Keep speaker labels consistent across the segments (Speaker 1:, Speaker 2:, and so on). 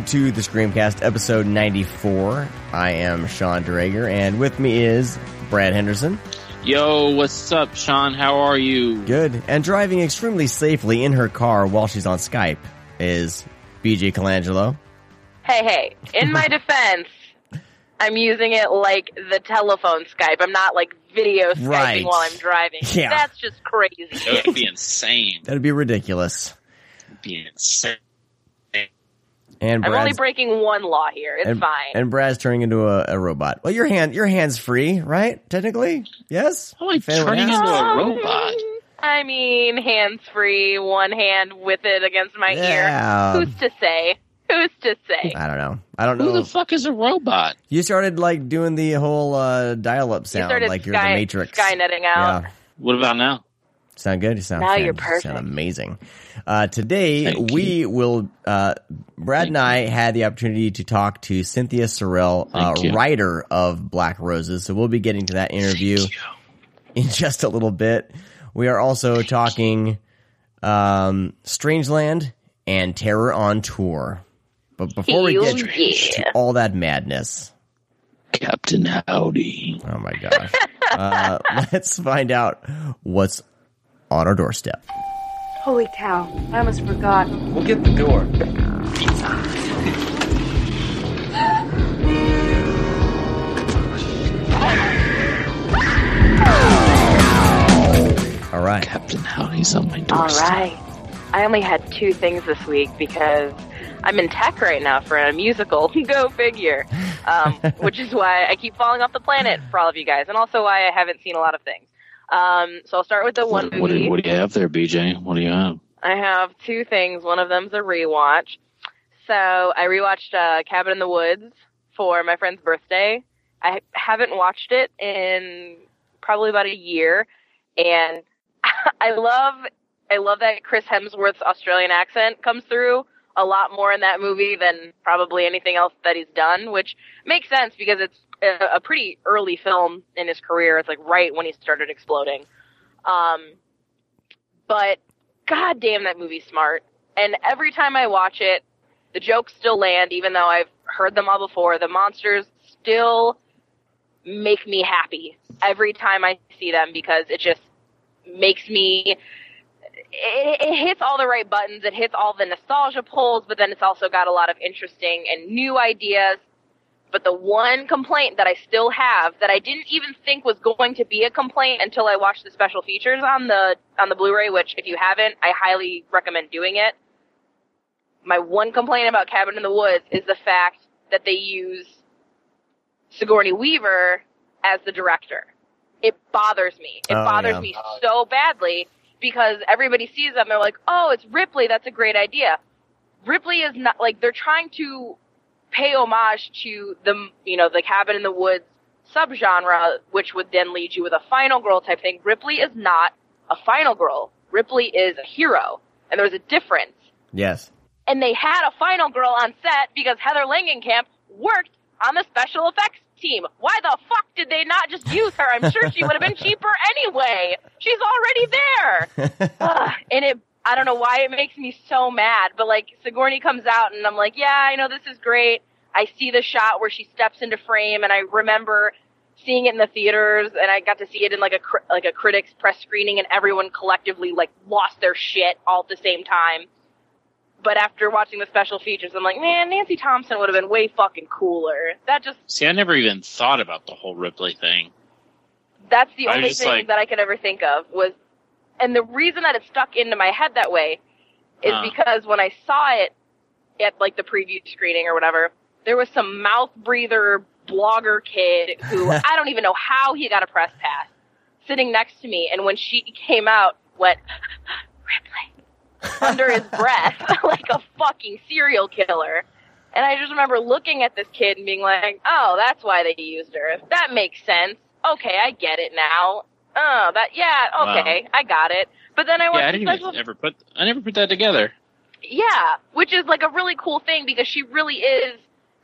Speaker 1: Welcome to the Screamcast, episode 94. I am Sean Drager, and with me is Brad Henderson.
Speaker 2: Yo, what's up, Sean? How are you?
Speaker 1: Good. And driving extremely safely in her car while she's on Skype is BJ Colangelo.
Speaker 3: Hey, hey. In my defense, I'm using it like the telephone Skype. I'm not like video Skyping
Speaker 1: Right.
Speaker 3: while I'm driving.
Speaker 1: Yeah.
Speaker 3: That's just crazy.
Speaker 2: That would be insane.
Speaker 1: That'd be ridiculous.
Speaker 2: That'd be insane.
Speaker 1: And
Speaker 3: I'm only breaking one law here. It's
Speaker 1: and,
Speaker 3: fine.
Speaker 1: and Brad's turning into a, a robot. Well, your hand, your hand's free, right? Technically, yes.
Speaker 2: How am I
Speaker 1: If anyone
Speaker 2: turning into a
Speaker 3: Um,
Speaker 2: robot?
Speaker 3: I mean, hands free, one hand with it against my
Speaker 1: Yeah.
Speaker 3: ear. Who's to say? Who's to say?
Speaker 1: I don't know. I don't know.
Speaker 2: Who the fuck is a robot?
Speaker 1: you started like doing the whole uh, dial-up sound,
Speaker 3: started
Speaker 1: like you're the Matrix.
Speaker 3: skynetting out.
Speaker 1: Yeah.
Speaker 2: What about now?
Speaker 1: Sound good? You sound
Speaker 3: Now
Speaker 1: fan-
Speaker 3: you're
Speaker 1: you
Speaker 3: perfect.
Speaker 1: Sound amazing. Uh, today
Speaker 2: Thank
Speaker 1: we will. Uh, Brad
Speaker 2: Thank
Speaker 1: and I had the opportunity to talk to Cynthia Cirile, uh, writer of Black Roses. So we'll be getting to that interview in just a little bit. We are also talking um, Strangeland and Terror on Tour. But before we get
Speaker 3: yeah.
Speaker 1: to all that madness,
Speaker 2: Captain Howdy.
Speaker 1: oh my gosh, uh, let's find out what's on our doorstep.
Speaker 4: Holy cow, I almost forgot.
Speaker 5: We'll get the door.
Speaker 1: All right.
Speaker 2: Captain Howdy's on my
Speaker 3: All
Speaker 2: doorstep.
Speaker 3: right. I only had two things this week because I'm in tech right now for a musical. Go figure. Um, which is why I keep falling off the planet for all of you guys, and also why I haven't seen a lot of things. Um, so I'll start with the one
Speaker 2: What, what, do,
Speaker 3: movie.
Speaker 2: what do you have there, BJ? What do you have?
Speaker 3: I have two things. One of them's a rewatch. So I rewatched uh, Cabin in the Woods for my friend's birthday. I haven't watched it in probably about a year, and I love I love that Chris Hemsworth's Australian accent comes through a lot more in that movie than probably anything else that he's done, which makes sense because it's a, pretty early film in his career. It's like right when he started exploding. Um, but god damn that movie's smart. And every time I watch it, the jokes still land, even though I've heard them all before. The monsters still make me happy every time I see them because it just makes me. It, it hits all the right buttons. It hits all the nostalgia pulls, but then it's also got a lot of interesting and new ideas. But the one complaint that I still have that I didn't even think was going to be a complaint until I watched the special features on the on the Blu-ray, which if you haven't, I highly recommend doing it. My one complaint about Cabin in the Woods is the fact that they use Sigourney Weaver as the director. It bothers me. It
Speaker 1: Oh,
Speaker 3: bothers
Speaker 1: yeah.
Speaker 3: me so badly because everybody sees them. They're like, "Oh, it's Ripley. That's a great idea." Ripley is not like they're trying to pay homage to the you know the cabin in the woods subgenre, which would then lead you with a final girl type thing. Ripley is not a final girl. Ripley is a hero, and there's a difference.
Speaker 1: Yes.
Speaker 3: And they had a final girl on set because Heather Langenkamp worked on the special effects team. Why the fuck did they not just use her? I'm sure she would have been cheaper anyway. She's already there. Ugh, and it I don't know why it makes me so mad, but like Sigourney comes out and I'm like, yeah, I know this is great. I see the shot where she steps into frame and I remember seeing it in the theaters and I got to see it in like a like a critics press screening and everyone collectively like lost their shit all at the same time. But after watching the special features, I'm like, man, Nancy Thompson would have been way fucking cooler. That just
Speaker 2: See, I never even thought about the whole Ripley thing.
Speaker 3: that's the
Speaker 2: I
Speaker 3: only thing
Speaker 2: like-
Speaker 3: that I could ever think of was, and the reason that it stuck into my head that way is
Speaker 2: Huh.
Speaker 3: because when I saw it at like the preview screening or whatever, there was some mouth breather blogger kid who I don't even know how he got a press pass sitting next to me, and when she came out, went Ripley under his breath like a fucking serial killer. And I just remember looking at this kid and being like, "Oh, that's why they used her. That makes sense. Okay, I get it now. Oh, that yeah, okay, I got it." But then I went
Speaker 2: Yeah, I didn't
Speaker 3: special
Speaker 2: even ever put. I never put that together.
Speaker 3: yeah, which is like a really cool thing because she really is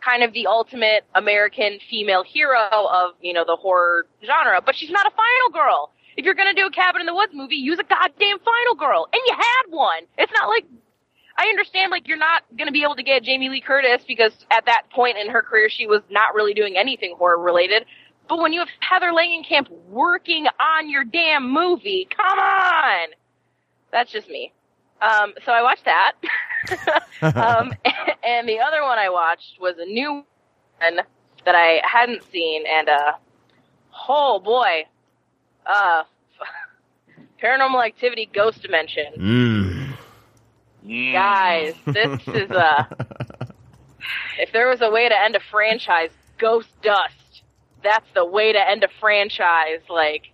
Speaker 3: kind of the ultimate American female hero of, you know, the horror genre, but she's not a final girl. if you're gonna do a Cabin in the Woods movie, use a goddamn Final Girl, and you had one. It's not like I understand like you're not gonna be able to get Jamie Lee Curtis because at that point in her career she was not really doing anything horror related. But when you have Heather Langenkamp working on your damn movie, come on. That's just me. Um, so I watched that. um, and the other one I watched was a new one that I hadn't seen, and uh, oh boy, uh, Paranormal Activity: Ghost Dimension.
Speaker 1: Mm.
Speaker 2: Mm.
Speaker 3: Guys, this is uh, if there was a way to end a franchise, Ghost Dust. That's the way to end a franchise. Like,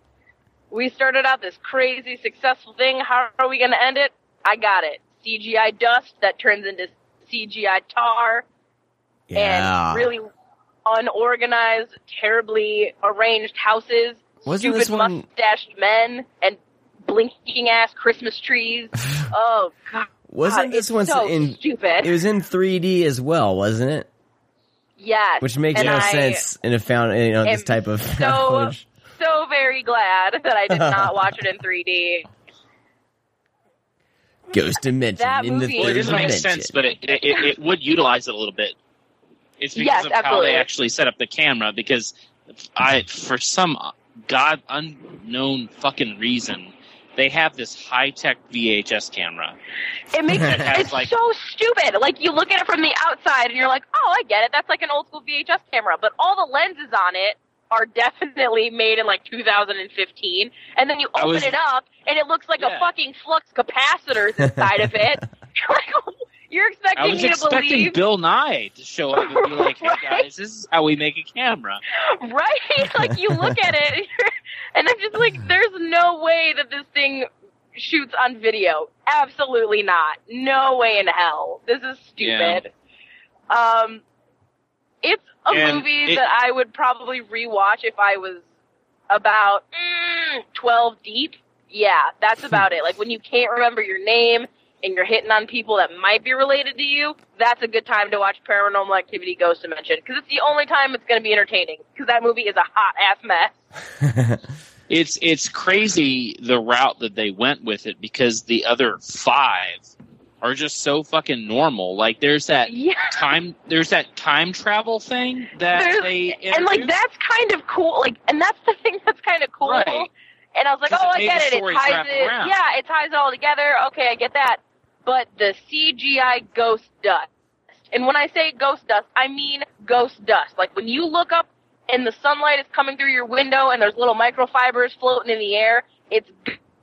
Speaker 3: we started out this crazy successful thing. How are we going to end it? I got it. CGI dust that turns into CGI tar
Speaker 1: Yeah.
Speaker 3: and really unorganized, terribly arranged houses,
Speaker 1: Wasn't
Speaker 3: stupid
Speaker 1: this one-
Speaker 3: mustached men, and blinking ass Christmas trees. oh god,
Speaker 1: Wasn't this one
Speaker 3: so
Speaker 1: in?
Speaker 3: stupid?
Speaker 1: It was in 3D as well, wasn't it?
Speaker 3: Yes,
Speaker 1: Which makes
Speaker 3: and
Speaker 1: no
Speaker 3: I
Speaker 1: sense in a found you know this type of
Speaker 3: so
Speaker 1: footage.
Speaker 3: so very glad that I did not watch it in 3D.
Speaker 1: Ghost dimension
Speaker 3: That
Speaker 1: in the
Speaker 3: movie
Speaker 2: Well, it doesn't make sense, but it, it, it would utilize it a little bit. It's because
Speaker 3: Yes,
Speaker 2: of how they actually set up the camera. Because I, for some god unknown fucking reason, they have this high tech VHS camera.
Speaker 3: It makes it, it's
Speaker 2: like-
Speaker 3: so stupid. Like you look at it from the outside and you're like, oh, I get it. That's like an old school VHS camera. But all the lenses on it are definitely made in like 2015. And then you open
Speaker 2: was-
Speaker 3: it up and it looks like a fucking flux capacitors inside of it. You're like, you're
Speaker 2: I
Speaker 3: expecting
Speaker 2: was
Speaker 3: me to
Speaker 2: expecting
Speaker 3: believe,
Speaker 2: Bill Nye to show up and be like, "Hey
Speaker 3: Right.
Speaker 2: guys, this is how we make a camera."
Speaker 3: right? Like you look at it and, and I'm just like, there's no way that this thing shoots on video. Absolutely not. No way in hell. This is stupid. Um, it's a
Speaker 2: And
Speaker 3: movie
Speaker 2: it-
Speaker 3: that I would probably rewatch if I was about mm, 12 deep. Yeah, that's about it. Like when you can't remember your name and you're hitting on people that might be related to you, that's a good time to watch Paranormal Activity Ghost Dimension because it's the only time it's going to be entertaining because that movie is a hot ass mess.
Speaker 2: It's it's crazy the route that they went with it because the other five are just so fucking normal. Like there's that
Speaker 3: Yeah.
Speaker 2: time there's that time travel thing that
Speaker 3: There's-
Speaker 2: they
Speaker 3: and like that's kind of cool. Like, and that's the thing that's kind of cool.
Speaker 2: Right.
Speaker 3: And I was like, oh, I get it. It ties it.
Speaker 2: around.
Speaker 3: Yeah, it ties it all together. Okay, I get that. But the CGI ghost dust, and when I say ghost dust, I mean ghost dust. Like when you look up and the sunlight is coming through your window and there's little microfibers floating in the air, it's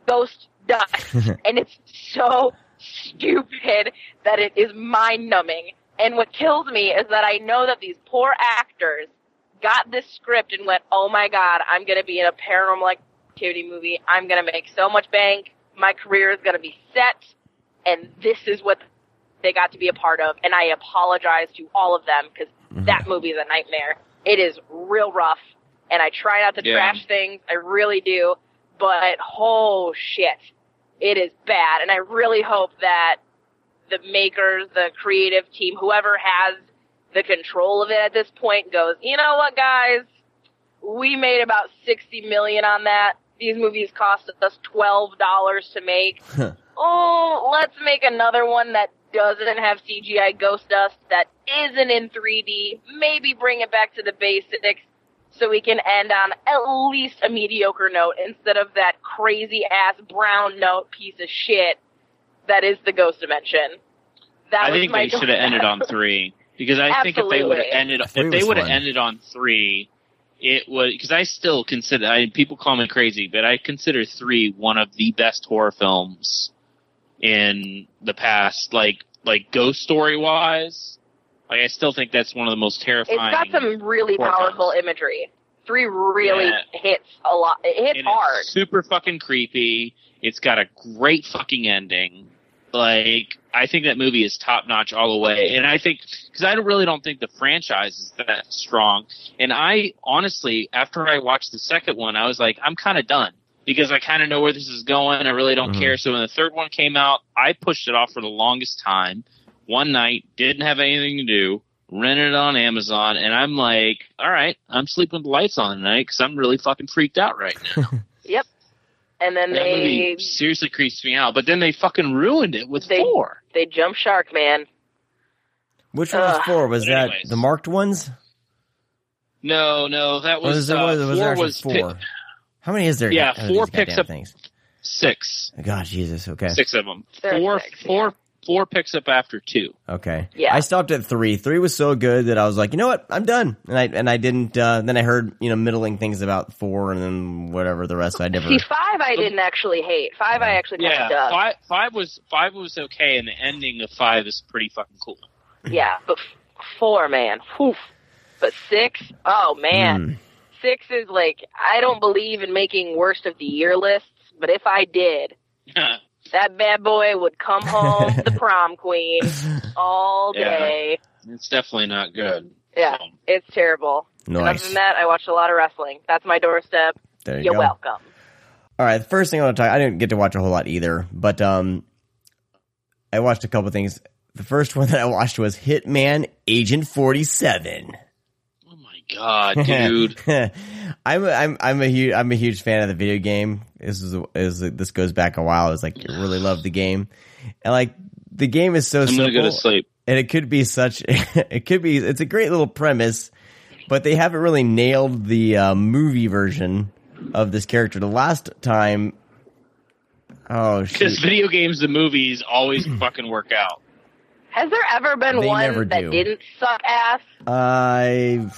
Speaker 3: ghost dust, and it's so stupid that it is mind numbing. And what kills me is that I know that these poor actors got this script and went, "Oh my god, I'm going to be in a paranormal activity movie. I'm going to make so much bank. My career is going to be set." And this is what they got to be a part of. And I apologize to all of them because mm-hmm. that movie is a nightmare. It is real rough, and I try not to
Speaker 2: Yeah.
Speaker 3: trash things. I really do, but oh shit, it is bad. And I really hope that the makers, the creative team, whoever has the control of it at this point goes, you know what, guys? We made about 60 million on that. These movies cost us $12 to make. Oh, let's make another one that doesn't have CGI ghost dust, that isn't in 3D. Maybe bring it back to the basics so we can end on at least a mediocre note instead of that crazy ass brown note piece of shit that is the ghost dimension. That
Speaker 2: I think
Speaker 3: my
Speaker 2: they should have ended on three because I think if they would have ended if they would have ended on three, it would because I still consider I people call me crazy, but I consider three one of the best horror films in the past. Like like ghost story wise, like I still think that's one of the most terrifying.
Speaker 3: It's got some really powerful
Speaker 2: films.
Speaker 3: imagery. Three really
Speaker 2: Yeah.
Speaker 3: hits a lot. It hits
Speaker 2: and
Speaker 3: hard.
Speaker 2: It's super fucking creepy. It's got a great fucking ending. Like I think that movie is top notch all the way, and I think because I don't, really don't think the franchise is that strong. And I honestly, after I watched the second one, I was like, I'm kind of done because I kind of know where this is going. I really don't
Speaker 1: Mhm.
Speaker 2: care. So when the third one came out, I pushed it off for the longest time. One night, didn't have anything to do, rented it on Amazon, and I'm like, all right, I'm sleeping with the lights on tonight because I'm really fucking freaked out right now.
Speaker 3: Yep. and then
Speaker 2: That
Speaker 3: they
Speaker 2: movie seriously creeps me out. But then they fucking ruined it with
Speaker 3: They-
Speaker 2: four.
Speaker 3: they jump shark, man.
Speaker 1: Which one was
Speaker 3: Ugh.
Speaker 1: four? Was that
Speaker 2: anyways.
Speaker 1: the marked ones?
Speaker 2: No, no, that was,
Speaker 1: was,
Speaker 2: uh,
Speaker 1: was, was
Speaker 2: four was
Speaker 1: four?
Speaker 2: pi-
Speaker 1: How many is there?
Speaker 2: Yeah,
Speaker 1: of
Speaker 2: four picks up-
Speaker 1: things.
Speaker 2: six,
Speaker 1: God, Jesus. Okay.
Speaker 2: six of them.
Speaker 3: There are
Speaker 2: Four,
Speaker 3: six,
Speaker 2: four, four picks up after two.
Speaker 1: Okay.
Speaker 3: Yeah.
Speaker 1: I stopped at three. Three was so good that I was like, you know what? I'm done. And I and I didn't. Uh, then I heard you know middling things about four, and then whatever the rest. I never.
Speaker 3: See, five I didn't actually hate. Five I actually
Speaker 2: Yeah,
Speaker 3: dug.
Speaker 2: five, five was five was okay, and the ending of five is pretty fucking cool.
Speaker 3: Yeah, but four, man. Whew. But six, oh man,
Speaker 1: Hmm.
Speaker 3: Six is like I don't believe in making worst of the year lists, but if I did, that bad boy would come home the prom queen all
Speaker 2: Yeah.
Speaker 3: day.
Speaker 2: it's definitely not good.
Speaker 3: Yeah,
Speaker 2: So,
Speaker 3: it's terrible. And Other than that, I watched a lot of wrestling. That's my doorstep.
Speaker 1: There you
Speaker 3: You're
Speaker 1: go.
Speaker 3: welcome.
Speaker 1: All right, the first thing I want to talk. I didn't get to watch a whole lot either, but um, I watched a couple things. The first one that I watched was Hitman Agent Forty Seven.
Speaker 2: My god, dude!
Speaker 1: I'm a, I'm I'm a huge I'm a huge fan of the video game. This is is this goes back a while. It's like I really love the game, and like the game is so
Speaker 2: I'm
Speaker 1: simple,
Speaker 2: go to sleep.
Speaker 1: and it could be such it could be it's a great little premise, but they haven't really nailed the uh, movie version of this character. The last time, oh
Speaker 2: Because video games and movies always fucking work out.
Speaker 3: Has there ever been
Speaker 1: They
Speaker 3: one that
Speaker 1: do.
Speaker 3: didn't suck ass?
Speaker 1: I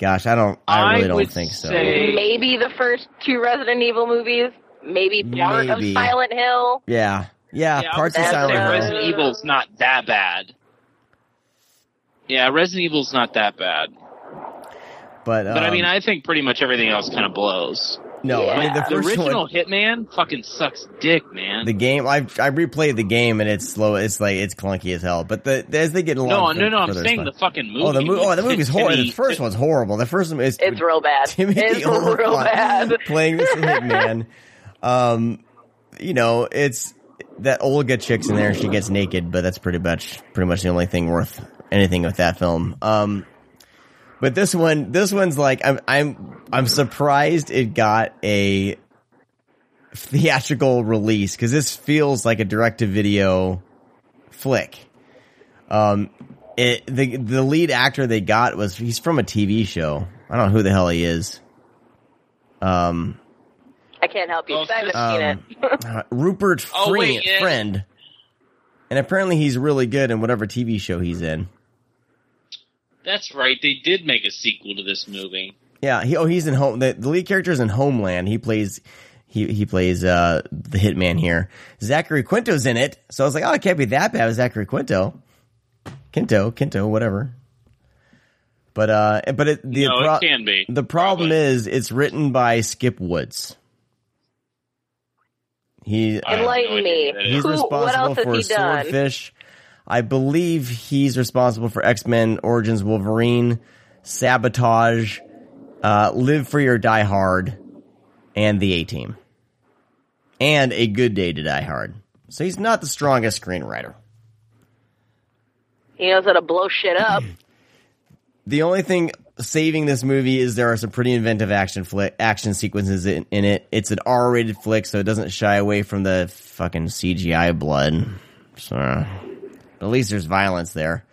Speaker 1: gosh, I don't I really
Speaker 2: I
Speaker 1: don't
Speaker 2: would
Speaker 1: think so.
Speaker 2: say-
Speaker 3: Maybe the first two Resident Evil movies. Maybe part
Speaker 1: Maybe.
Speaker 3: of Silent Hill.
Speaker 1: Yeah, yeah,
Speaker 2: Yeah,
Speaker 1: parts of Silent Hill.
Speaker 2: Resident Evil's not that bad. Yeah, Resident Evil's not that bad.
Speaker 1: But,
Speaker 2: But I
Speaker 1: um,
Speaker 2: mean, I think pretty much everything else kind of blows.
Speaker 1: No, I mean the
Speaker 3: Yeah.
Speaker 2: The original
Speaker 1: one,
Speaker 2: Hitman fucking sucks dick, man.
Speaker 1: the game. I I replayed the game and it's slow. It's like it's clunky as hell. But the as they get along,
Speaker 2: no, no, no. I'm saying
Speaker 1: fun.
Speaker 2: the fucking movie.
Speaker 1: oh the movie. Oh, the movie's horrible. The
Speaker 2: Timmy-
Speaker 1: first one's horrible. The first one is
Speaker 3: It's real bad.
Speaker 1: Timothy
Speaker 3: it's real bad.
Speaker 1: playing this hitman. Um, you know, it's that Olga chick's in there. She gets naked, but that's pretty much pretty much the only thing worth anything with that film. Um, but this one, this one's like I'm I'm I'm surprised it got a theatrical release because this feels like a direct to video flick. Um, it the the lead actor they got was he's from a TV show. I don't know who the hell he is. Um,
Speaker 3: I can't help you. 'cause I haven't seen
Speaker 1: um,
Speaker 3: it.
Speaker 1: uh, Rupert
Speaker 2: Oh,
Speaker 1: Friend,
Speaker 2: wait, yeah.
Speaker 1: friend, and apparently he's really good in whatever TV show he's in.
Speaker 2: That's right. They did make a sequel to this movie.
Speaker 1: Yeah, he oh he's in home. The, the lead character is in Homeland. He plays he he plays uh the hitman here. Zachary Quinto's in it, so I was like, oh, it can't be that bad with Zachary Quinto. Quinto, Quinto, whatever. But uh, but it, the
Speaker 2: no,
Speaker 1: pro-
Speaker 2: it can be.
Speaker 1: the problem
Speaker 2: Probably.
Speaker 1: is it's written by Skip Woods. He
Speaker 2: I have no
Speaker 3: Enlighten
Speaker 2: idea
Speaker 3: me.
Speaker 2: who.
Speaker 1: He's
Speaker 3: Who- what
Speaker 1: responsible
Speaker 3: else has
Speaker 1: for
Speaker 3: he done?
Speaker 1: Swordfish. I believe he's responsible for X Men Origins Wolverine, Sabotage, uh, Live Free or Die Hard, and The A Team. And A Good Day to Die Hard. So he's not the strongest screenwriter.
Speaker 3: He knows how to blow shit up.
Speaker 1: The only thing saving this movie is there are some pretty inventive action flick action sequences in, in it. It's an R-rated flick, so it doesn't shy away from the fucking CGI blood. So at least there's violence there.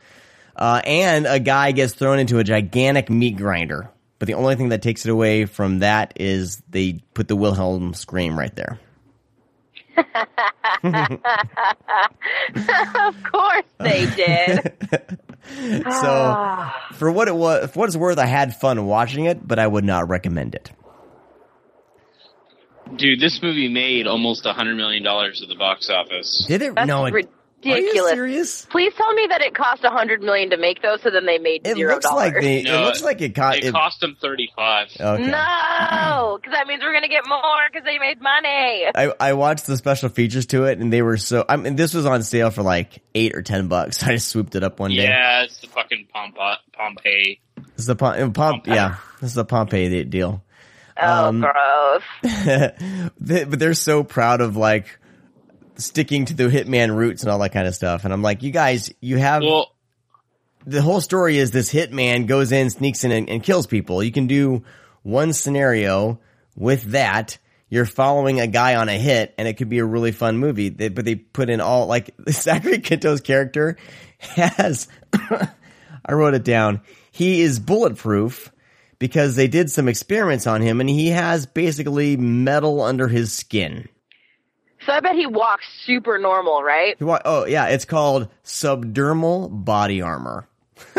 Speaker 1: Uh, and a guy gets thrown into a gigantic meat grinder. But the only thing that takes it away from that is they put the Wilhelm scream right there.
Speaker 3: of course they did.
Speaker 1: So for what it was, for what it's worth, I had fun watching it, but I would not recommend it.
Speaker 2: Dude, this movie made almost a hundred million dollars at the box office.
Speaker 1: Did it?
Speaker 3: That's
Speaker 1: no, it, Are you
Speaker 3: ridiculous.
Speaker 1: serious?
Speaker 3: Please tell me that it cost a hundred million to make those, so then they made
Speaker 1: It
Speaker 3: zero
Speaker 1: looks
Speaker 3: dollars.
Speaker 1: like they.
Speaker 2: No,
Speaker 1: it looks like it cost.
Speaker 2: It
Speaker 1: It,
Speaker 2: cost them thirty-five.
Speaker 1: okay.
Speaker 3: No, because that means we're gonna get more because they made money.
Speaker 1: I, I watched the special features to it, and they were so. I mean, this was on sale for like eight or ten bucks. I just swooped it up one day.
Speaker 2: Yeah, it's the fucking Pompa- Pompeii.
Speaker 1: This is the Pom- Pom- yeah, this is the Pompeii deal.
Speaker 3: Oh,
Speaker 1: Um,
Speaker 3: gross.
Speaker 1: They- but they're so proud of like sticking to the hitman roots and all that kind of stuff. And I'm like, you guys, you have
Speaker 2: Well,
Speaker 1: the whole story is this hitman goes in, sneaks in, and, and kills people. You can do one scenario with that. you're following a guy on a hit, and it could be a really fun movie. They, but they put in all like Zachary Quinto's character has. I wrote it down. He is bulletproof because they did some experiments on him, and he has basically metal under his skin.
Speaker 3: So I bet he walks super normal, right?
Speaker 1: He wa- Oh yeah, it's called subdermal body armor.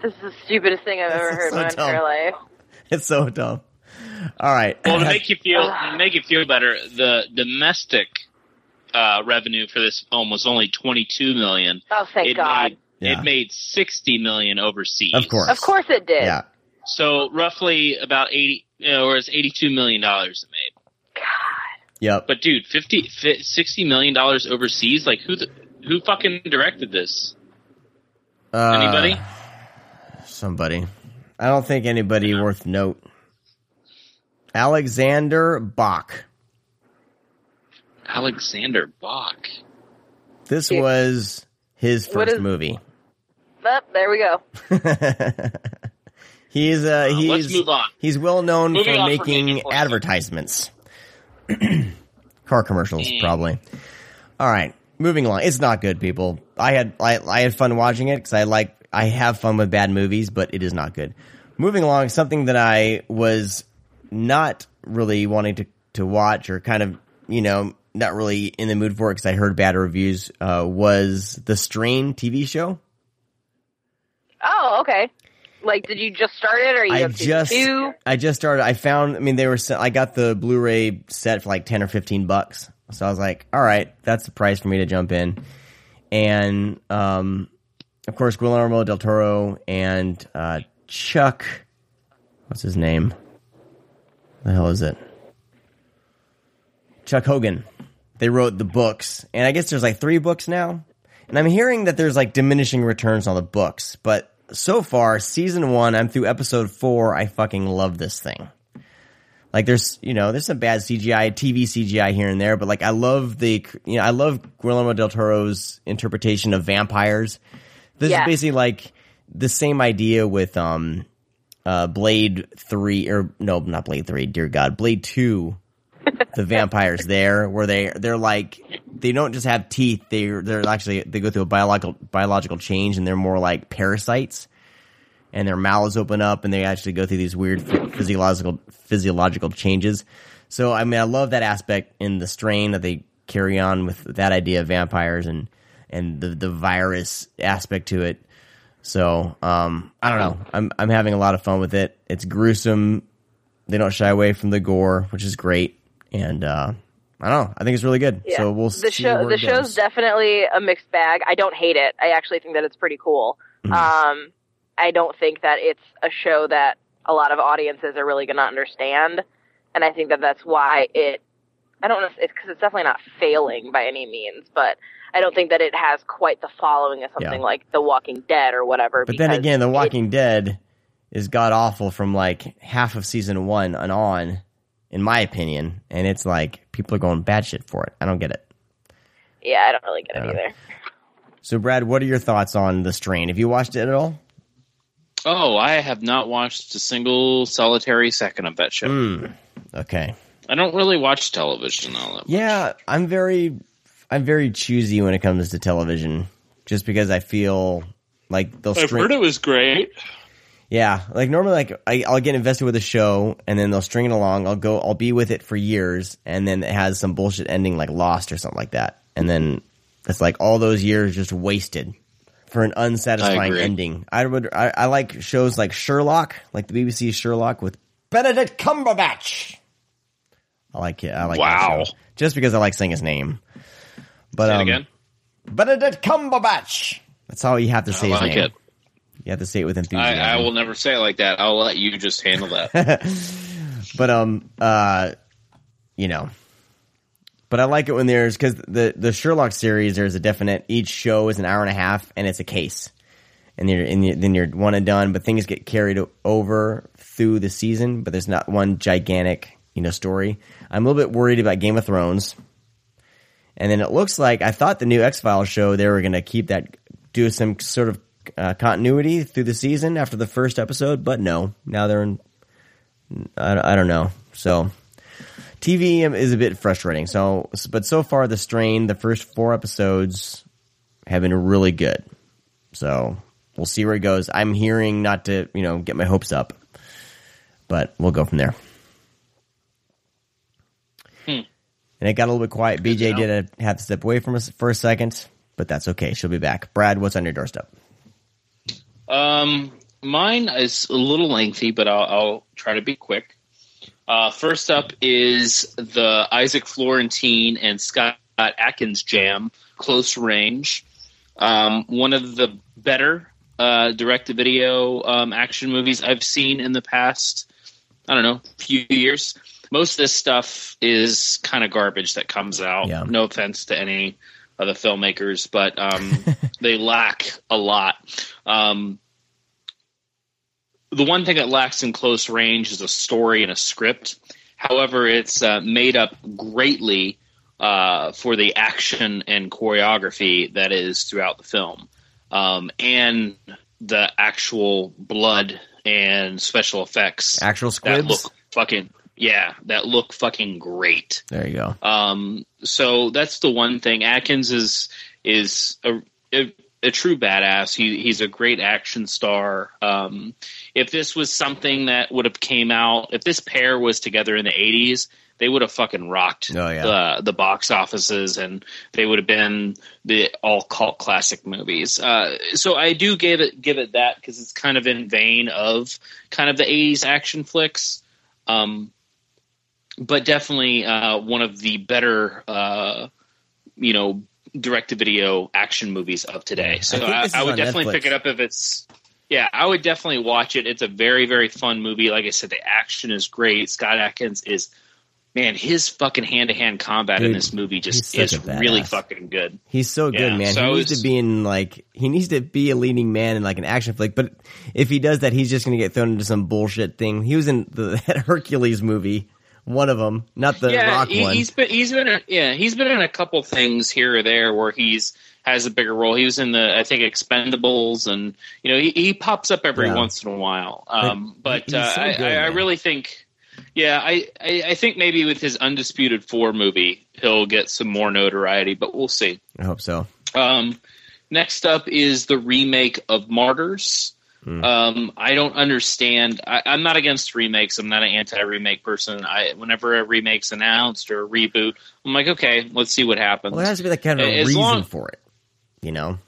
Speaker 3: This is the stupidest thing I've ever
Speaker 1: is
Speaker 3: heard
Speaker 1: so
Speaker 3: in my entire life.
Speaker 1: It's so dumb. All right.
Speaker 2: Well, to make you feel to make you feel better, the domestic uh, revenue for this film was only twenty two million.
Speaker 3: Oh, thank
Speaker 2: it
Speaker 3: God.
Speaker 2: Made,
Speaker 1: Yeah.
Speaker 2: It made sixty million overseas.
Speaker 1: Of course.
Speaker 3: Of course it did.
Speaker 1: yeah.
Speaker 2: So roughly about eighty, you know, or it's eighty two million dollars it made.
Speaker 1: Yep.
Speaker 2: But dude, 50, fi- 60 million dollars overseas. Like who the, who fucking directed this?
Speaker 1: Uh,
Speaker 2: Anybody?
Speaker 1: Somebody. I don't think anybody worth note. Alexander Bach.
Speaker 2: Alexander Bach.
Speaker 1: This
Speaker 3: Yeah.
Speaker 1: was his
Speaker 3: What
Speaker 1: first
Speaker 3: is-
Speaker 1: movie.
Speaker 3: But there we go.
Speaker 1: he's uh,
Speaker 2: Uh,
Speaker 1: he's
Speaker 2: let's move on.
Speaker 1: he's well known
Speaker 2: Moving
Speaker 1: for
Speaker 2: on
Speaker 1: making
Speaker 2: making films.
Speaker 1: advertisements, car commercials,
Speaker 2: Mm.
Speaker 1: probably. All right, moving along. It's not good, people. I had I, I had fun watching it because I like I have fun with bad movies, but it is not good. Moving along, something that I was not really wanting to to watch or kind of you know not really in the mood for because I heard bad reviews uh, was the Strain TV show.
Speaker 3: Oh, okay. Like, did you just start it, or you
Speaker 1: I just
Speaker 3: two?
Speaker 1: I just started. I found. I mean, they were. I got the Blu-ray set for like ten or fifteen bucks. So I was like, all right, that's the price for me to jump in. And um, of course, Guillermo del Toro and uh, Chuck. What's his name? The hell is it? Chuck Hogan. They wrote the books, and I guess there's like three books now. And I'm hearing that there's like diminishing returns on the books, but so far, season one, I'm through episode four. I fucking love this thing. Like there's, you know, there's some bad CGI, TV CGI here and there, but like I love the, you know, I love Guillermo del Toro's interpretation of vampires. This
Speaker 3: Yeah.
Speaker 1: is basically like the same idea with, um, uh, Blade 3, or no, not Blade 3, dear God, Blade 2, the vampires there, where they, they're like, they don't just have teeth, they're, they're actually, they go through a biological, biological change and they're more like parasites and their mouths open up and they actually go through these weird physiological physiological changes. So I mean, I love that aspect in the strain that they carry on with that idea of vampires and and the the virus aspect to it. So um, I don't know. I'm I'm having a lot of fun with it. It's gruesome. They don't shy away from the gore, which is great. And uh, I don't know. I think it's really good.
Speaker 3: Yeah.
Speaker 1: So we'll
Speaker 3: the
Speaker 1: see
Speaker 3: show. The
Speaker 1: it
Speaker 3: show's
Speaker 1: goes.
Speaker 3: definitely a mixed bag. I don't hate it. I actually think that it's pretty cool.
Speaker 1: Mm-hmm.
Speaker 3: Um, I don't think that it's a show that a lot of audiences are really going to understand, and I think that that's why it. I don't know. It's because it's definitely not failing by any means, but I don't think that it has quite the following of something
Speaker 1: Yeah.
Speaker 3: like The Walking Dead or whatever.
Speaker 1: But then again, The
Speaker 3: it-
Speaker 1: Walking Dead is god awful from like half of season one and on, in my opinion. And it's like people are going bad shit for it. I don't get it.
Speaker 3: yeah, I don't really get it
Speaker 1: Yeah.
Speaker 3: either.
Speaker 1: So, Brad, what are your thoughts on the strain? Have you watched it at all?
Speaker 2: Oh, I have not watched a single solitary second of that show.
Speaker 1: Mm, okay.
Speaker 2: I don't really watch television all that. much.
Speaker 1: Yeah, I'm very, I'm very choosy when it comes to television, just because I feel like they'll
Speaker 2: I've
Speaker 1: string.
Speaker 2: heard it was great.
Speaker 1: Yeah, like normally, like I, I'll get invested with a show, and then they'll string it along. I'll go, I'll be with it for years, and then it has some bullshit ending, like Lost or something like that, and then it's like all those years just wasted for an unsatisfying
Speaker 2: agree.
Speaker 1: ending. I would, I, I like shows like Sherlock, like the BBC Sherlock with Benedict Cumberbatch. I like it. I like
Speaker 2: Wow.
Speaker 1: just because I like saying his name. But
Speaker 2: Say it
Speaker 1: um,
Speaker 2: again.
Speaker 1: Benedict Cumberbatch. That's all you have to say
Speaker 2: I
Speaker 1: his
Speaker 2: like
Speaker 1: name.
Speaker 2: it.
Speaker 1: You have to say it with
Speaker 2: I,
Speaker 1: enthusiasm.
Speaker 2: I will never say it like that. I'll let you just handle that.
Speaker 1: but um uh you know but i like it when there's because the the sherlock series there's a definite each show is an hour and a half and it's a case and you're and you, then you're one and done but things get carried over through the season but there's not one gigantic you know story i'm a little bit worried about game of thrones and then it looks like i thought the new x-files show they were going to keep that do some sort of uh, continuity through the season after the first episode but no now they're in I, I don't know. So TV is a bit frustrating. So, but so far the strain, the first four episodes have been really good. So we'll see where it goes. I'm hearing not to, you know, get my hopes up, but we'll go from there.
Speaker 2: Hmm.
Speaker 1: And it got a little bit quiet.
Speaker 2: Good
Speaker 1: BJ did have to step away from us for a second, but that's okay. She'll be back. Brad, what's on your doorstep?
Speaker 2: Um, mine is a little lengthy, but I'll, I'll try to be quick. Uh, first up is the Isaac Florentine and Scott Adkins jam, Close Range. Um, one of the better uh, direct-to-video um, action movies I've seen in the past. I don't know, few years. Most of this stuff is kind of garbage that comes out.
Speaker 1: Yeah.
Speaker 2: No offense to any of the filmmakers, but um, they lack a lot. Um, the one thing that lacks in close range is a story and a script. However, it's uh, made up greatly uh, for the action and choreography that is throughout the film, um, and the actual blood and special effects
Speaker 1: Actual
Speaker 2: that look fucking yeah, that look fucking great.
Speaker 1: There you go.
Speaker 2: Um, so that's the one thing. Adkins is is a, a, a true badass. He he's a great action star. Um, if this was something that would have came out, if this pair was together in the '80s, they would have fucking rocked
Speaker 1: Oh, yeah.
Speaker 2: the the box offices, and they would have been the all cult classic movies. Uh, so I do give it give it that because it's kind of in vein of kind of the '80s action flicks. Um, but definitely uh, one of the better, uh, you know, direct to video action movies of today. So
Speaker 1: I
Speaker 2: I, I, would definitely
Speaker 1: Netflix.
Speaker 2: pick it up if it's. Yeah, I would definitely watch it. It's a very, very fun movie. Like I said, the action is great. Scott Adkins is, man, his fucking hand to hand combat in this movie just is really fucking good.
Speaker 1: He's so good,
Speaker 2: Yeah,
Speaker 1: man.
Speaker 2: so
Speaker 1: he needs to be in like he needs to be a leading man in like an action flick. But if he does that, he's just going to get thrown into some bullshit thing. He was in the Hercules movie, one of them, not the
Speaker 2: yeah,
Speaker 1: Rock
Speaker 2: he,
Speaker 1: one.
Speaker 2: he's been he's been in, yeah he's been in a couple things here or there where he's has a bigger role. He was in the I think Expendables, and you know he, he pops up every
Speaker 1: Yeah.
Speaker 2: once in a while. Um, but
Speaker 1: he's
Speaker 2: uh,
Speaker 1: so
Speaker 2: I,
Speaker 1: good,
Speaker 2: I, I really think, yeah, I, I I think maybe with his Undisputed Four movie he'll get some more notoriety, but we'll see.
Speaker 1: I hope so.
Speaker 2: Um, next up is the remake of Martyrs.
Speaker 1: Hmm.
Speaker 2: Um, I don't understand. I, I'm not against remakes. I'm not an anti-remake person. I, whenever a remake's announced or a reboot, I'm like, okay, let's see what happens.
Speaker 1: Well, there has to be like kind of a
Speaker 2: As
Speaker 1: reason
Speaker 2: long-
Speaker 1: for it, you know.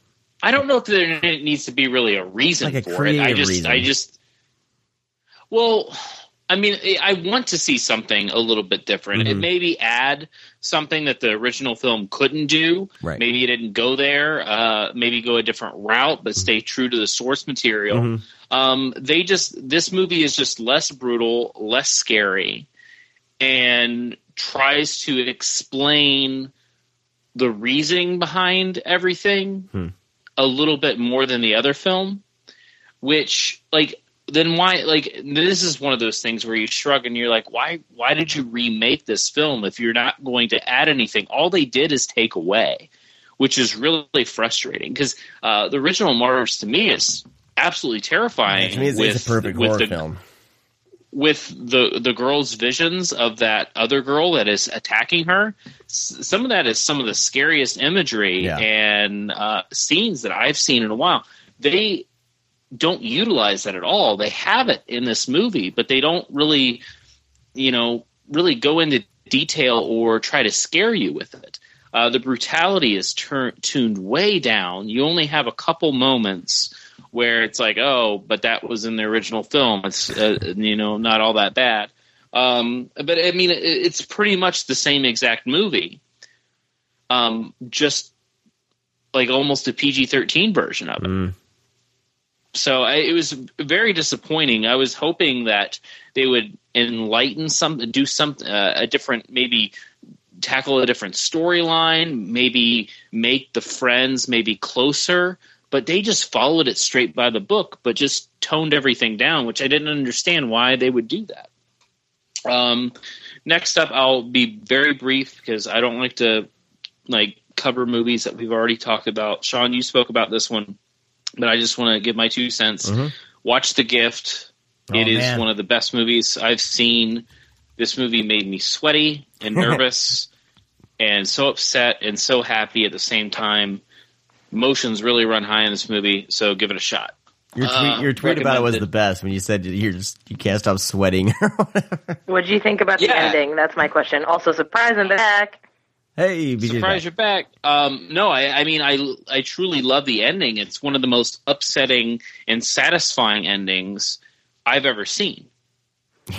Speaker 2: I don't know if there needs to be really a reason
Speaker 1: Like a
Speaker 2: for it. I just,
Speaker 1: reason.
Speaker 2: I just, well, I mean, I want to see something a little bit different. It
Speaker 1: Mhm.
Speaker 2: maybe add something that the original film couldn't do.
Speaker 1: Right.
Speaker 2: Maybe it didn't go there. Uh, maybe go a different route, but stay true to the source material.
Speaker 1: Mhm.
Speaker 2: Um, they just this movie is just less brutal, less scary, and tries to explain the reasoning behind everything
Speaker 1: Hmm.
Speaker 2: a little bit more than the other film. Which, like, then why? Like, this is one of those things where you shrug and you're like, why? Why did you remake this film if you're not going to add anything? All they did is take away, which is really frustrating because uh, the original Martyrs to me is absolutely terrifying.
Speaker 1: to me, it's,
Speaker 2: with,
Speaker 1: it's a perfect
Speaker 2: with
Speaker 1: horror
Speaker 2: the,
Speaker 1: film.
Speaker 2: with the the girl's visions of that other girl that is attacking her. Some of that is some of the scariest imagery
Speaker 1: Yeah.
Speaker 2: and uh, scenes that I've seen in a while. They don't utilize that at all. They have it in this movie, but they don't really, you know, really go into detail or try to scare you with it. Uh, the brutality is tur- tuned way down. You only have a couple moments where it's like, oh, but that was in the original film. It's uh, you know not all that bad. Um, but I mean, it, it's pretty much the same exact movie, um, just like almost a PG thirteen version of it.
Speaker 1: Mm.
Speaker 2: So I, it was very disappointing. I was hoping that they would enlighten some, do some uh, a different, maybe tackle a different storyline, maybe make the friends maybe closer. But they just followed it straight by the book, but just toned everything down, which I didn't understand why they would do that. Um, next up, I'll be very brief because I don't like to like cover movies that we've already talked about. Sean, you spoke about this one, but I just want to give my two cents.
Speaker 1: Mhm.
Speaker 2: Watch The Gift.
Speaker 1: Oh,
Speaker 2: it is
Speaker 1: man.
Speaker 2: one of the best movies I've seen This movie made me sweaty and nervous and so upset and so happy at the same time. Emotions really run high in this movie, so give it a shot.
Speaker 1: Your tweet,
Speaker 2: Uh,
Speaker 1: your tweet about it was the best when you said you're just you can't stop sweating.
Speaker 3: What do you think about the ending? That's my question. Also, surprise I'm back.
Speaker 1: Hey, BJ's
Speaker 2: Surprise, you're back. Um, no, I, I mean, I, I truly love the ending. It's one of the most upsetting and satisfying endings I've ever seen.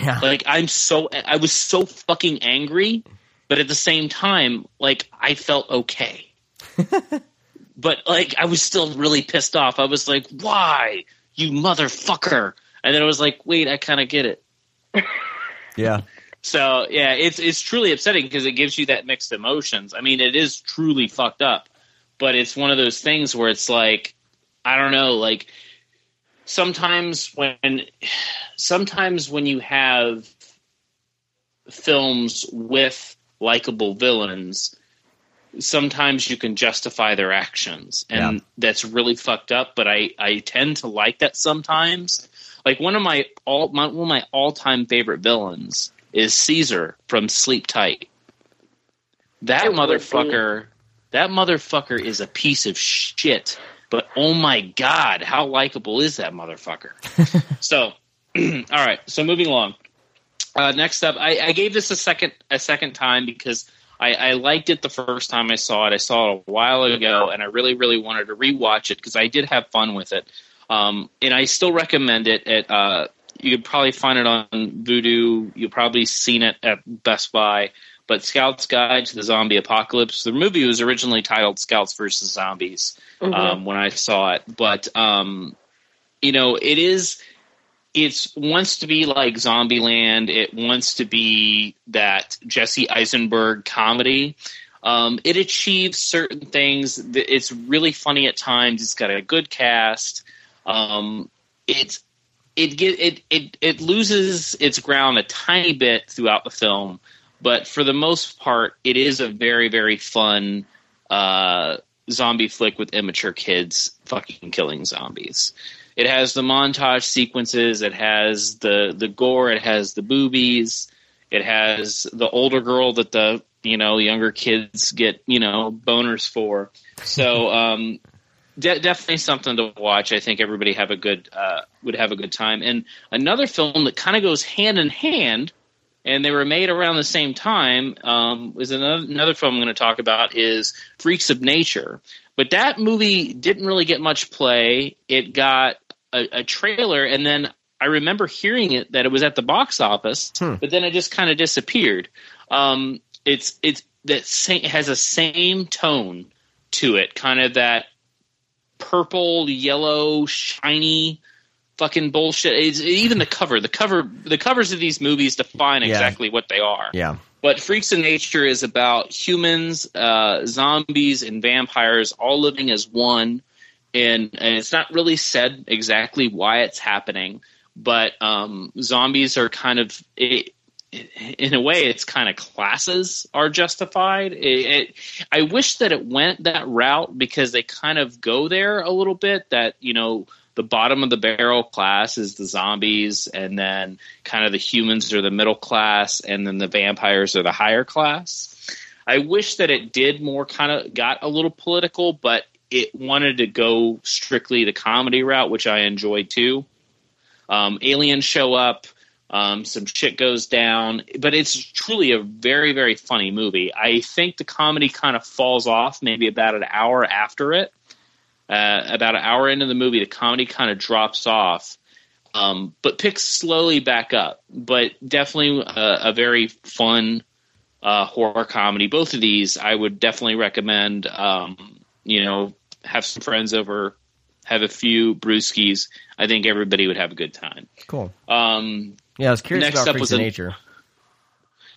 Speaker 1: Yeah,
Speaker 2: Like, I'm so, I was so fucking angry, but at the same time, like, I felt okay. but like, I was still really pissed off. I was like, why, you motherfucker? And then I was like, wait, I kind of get it.
Speaker 1: yeah,
Speaker 2: So yeah, it's it's truly upsetting because it gives you that mixed emotions. I mean, it is truly fucked up, but it's one of those things where it's like, I don't know, like sometimes when sometimes when you have films with likable villains, sometimes you can justify their actions, and
Speaker 1: Yeah.
Speaker 2: that's really fucked up. But I I tend to like that sometimes. Like one of my all my, one of my all time favorite villains is Caesar from Sleep Tight. That
Speaker 3: It
Speaker 2: motherfucker. That motherfucker is a piece of shit. But oh my god, how likable is that motherfucker? so, all right. So moving along. Uh, next up, I, I gave this a second a second time because I, I liked it the first time I saw it. I saw it a while ago, and I really really wanted to rewatch it because I did have fun with it. Um, and I still recommend it. At uh, you could probably find it on Vudu. You've probably seen it at Best Buy. But Scout's Guide to the Zombie Apocalypse. The movie was originally titled Scouts versus Zombies um, when I saw it, but um, you know, it is. It wants to be like Zombieland. It wants to be that Jesse Eisenberg comedy. Um, it achieves certain things. It's really funny at times. It's got a good cast. Um, it's it get it it it loses its ground a tiny bit throughout the film, but for the most part, it is a very very fun uh, zombie flick with immature kids fucking killing zombies. It has the montage sequences. It has the the gore. It has the boobies. It has the older girl that the you know younger kids get you know boners for. So um, de- definitely something to watch. I think everybody have a good uh, would have a good time. And another film that kind of goes hand in hand, and they were made around the same time. Um, is another, another film I'm going to talk about is Freaks of Nature. But that movie didn't really get much play. It got a, a trailer, and then I remember hearing it that it was at the box office,
Speaker 1: Hmm.
Speaker 2: but then it just kind of disappeared. Um, it's it's that same, it has a same tone to it, kind of that purple, yellow, shiny fucking bullshit. It's, even the cover, the cover, the covers of these movies define
Speaker 1: Yeah.
Speaker 2: exactly what they are.
Speaker 1: yeah,
Speaker 2: But Freaks of Nature is about humans, uh, zombies, and vampires all living as one. And, and it's not really said exactly why it's happening, but um, zombies are kind of, it, in a way, it's kind of classes are justified. It, it, I wish that it went that route because they kind of go there a little bit. That you know, the bottom of the barrel class is the zombies, and then kind of the humans are the middle class, and then the vampires are the higher class. I wish that it did more kind of got a little political, but it wanted to go strictly the comedy route, which I enjoyed too. Um, aliens show up, um, some shit goes down, but it's truly a very, very funny movie. I think the comedy kind of falls off maybe about an hour after it. Uh, about an hour into the movie, the comedy kind of drops off, um, but picks slowly back up. But definitely a, a very fun uh, horror comedy. Both of these I would definitely recommend. Um, you know, have some friends over, have a few brewskis. I think everybody would have a good time.
Speaker 1: cool.
Speaker 2: Um,
Speaker 1: Yeah, I was curious
Speaker 2: Next
Speaker 1: about
Speaker 2: up
Speaker 1: Freaks
Speaker 2: was
Speaker 1: of
Speaker 2: a-
Speaker 1: Nature.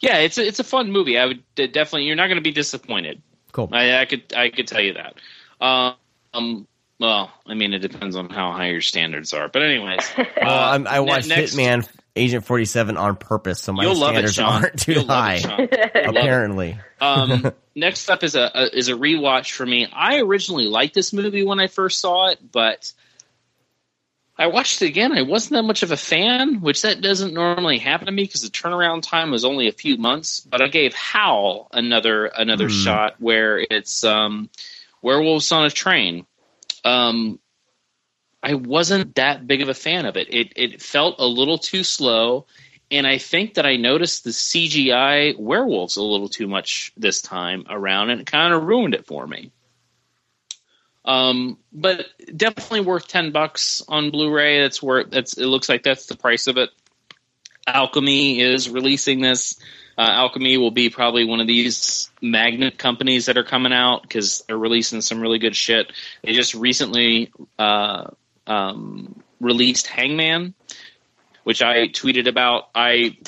Speaker 2: yeah, it's a, it's a fun movie. I would uh, definitely. You're not going to be disappointed.
Speaker 1: Cool.
Speaker 2: I, I could I could tell you that. Um, well, I mean, it depends on how high your standards are. But anyways, uh,
Speaker 1: Well, I'm, I
Speaker 2: ne-
Speaker 1: watched
Speaker 2: next-
Speaker 1: Hitman Agent 47 on purpose, so my
Speaker 2: You'll it,
Speaker 1: standards aren't too
Speaker 2: You'll
Speaker 1: high.
Speaker 2: it, Sean. You'll love it.
Speaker 1: Apparently,
Speaker 2: um, next up is a, a is a rewatch for me. I originally liked this movie when I first saw it, but I watched it again. I wasn't that much of a fan, which that doesn't normally happen to me because the turnaround time was only a few months. But I gave Howl another another
Speaker 1: Hmm.
Speaker 2: shot where it's um, werewolves on a train. Um, I wasn't that big of a fan of it. It it felt a little too slow, and I think that I noticed the CGI werewolves a little too much this time around, and it kind of ruined it for me. Um, but definitely worth ten bucks on Blu-ray. That's where that's. It looks like that's the price of it. Alchemy is releasing this. Uh, Alchemy will be probably one of these magnet companies that are coming out because they're releasing some really good shit. They just recently uh, um, released Hangman, which I tweeted about. I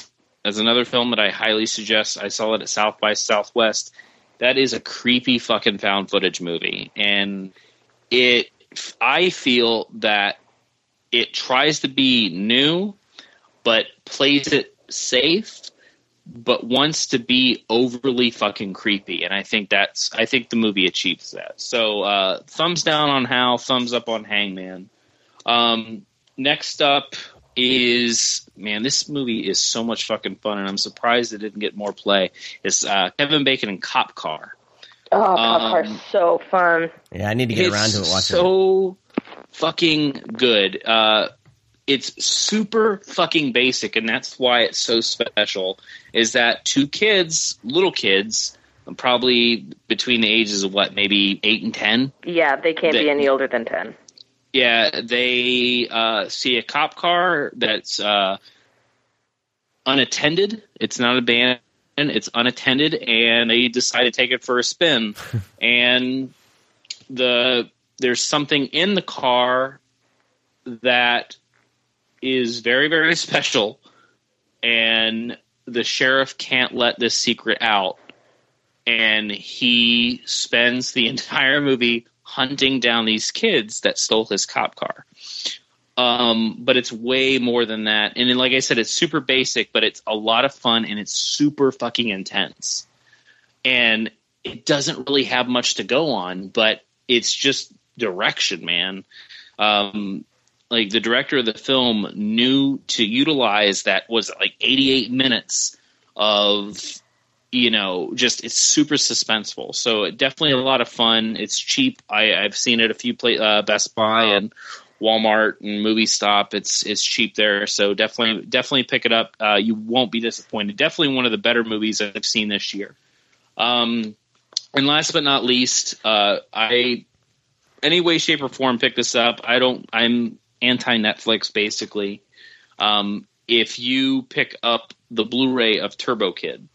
Speaker 2: as another film that I highly suggest. I saw it at South by Southwest. That is a creepy fucking found footage movie, and it. I feel that it tries to be new, but plays it safe, but wants to be overly fucking creepy. And I think that's. I think the movie achieves that. So uh, thumbs down on Howl, thumbs up on Hangman. Um, next up is man, this movie is so much fucking fun, and I'm surprised it didn't get more play. It's uh, Kevin Bacon and Cop Car.
Speaker 3: Oh, Cop Car's
Speaker 2: Um,
Speaker 3: so fun.
Speaker 1: Yeah, I need to get
Speaker 2: It's
Speaker 1: around to it. Watching it.
Speaker 2: so fucking good. Uh, it's super fucking basic, and that's why it's so special. Is that two kids, little kids, probably between the ages of what, maybe eight and ten?
Speaker 3: Yeah, they can't
Speaker 2: They-
Speaker 3: be any older than ten.
Speaker 2: Yeah, they uh, see a cop car that's uh, unattended. It's not abandoned. It's unattended, and they decide to take it for a spin. and the there's something in the car that is very very special, and the sheriff can't let this secret out. And he spends the entire movie hunting down these kids that stole his cop car. Um, but it's way more than that. And then, like I said, it's super basic, but it's a lot of fun and it's super fucking intense. And it doesn't really have much to go on, but it's just direction, man. Um, like the director of the film knew to utilize that was like 88 minutes of you know just it's super suspenseful so definitely a lot of fun it's cheap I, i've seen it a few play, uh, best buy and walmart and movie stop it's it's cheap there so definitely definitely pick it up uh, you won't be disappointed definitely one of the better movies i've seen this year um, and last but not least uh, i any way shape or form pick this up i don't i'm anti netflix basically um, if you pick up the blu-ray of turbo kid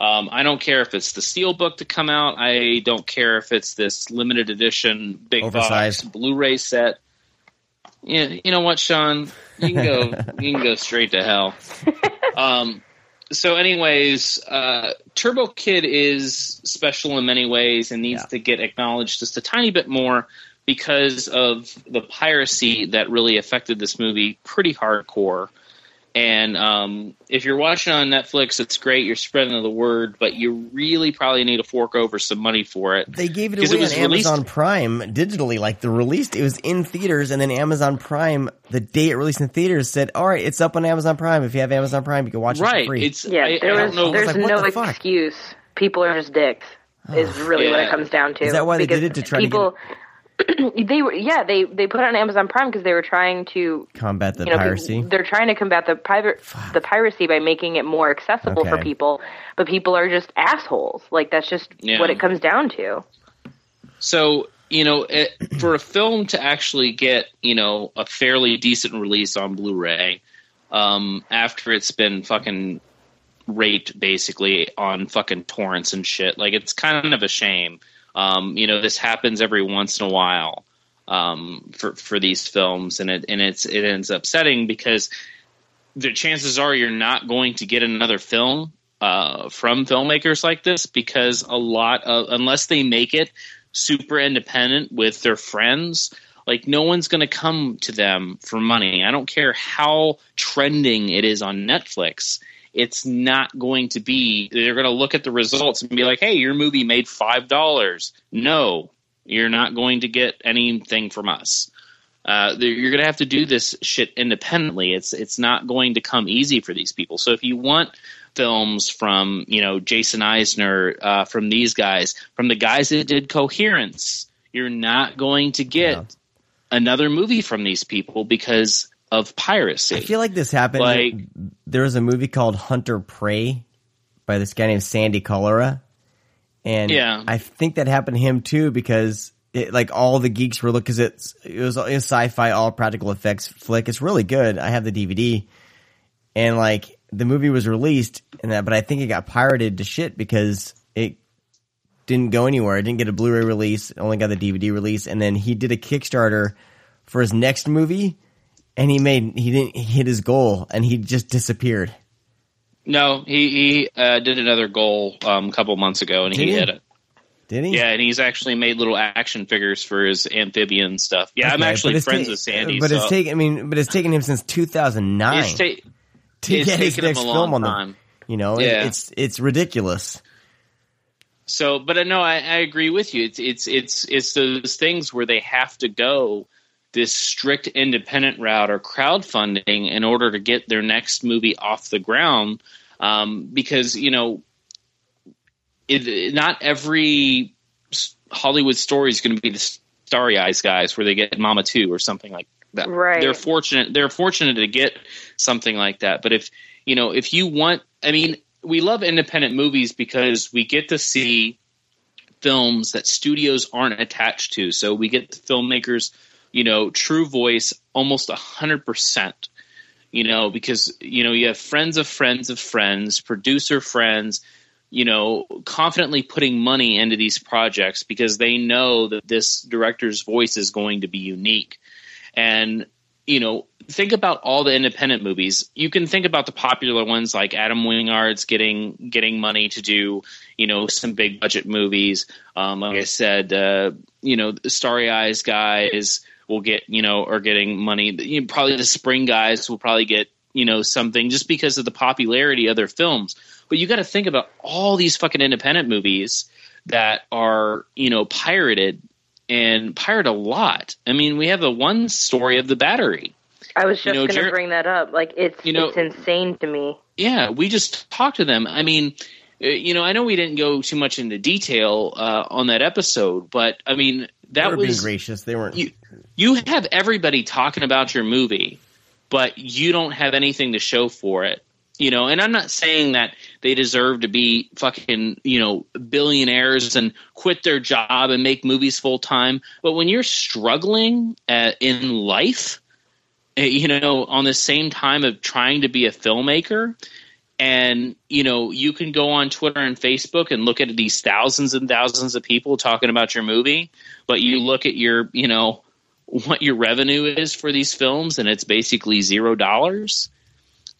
Speaker 2: um, I don't care if it's the steel book to come out. I don't care if it's this limited edition big
Speaker 1: Oversized.
Speaker 2: box Blu-ray set. Yeah, you know what, Sean? You can go. you can go straight to hell. Um, so, anyways, uh, Turbo Kid is special in many ways and needs
Speaker 1: Yeah.
Speaker 2: to get acknowledged just a tiny bit more because of the piracy that really affected this movie pretty hardcore. And um, if you're watching on Netflix, it's great. You're spreading the word, but you really probably need to fork over some money for it.
Speaker 1: They gave it
Speaker 2: 'Cause
Speaker 1: away
Speaker 2: it was
Speaker 1: on
Speaker 2: released-
Speaker 1: Amazon Prime digitally. Like the released, it was in theaters, and then Amazon Prime, the day it released in theaters, said, "All right, it's up on Amazon Prime. If you have Amazon Prime, you can watch it
Speaker 2: Right?
Speaker 1: for free."
Speaker 2: It's
Speaker 3: Yeah,
Speaker 2: I,
Speaker 3: there
Speaker 2: I
Speaker 3: was,
Speaker 2: don't know.
Speaker 3: there's
Speaker 1: like,
Speaker 3: no
Speaker 1: the
Speaker 3: excuse. People are just dicks. Is really what it comes down to.
Speaker 1: Is that why they
Speaker 3: Because
Speaker 1: did it, to try to
Speaker 3: people, they were yeah they they put it on Amazon Prime because they were trying to
Speaker 1: combat the
Speaker 3: you know
Speaker 1: piracy.
Speaker 3: they're trying to combat the private the piracy by making it more accessible for people, but people are just assholes. Like that's just
Speaker 2: Yeah.
Speaker 3: what it comes down to.
Speaker 2: So you know, it, for a film to actually get you know a fairly decent release on Blu-ray um, after it's been fucking raped basically on fucking torrents and shit, like it's kind of a shame. Um, you know, this happens every once in a while um, for for these films, and it and it's it ends up upsetting because the chances are you're not going to get another film uh, from filmmakers like this because a lot of unless they make it super independent with their friends like no one's going to come to them for money. I don't care how trending it is on netflix it's not going to be they're going to look at the results and be like hey your movie made five dollars no you're not going to get anything from us Uh, you're going to have to do this shit independently. It's it's not going to come easy for these people. So if you want films from you know Jason Eisener, uh, from these guys, from the guys that did Coherence, you're not going to get
Speaker 1: Yeah.
Speaker 2: another movie from these people because of piracy.
Speaker 1: I feel like this happened.
Speaker 2: Like-
Speaker 1: there was a movie called Hunter Prey by this guy named Sandy Collora, and
Speaker 2: Yeah.
Speaker 1: I think that happened to him too because it, like all the geeks were looking because it's it was a sci-fi all practical effects flick. It's really good. I have the DVD, and like the movie was released and that, but I think it got pirated to shit because it didn't go anywhere. It didn't get a Blu-ray release. Only got the DVD release, and then he did a Kickstarter for his next movie, and he made he didn't hit his goal, and he just disappeared.
Speaker 2: no, he he uh, did another goal um, a couple months ago and
Speaker 1: Did
Speaker 2: he
Speaker 1: he?
Speaker 2: hit it.
Speaker 1: Did he?
Speaker 2: Yeah, and he's actually made little action figures for his amphibian stuff. Yeah, I'm actually friends
Speaker 1: ta-
Speaker 2: with Sandy.
Speaker 1: But
Speaker 2: so
Speaker 1: it's taken. I mean, but it's taken him since 2009
Speaker 2: it's, ta-
Speaker 1: to
Speaker 2: it's
Speaker 1: get his next film on the.
Speaker 2: time.
Speaker 1: You know,
Speaker 2: Yeah.
Speaker 1: it's it's ridiculous.
Speaker 2: So, but no, I, I agree with you. It's it's it's it's those things where they have to go this strict independent route or crowdfunding in order to get their next movie off the ground. Um, because you know, it, not every Hollywood story is going to be the Starry Eyes guys where they get Mama Two or something like that.
Speaker 3: Right.
Speaker 2: They're fortunate. They're fortunate to get something like that. But if you know, if you want, I mean, we love independent movies because we get to see films that studios aren't attached to. So we get the filmmakers, you know, true voice almost a hundred percent. You know, because you know you have friends of friends of friends, producer friends, you know, confidently putting money into these projects because they know that this director's voice is going to be unique. And you know, think about all the independent movies. You can think about the popular ones like Adam Wingard's getting getting money to do, you know, some big budget movies. Um, like I said, uh, you know, Starry Eyes guys will get, you know, are getting money. You know, probably the Spring guys will probably get, you know, something just because of the popularity of their films. But you got to think about all these fucking independent movies that are, you know, pirated and pirate a lot. I mean, we have the one story of the battery.
Speaker 3: I was just
Speaker 2: You know,
Speaker 3: going to
Speaker 2: Jer-
Speaker 3: bring that up. Like it's
Speaker 2: You know-
Speaker 3: it's insane to me.
Speaker 2: Yeah, we just talked to them. I mean, uh, you know, I know we didn't go too much into detail uh, on that episode, but I mean, that
Speaker 1: were being
Speaker 2: was
Speaker 1: gracious. They weren't.
Speaker 2: you. You have everybody talking about your movie, but you don't have anything to show for it. You know, and I'm not saying that they deserve to be fucking, you know, billionaires and quit their job and make movies full time. But when you're struggling uh, in life, uh, you know, on the same time of trying to be a filmmaker, and you know, you can go on Twitter and Facebook and look at these thousands and thousands of people talking about your movie, but you look at your, you know, what your revenue is for these films, and it's basically zero dollars.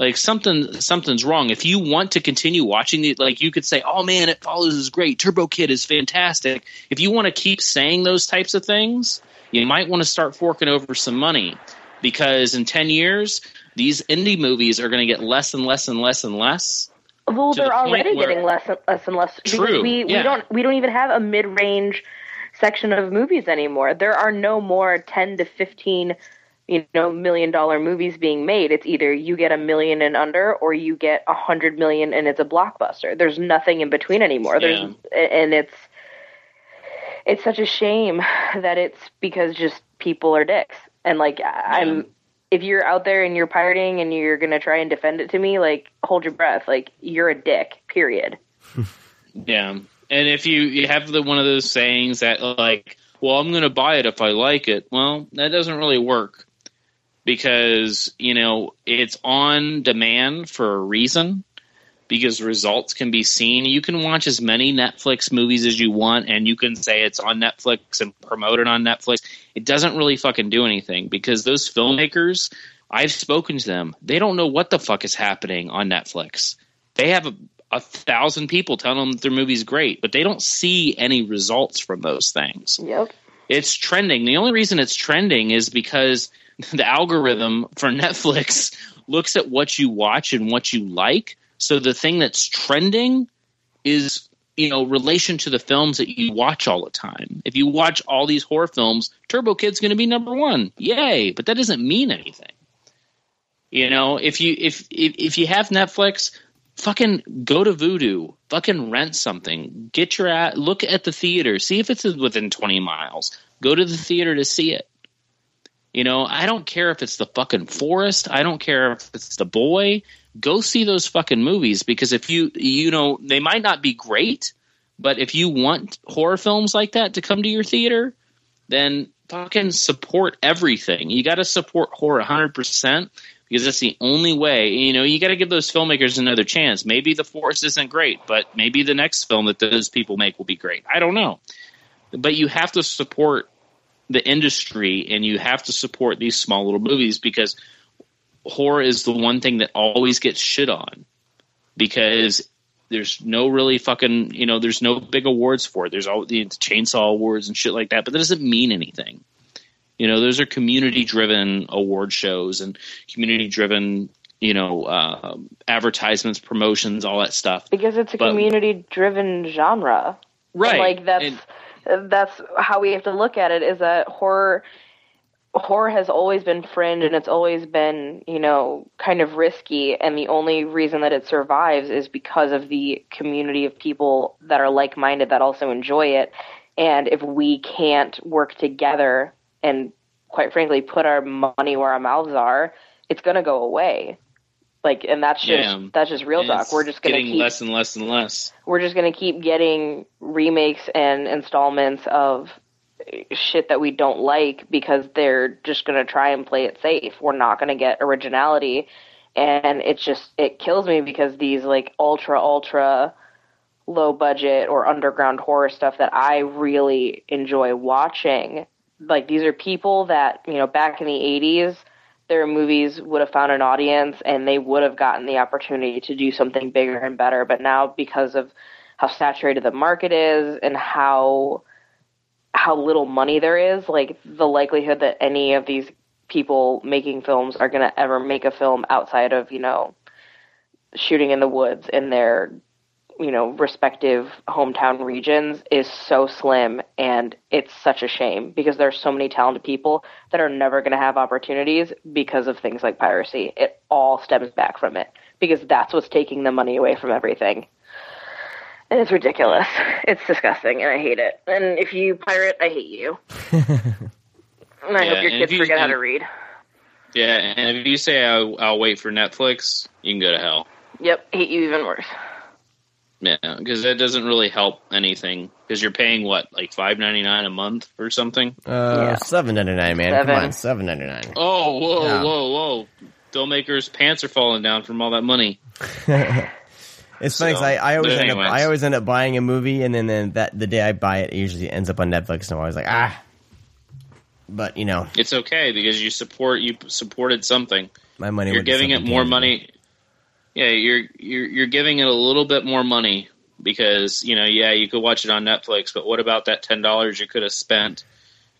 Speaker 2: Like something something's wrong. If you want to continue watching it like you could say oh man it follows is great. Turbo kid is fantastic. If you want to keep saying those types of things you might want to start forking over some money because in 10 years these indie movies are going to get less and less and less and less
Speaker 3: Well, they're
Speaker 2: point
Speaker 3: already
Speaker 2: where-
Speaker 3: getting less and less and less because
Speaker 2: True,
Speaker 3: we,
Speaker 2: yeah.
Speaker 3: we don't we don't even have a mid range section of movies anymore. There are no more ten to fifteen, you know, million dollar movies being made. It's either you get a million and under, or you get a hundred million and it's a blockbuster. There's nothing in between anymore. There's and it's it's such a shame that it's because just people are dicks and like I'm if you're out there and you're pirating and you're gonna try and defend it to me, like hold your breath. Like you're a dick. Period.
Speaker 2: Yeah, and if you you have the one of those sayings that like, well, I'm going to buy it if I like it. Well, that doesn't really work because you know it's on demand for a reason. Because results can be seen. You can watch as many Netflix movies as you want, and you can say it's on Netflix and promote it on Netflix. It doesn't really fucking do anything because those filmmakers, I've spoken to them. They don't know what the fuck is happening on Netflix. They have a, a thousand people telling them that their movie's great, but they don't see any results from those things.
Speaker 3: Yep.
Speaker 2: It's trending. The only reason it's trending is because the algorithm for Netflix looks at what you watch and what you like. So the thing that's trending is you know relation to the films that you watch all the time. If you watch all these horror films, Turbo Kid's going to be number one. Yay! But that doesn't mean anything. You know, if you if if, if you have Netflix, fucking go to Vudu, fucking rent something, get your at look at the theater, see if it's within twenty miles. Go to the theater to see it. You know, I don't care if it's the fucking forest. I don't care if it's the boy. Go see those fucking movies because if you you know they might not be great, but if you want horror films like that to come to your theater, then fucking support everything. You got to support horror 100% because that's the only way. You know, you got to give those filmmakers another chance. Maybe The Forest isn't great, but maybe the next film that those people make will be great. I don't know. But you have to support the industry and you have to support these small little movies because horror is the one thing that always gets shit on because there's no really fucking you know there's no big awards for it there's all the chainsaw awards and shit like that but that doesn't mean anything you know those are community driven award shows and community driven you know uh, advertisements promotions all that stuff.
Speaker 3: Because it's a
Speaker 2: But-
Speaker 3: community driven genre
Speaker 2: right.
Speaker 3: like that's
Speaker 2: And-
Speaker 3: that's how we have to look at it is that horror horror has always been fringe and it's always been you know kind of risky. And the only reason that it survives is because of the community of people that are like-minded that also enjoy it. And if we can't work together and quite frankly put our money where our mouths are it's going to go away like and that's just
Speaker 2: Yeah.
Speaker 3: that's just real talk we're just going to keep
Speaker 2: less and less and less
Speaker 3: we're just going to keep getting remakes and installments of shit that we don't like because they're just going to try and play it safe. We're not going to get originality and it's just it kills me because these like ultra ultra low budget or underground horror stuff that I really enjoy watching like these are people that, you know, back in the 80s their movies would have found an audience and they would have gotten the opportunity to do something bigger and better. But now, because of how saturated the market is and how how little money there is, like the likelihood that any of these people making films are going to ever make a film outside of you know shooting in the woods in their you know respective hometown regions is so slim and it's such a shame because there are so many talented people that are never going to have opportunities because of things like piracy. It all stems back from it because that's what's taking the money away from everything. And it's ridiculous. It's disgusting and i hate it. And if you pirate i hate you. And i
Speaker 2: Yeah,
Speaker 3: hope your kids
Speaker 2: you-
Speaker 3: forget how to read.
Speaker 2: Yeah and if you say I'll, I'll wait for netflix you can go to hell.
Speaker 3: Yep hate you even worse
Speaker 2: Yeah, because that doesn't really help anything. Because you're paying what, like five ninety nine a month or something?
Speaker 1: Uh,
Speaker 3: Yeah.
Speaker 1: seven ninety nine, man.
Speaker 3: Seven.
Speaker 1: Come on, seven ninety nine.
Speaker 2: Oh, whoa,
Speaker 1: Yeah.
Speaker 2: whoa, whoa! Filmmakers' pants are falling down from all that money.
Speaker 1: It's funny 'cause
Speaker 2: So,
Speaker 1: I, I always
Speaker 2: but
Speaker 1: end up. I always end up buying a movie and then, then that the day I buy it, it usually ends up on Netflix and I'm always like ah. But you know,
Speaker 2: It's okay because you support you supported something.
Speaker 1: my money.
Speaker 2: You're giving it more money. Yeah, you're you're you're giving it a little bit more money because you know, yeah, you could watch it on Netflix, but what about that ten dollars you could have spent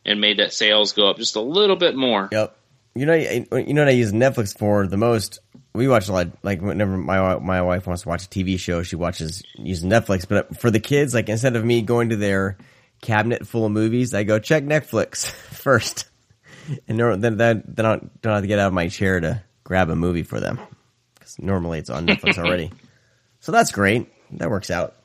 Speaker 2: and made that sales go up just a little bit more?
Speaker 1: Yep. You know, you know what I use Netflix for the most. We watch a lot. Like whenever my my wife wants to watch a TV show, she watches using Netflix. But for the kids, like instead of me going to their cabinet full of movies, I go check Netflix first, and then then then I don't, don't have to get out of my chair to grab a movie for them because normally it's on Netflix already. So that's great. That works out.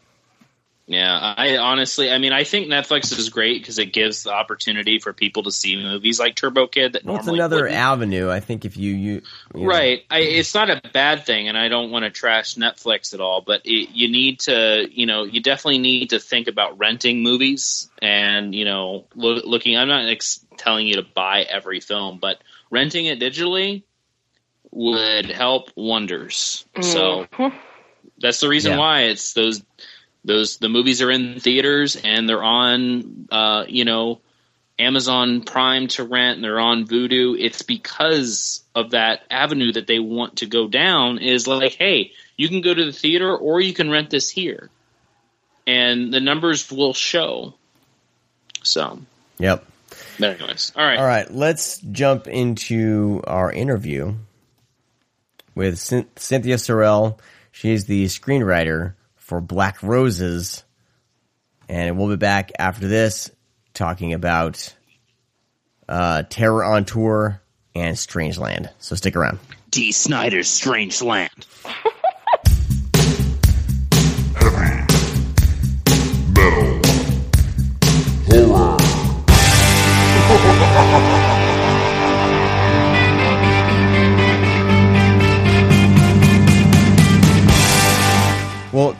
Speaker 2: Yeah, I honestly, I mean, I think Netflix is great because it gives the opportunity for people to see movies like Turbo Kid that
Speaker 1: Well, it's another
Speaker 2: wouldn't.
Speaker 1: avenue. I think if you you, you know,
Speaker 2: Right. I, it's not a bad thing, and I don't want to trash Netflix at all, but it, you need to, you know, you definitely need to think about renting movies and, you know, loo- looking. I'm not ex- telling you to buy every film, but renting it digitally would help wonders. So
Speaker 3: Mhm.
Speaker 2: that's the reason
Speaker 1: Yeah.
Speaker 2: why it's those those the movies are in theaters and they're on uh you know Amazon Prime to rent and they're on Vudu it's because of that avenue that they want to go down is like hey you can go to the theater or you can rent this here and the numbers will show so
Speaker 1: Yep.
Speaker 2: but anyways all right
Speaker 1: All right, let's jump into our interview with Cyn- Cynthia Cirile. She's the screenwriter for Black Roses, and we'll be back after this talking about uh, Terror on Tour and Strangeland. So stick around.
Speaker 2: Dee Snider's Strange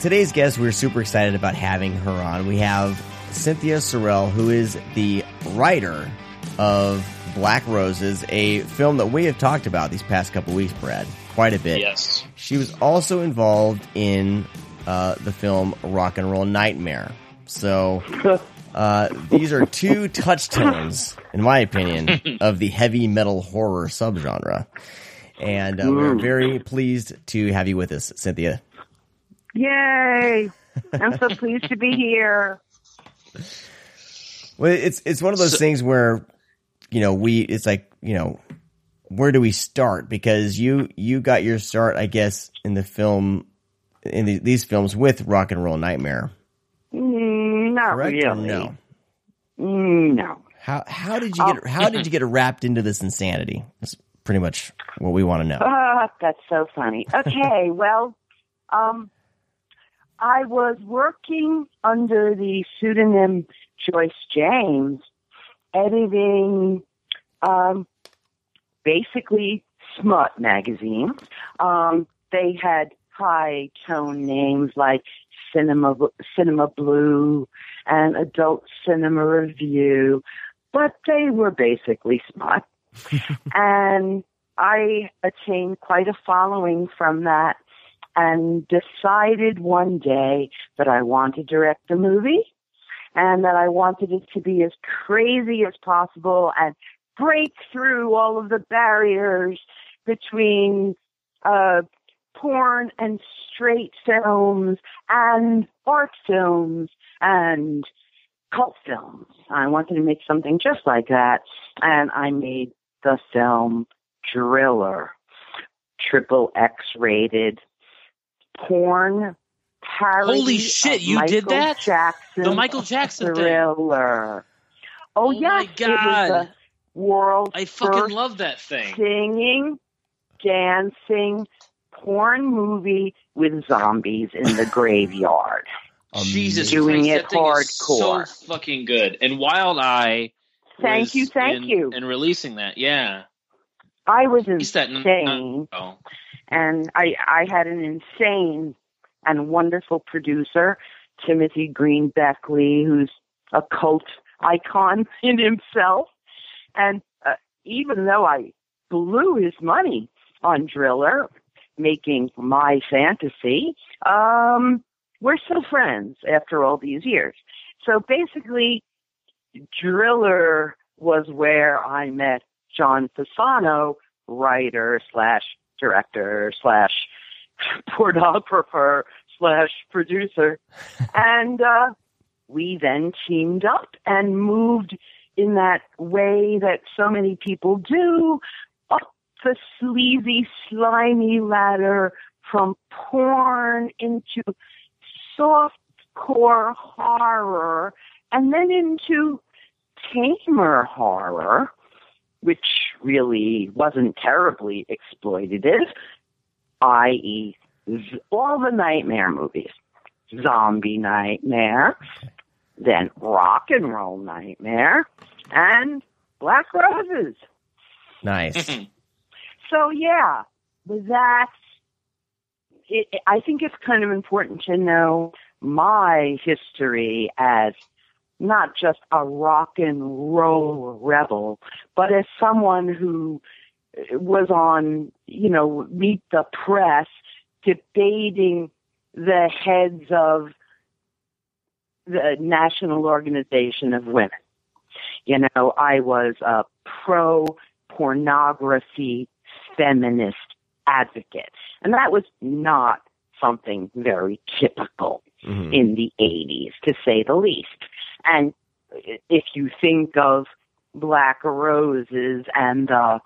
Speaker 1: today's guest, we're super excited about having her on. We have Cynthia Cirile, who is the writer of Black Roses, a film that we have talked about these past couple weeks, Brad, quite a bit.
Speaker 2: Yes.
Speaker 1: She was also involved in uh, the film Rock and Roll Nightmare. So uh, these are two touchstones, in my opinion, of the heavy metal horror subgenre. And uh, we're very pleased to have you with us, Cynthia.
Speaker 5: Yay! I'm so pleased to be here.
Speaker 1: Well, it's it's one of those
Speaker 2: So-
Speaker 1: things where you know we it's like you know where do we start because you you got your start I guess in the film in the, these films with Rock and Roll Nightmare,
Speaker 5: Mm, not
Speaker 1: correct?
Speaker 5: really.
Speaker 1: no.
Speaker 5: Mm, no.
Speaker 1: How how did you get how did you get wrapped into this insanity? That's pretty much what we want to know.
Speaker 5: Ah, that's so funny. Okay, well, um, I was working under the pseudonym Joyce James, editing um, basically smut magazines. Um, they had high tone names like Cinema Cinema Blue and Adult Cinema Review, but they were basically smut. and I attained quite a following from that and decided one day that I wanted to direct a movie and that I wanted it to be as crazy as possible and break through all of the barriers between uh, porn and straight films and art films and cult films. I wanted to make something just like that, and I made the film Driller, triple X rated porn parody.
Speaker 2: Holy shit,
Speaker 5: of
Speaker 2: you did that?
Speaker 5: Jackson
Speaker 2: The Michael Jackson thing.
Speaker 5: Thriller. Oh, yeah.
Speaker 2: Oh
Speaker 5: yes,
Speaker 2: my
Speaker 5: it was
Speaker 2: God.
Speaker 5: the world's
Speaker 2: I fucking
Speaker 5: first
Speaker 2: love that thing.
Speaker 5: singing, dancing porn movie with zombies in the graveyard.
Speaker 2: Jesus
Speaker 5: Doing
Speaker 2: Christ,
Speaker 5: it
Speaker 2: that thing is
Speaker 5: hardcore.
Speaker 2: so fucking good. And Wild Eye.
Speaker 5: Thank
Speaker 2: was
Speaker 5: you, thank
Speaker 2: in-
Speaker 5: you.
Speaker 2: And releasing that, yeah.
Speaker 5: I was
Speaker 2: Released that in-
Speaker 5: insane,
Speaker 2: Oh.
Speaker 5: And I I had an insane and wonderful producer, Timothy Green Beckley, who's a cult icon in himself. And uh, even though I blew his money on Driller, making my fantasy, um, we're still friends after all these years. So basically, Driller was where I met John Fasano, writer slash director slash pornographer slash producer. and uh, we then teamed up and moved in that way that so many people do up the sleazy, slimy ladder from porn into soft core horror and then into tamer horror, which really wasn't terribly exploitative, i.e., all the nightmare movies. Zombie Nightmare, then Rock and Roll Nightmare, and Black Roses.
Speaker 1: Nice. Mm-hmm.
Speaker 5: So yeah, with that, it, I think it's kind of important to know my history as not just a rock and roll rebel, but as someone who was on, you know, Meet the Press debating the heads of the National Organization of Women. You know, I was a pro pornography feminist advocate. And that was not something very typical
Speaker 1: Mhm.
Speaker 5: in the 80s, to say the least. And if you think of Black Roses and the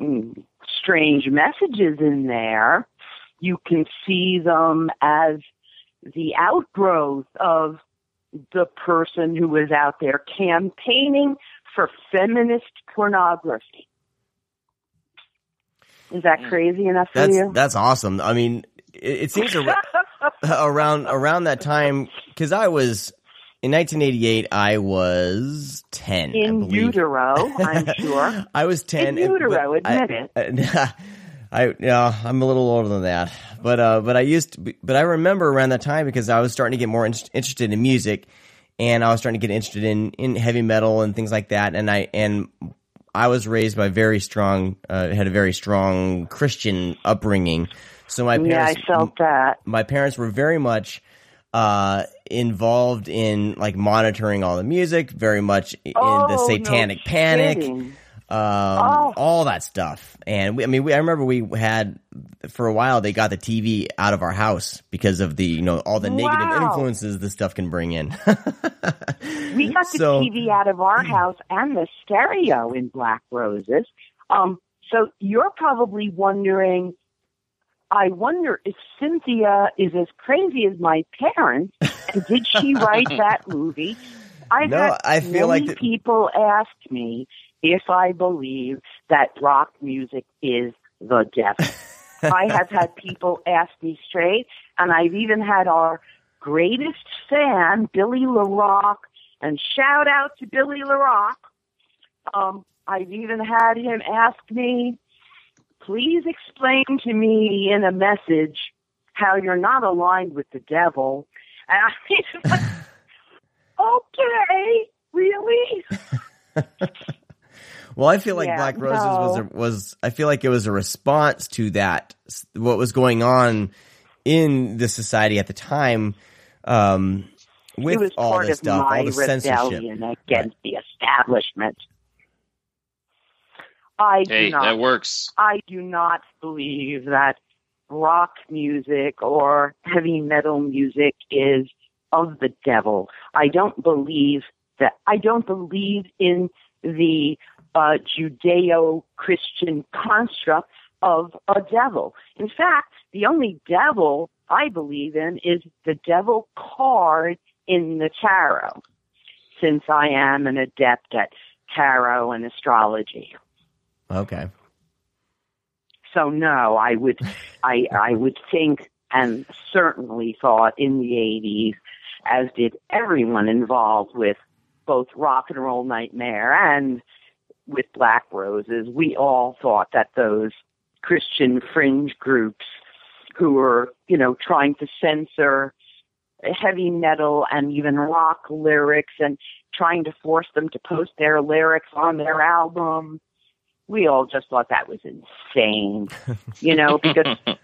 Speaker 5: mm, strange messages in there, you can see them as the outgrowth of the person who was out there campaigning for feminist pornography. Is that crazy enough for
Speaker 1: That's
Speaker 5: you?
Speaker 1: that's awesome. I mean, it, it seems ar- around around that time because I was in 1988. I was 10. I
Speaker 5: In
Speaker 1: believe.
Speaker 5: utero, I'm sure.
Speaker 1: I was 10.
Speaker 5: In utero,
Speaker 1: but I-
Speaker 5: admit it.
Speaker 1: I yeah, I'm a little older than that, but uh, but I used to, be, but I remember around that time because I was starting to get more in- interested in music, and I was starting to get interested in in heavy metal and things like that, and I and I was raised by very strong, uh, had a very strong Christian upbringing, so my
Speaker 5: Yeah, I felt that.
Speaker 1: my parents were very uh, involved in like monitoring all the music, very much in
Speaker 5: Oh,
Speaker 1: the
Speaker 5: no
Speaker 1: Satanic Panic
Speaker 5: kidding.
Speaker 1: um,
Speaker 5: Oh.
Speaker 1: all that stuff. And we, I mean, we, I remember we had for a while they got the TV out of our house because of the you know all the negative
Speaker 5: Wow.
Speaker 1: influences this stuff can bring in.
Speaker 5: We got the TV out of our house and the stereo in Black Roses. Um, so you're probably wondering, I wonder if Cynthia is as crazy as my parents, and did she write that movie? I've
Speaker 1: No,
Speaker 5: had
Speaker 1: I feel like the-
Speaker 5: people ask me if I believe that rock music is the devil. I have had people ask me straight, and I've even had our greatest fan, Billy LaRock, and shout out to Billy LaRock. Um, I've even had him ask me, please explain to me in a message how you're not aligned with the devil. And I mean, like, okay, really?
Speaker 1: well, I feel like
Speaker 5: Yeah,
Speaker 1: Black Roses was a, was I feel like it was a response to that what was going on in the society at the time. Um, with
Speaker 5: it was
Speaker 1: all
Speaker 5: part
Speaker 1: this
Speaker 5: of
Speaker 1: stuff,
Speaker 5: my
Speaker 1: all the censorship.
Speaker 5: rebellion against the establishment. I do
Speaker 2: Hey,
Speaker 5: not
Speaker 2: that works.
Speaker 5: I do not believe that rock music or heavy metal music is of the devil. I don't believe that. I don't believe in the uh, Judeo-Christian construct of a devil. In fact, the only devil I believe in is the devil card in the tarot, since I am an adept at tarot and astrology.
Speaker 1: Okay.
Speaker 5: So no, I would, I, I would think and certainly thought in the 80s, as did everyone involved with both Rock and Roll Nightmare and with Black Roses, we all thought that those Christian fringe groups who were, you know, trying to censor heavy metal and even rock lyrics and trying to force them to post their lyrics on their album. We all just thought that was insane, you know, because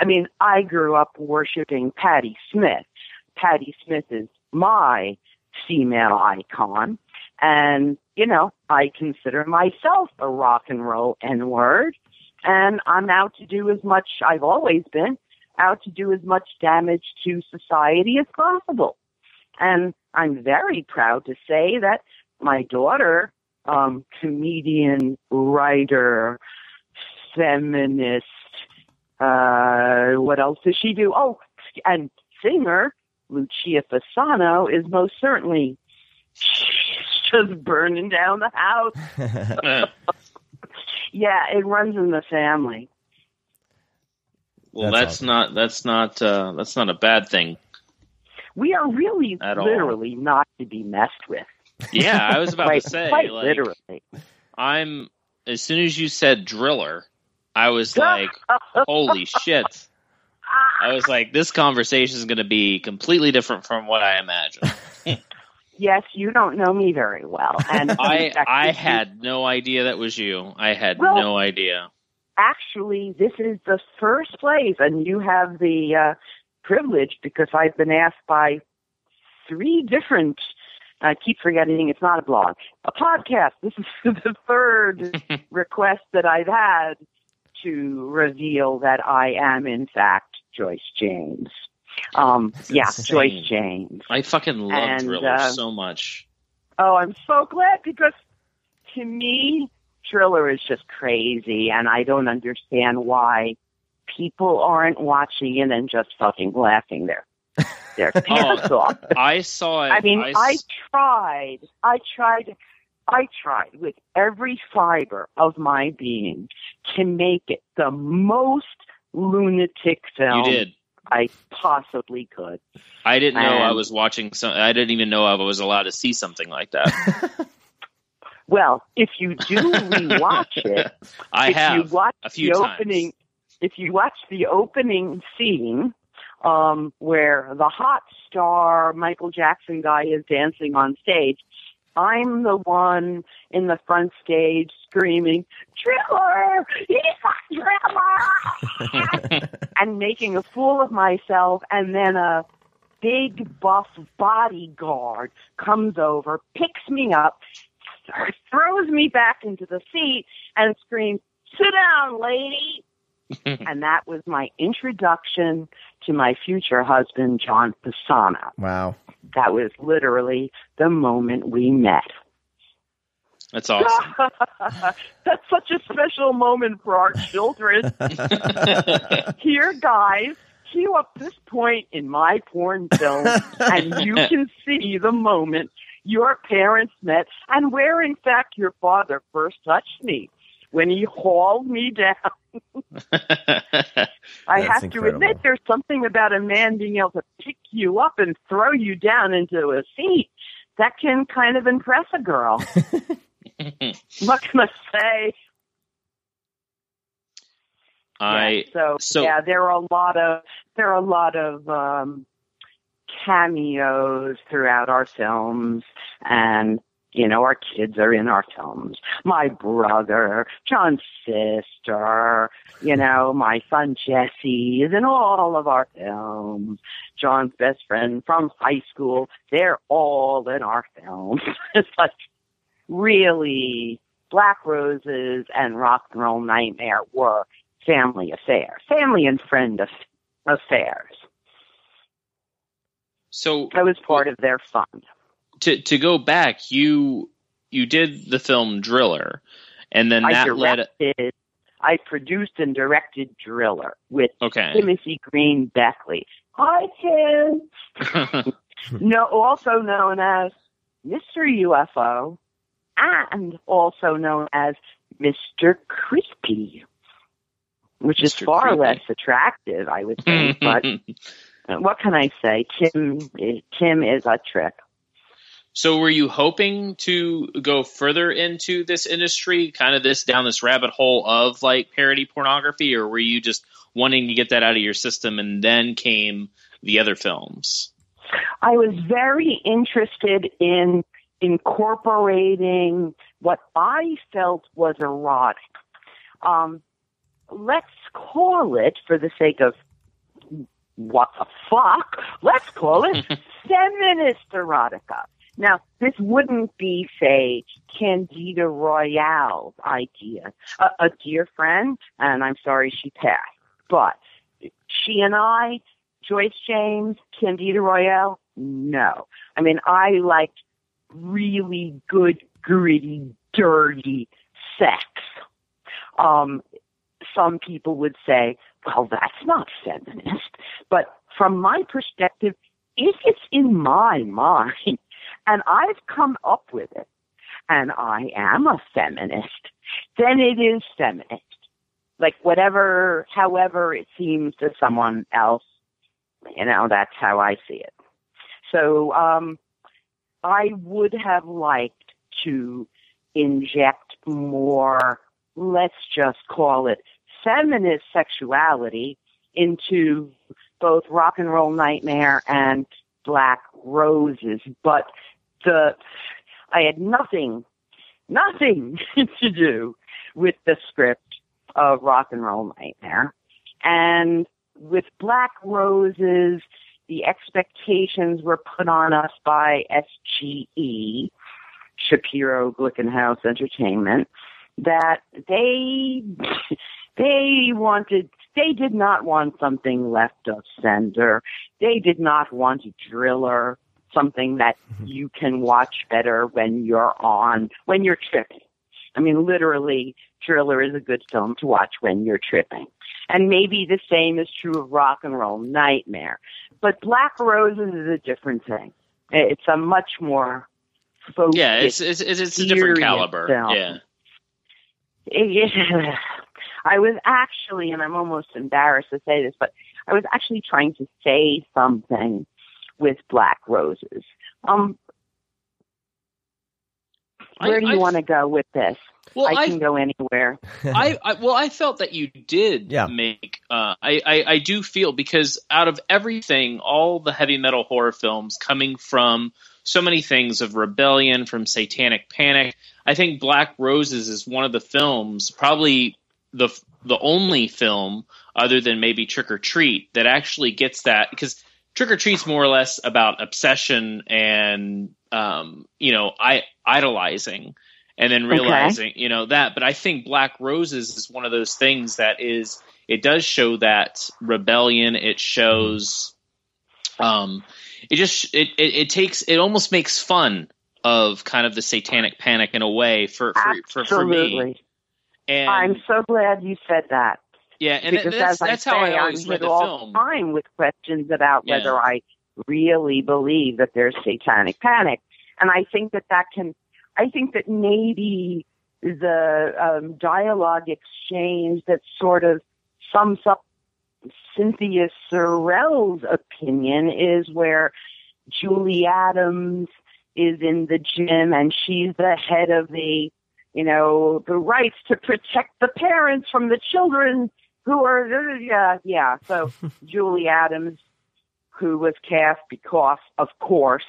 Speaker 5: I mean, I grew up worshiping Patti Smith. Patti Smith is my female icon. And, you know, I consider myself a rock and roll N word. And I'm out to do as much, I've always been, out to do as much damage to society as possible. And I'm very proud to say that my daughter, um, comedian, writer, feminist, uh, what else does she do? Oh, and singer, Lucia Fasano is most certainly just burning down the house. Yeah, it runs in the family.
Speaker 2: well,
Speaker 1: That's
Speaker 2: that's,
Speaker 1: awesome.
Speaker 2: not that's not uh, that's not a bad thing.
Speaker 5: We are really
Speaker 2: At all.
Speaker 5: literally not to be messed with.
Speaker 2: Yeah, I was about to say, like,
Speaker 5: literally.
Speaker 2: I'm as soon as you said driller, I was like, holy shit. I was like, this conversation is going to be completely different from what I imagined.
Speaker 5: yes, you don't know me very well, and
Speaker 2: I I had no idea that was you. I had
Speaker 5: Well-
Speaker 2: no idea.
Speaker 5: actually this is the first place, and you have the uh, privilege because I've been asked by three different. I keep forgetting it's not a blog, a podcast. This is the third request that I've had to reveal that I am in fact Joyce James. Um, yeah,
Speaker 2: insane.
Speaker 5: Joyce James.
Speaker 2: I fucking love
Speaker 5: And,
Speaker 2: Driller
Speaker 5: uh,
Speaker 2: so much.
Speaker 5: Oh, I'm so glad because to me, Driller is just crazy, and I don't understand why people aren't watching it and just fucking laughing there. Their pants off.
Speaker 2: I saw it.
Speaker 5: I mean, I tried. I tried. I tried with every fiber of my being to make it the most lunatic film
Speaker 2: you did.
Speaker 5: I possibly could.
Speaker 2: I didn't know I was watching some. I didn't even know I was allowed to see something like that.
Speaker 5: Well, if you do rewatch it,
Speaker 2: I
Speaker 5: if
Speaker 2: have
Speaker 5: you watch
Speaker 2: a few
Speaker 5: the
Speaker 2: times.
Speaker 5: opening, if you watch the opening scene um, where the hot star Michael Jackson guy is dancing on stage, I'm the one in the front stage screaming, "Driller! He's a driller!" and making a fool of myself, and then a big buff bodyguard comes over, picks me up, throws me back into the seat, and screams, "Sit down, lady!" and that was my introduction to my future husband, John Fasano.
Speaker 1: Wow.
Speaker 5: That was literally the moment we met.
Speaker 2: That's awesome.
Speaker 5: That's such a special moment for our children. Here, guys, cue up this point in my porn film, and you can see the moment your parents met and where, in fact, your father first touched me when he hauled me down. I have to
Speaker 1: incredible.
Speaker 5: admit, there's something about a man being able to pick you up and throw you down into a seat that can kind of impress a girl. what can I say?
Speaker 2: I
Speaker 5: Yeah, so,
Speaker 2: so-
Speaker 5: yeah, there are a lot of there are a lot of um, cameos throughout our films, and you know our kids are in our films. My brother, John's sister, you know my son Jesse is in all of our films. John's best friend from high school, they're all in our films. it's like really Black Roses and Rock and Roll Nightmare were family affairs, family and friend aff- affairs.
Speaker 2: so
Speaker 5: I was part of their fun.
Speaker 2: To to go back, you you did the film Driller, and then
Speaker 5: I
Speaker 2: that led.
Speaker 5: I produced and directed Driller with
Speaker 2: Okay.
Speaker 5: Timothy Green Beckley. Hi, Tim. no, also known as Mr. UFO, and also known as Mr. Creepy, which is far
Speaker 2: Creepy.
Speaker 5: less attractive, I would think. but what can I say? Tim, Tim is a trip.
Speaker 2: So, were you hoping to go further into this industry, kind of this down this rabbit hole of like parody pornography, or were you just wanting to get that out of your system, and then came the other films?
Speaker 5: I was very interested in incorporating what I felt was erotic. Um, let's call it, for the sake of what the fuck, let's call it feminist erotica. Now, this wouldn't be, say, Candida Royalle's idea. A, a dear friend, and I'm sorry she passed, but she and I, Joyce James, Candida Royalle, no. I mean, I liked really good, gritty, dirty sex. Um, some people would say, well, that's not feminist. But from my perspective, if it's in my mind and I've come up with it and I am a feminist, then it is feminist. Like whatever, however it seems to someone else, you know, that's how I see it. So, um, I would have liked to inject more, let's just call it feminist sexuality into both rock and roll nightmare and black roses. But the, I had nothing, nothing to do with the script of rock and roll nightmare. And with black roses, the expectations were put on us by SGE, Shapiro Glickenhaus Entertainment, that they they wanted they did not want something left of center. They did not want a driller, something that mm-hmm. you can watch better when you're on when you're tripping. I mean literally Driller is a good film to watch when you're tripping. And maybe the same is true of Rock and Roll Nightmare. But Black Roses is a different thing. It's a much more focused.
Speaker 2: Yeah, it's it's it's, it's a different caliber.
Speaker 5: film.
Speaker 2: Yeah.
Speaker 5: it- I was actually, and I'm almost embarrassed to say this, but I was actually trying to say something with Black Roses. Um, where
Speaker 2: I-
Speaker 5: do you want to go with this?
Speaker 2: Well,
Speaker 5: I
Speaker 2: I
Speaker 5: can go anywhere.
Speaker 2: I, I well, I felt that you did
Speaker 1: Yeah.
Speaker 2: make. Uh, I, I I do feel because out of everything, all the heavy metal horror films coming from so many things of rebellion, from Satanic Panic, I think Black Roses is one of the films, probably the the only film other than maybe Trick or Treat that actually gets that because Trick or Treat's more or less about obsession and um, you know, I idolizing and then
Speaker 5: Okay.
Speaker 2: realizing, you know, that. But I think Black Roses is one of those things that is it does show that rebellion. It shows, um, it just it, it it takes it almost makes fun of kind of the satanic panic in a way for for for, for me. And
Speaker 5: I'm so glad you said that.
Speaker 2: Yeah, and
Speaker 5: because
Speaker 2: that's
Speaker 5: as
Speaker 2: that's
Speaker 5: I
Speaker 2: how
Speaker 5: say,
Speaker 2: I always
Speaker 5: I'm
Speaker 2: read the
Speaker 5: all
Speaker 2: film.
Speaker 5: the time with questions about
Speaker 2: Yeah.
Speaker 5: whether I really believe that there's satanic panic, and I think that that can. I think that maybe the um, dialogue exchange that sort of sums up Cynthia Cirile's opinion is where Julie Adams is in the gym and she's the head of the you know, the rights to protect the parents from the children who are, yeah, yeah. So Julie Adams, who was cast because, of course,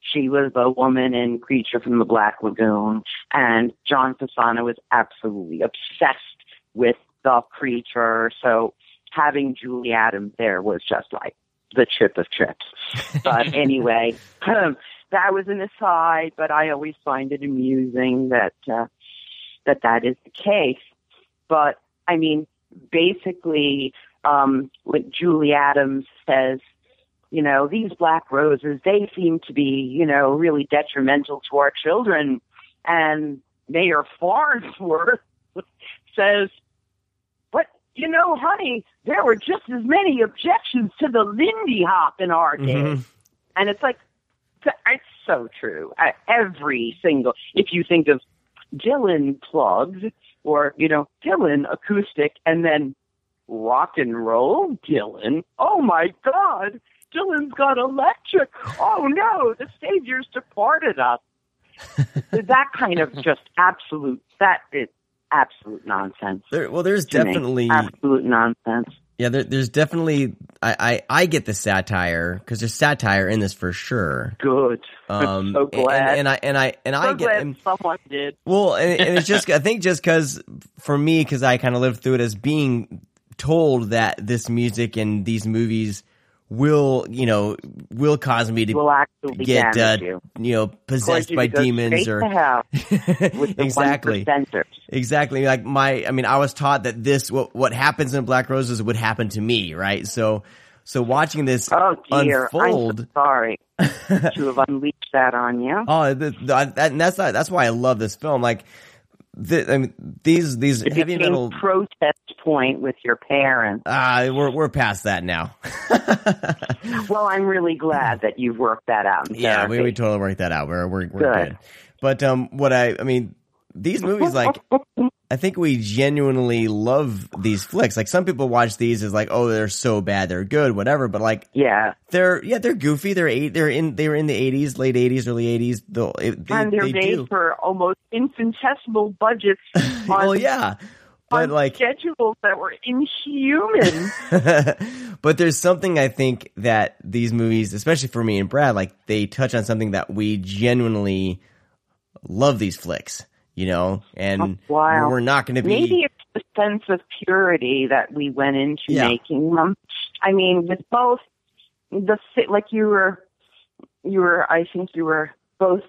Speaker 5: she was the woman in Creature from the Black Lagoon, and John Fasano was absolutely obsessed with the creature. So having Julie Adams there was just like the chip of chips. But anyway, that was an aside, but I always find it amusing that uh, that that is the case. But I mean, basically, um, what Julie Adams says, you know, these black roses, they seem to be, you know, really detrimental to our children. And Mayor Farnsworth says, but you know, honey, there were just as many objections to the Lindy Hop in our day.
Speaker 1: Mhm.
Speaker 5: And it's like, it's so true. Every single, if you think of Dylan plugged or, you know, Dylan acoustic and then rock and roll Dylan. Oh my God, Dylan's got electric. Oh no, the Savior's departed us. that kind of just absolute, that is absolute nonsense.
Speaker 1: There, well, there's
Speaker 5: to me.
Speaker 1: definitely
Speaker 5: absolute nonsense.
Speaker 1: Yeah, there, there's definitely I, I I get the satire because there's satire in this for sure.
Speaker 5: Good.
Speaker 1: Um,
Speaker 5: so glad.
Speaker 1: And, and I and I and
Speaker 5: so
Speaker 1: I get
Speaker 5: glad
Speaker 1: and-
Speaker 5: someone did.
Speaker 1: well, and, and it's just I think just because for me because I kind of lived through it as being told that this music and these movies will you know will cause me to
Speaker 5: Will actually
Speaker 1: get uh,
Speaker 5: you.
Speaker 1: you know possessed
Speaker 5: you
Speaker 1: by demons or
Speaker 5: to hell with the
Speaker 1: exactly. exactly. Like my i mean i was taught that this what what happens in black roses would happen to me right? So so watching this
Speaker 5: Oh dear,
Speaker 1: unfold
Speaker 5: I'm so sorry to have unleashed that on you.
Speaker 1: oh the, the, that, and that's not, that's why i love this film. Like the, I mean, these these
Speaker 5: It
Speaker 1: heavy metal
Speaker 5: protest point with your parents.
Speaker 1: ah we're we're past that now
Speaker 5: Well, I'm really glad that you've worked that out.
Speaker 1: Yeah we, we totally worked that out we're we're, we're
Speaker 5: Good.
Speaker 1: good but um what i i mean these movies like I think we genuinely love these flicks. Like some people watch these as like, oh, they're so bad, they're good, whatever. But like,
Speaker 5: yeah,
Speaker 1: they're yeah, they're goofy. They're eight. They're in. They were in the eighties, late eighties, early eighties. They,
Speaker 5: and they're
Speaker 1: they
Speaker 5: made
Speaker 1: do.
Speaker 5: for almost infinitesimal budgets on,
Speaker 1: well, yeah, but like,
Speaker 5: schedules that were inhuman.
Speaker 1: but there's something I think that these movies, especially for me and Brad, like they touch on something that we genuinely love these flicks. You know, and
Speaker 5: wow.
Speaker 1: we're not going to be.
Speaker 5: Maybe it's the sense of purity that we went into
Speaker 1: Yeah.
Speaker 5: making them. I mean, with both the like you were, you were. I think you were both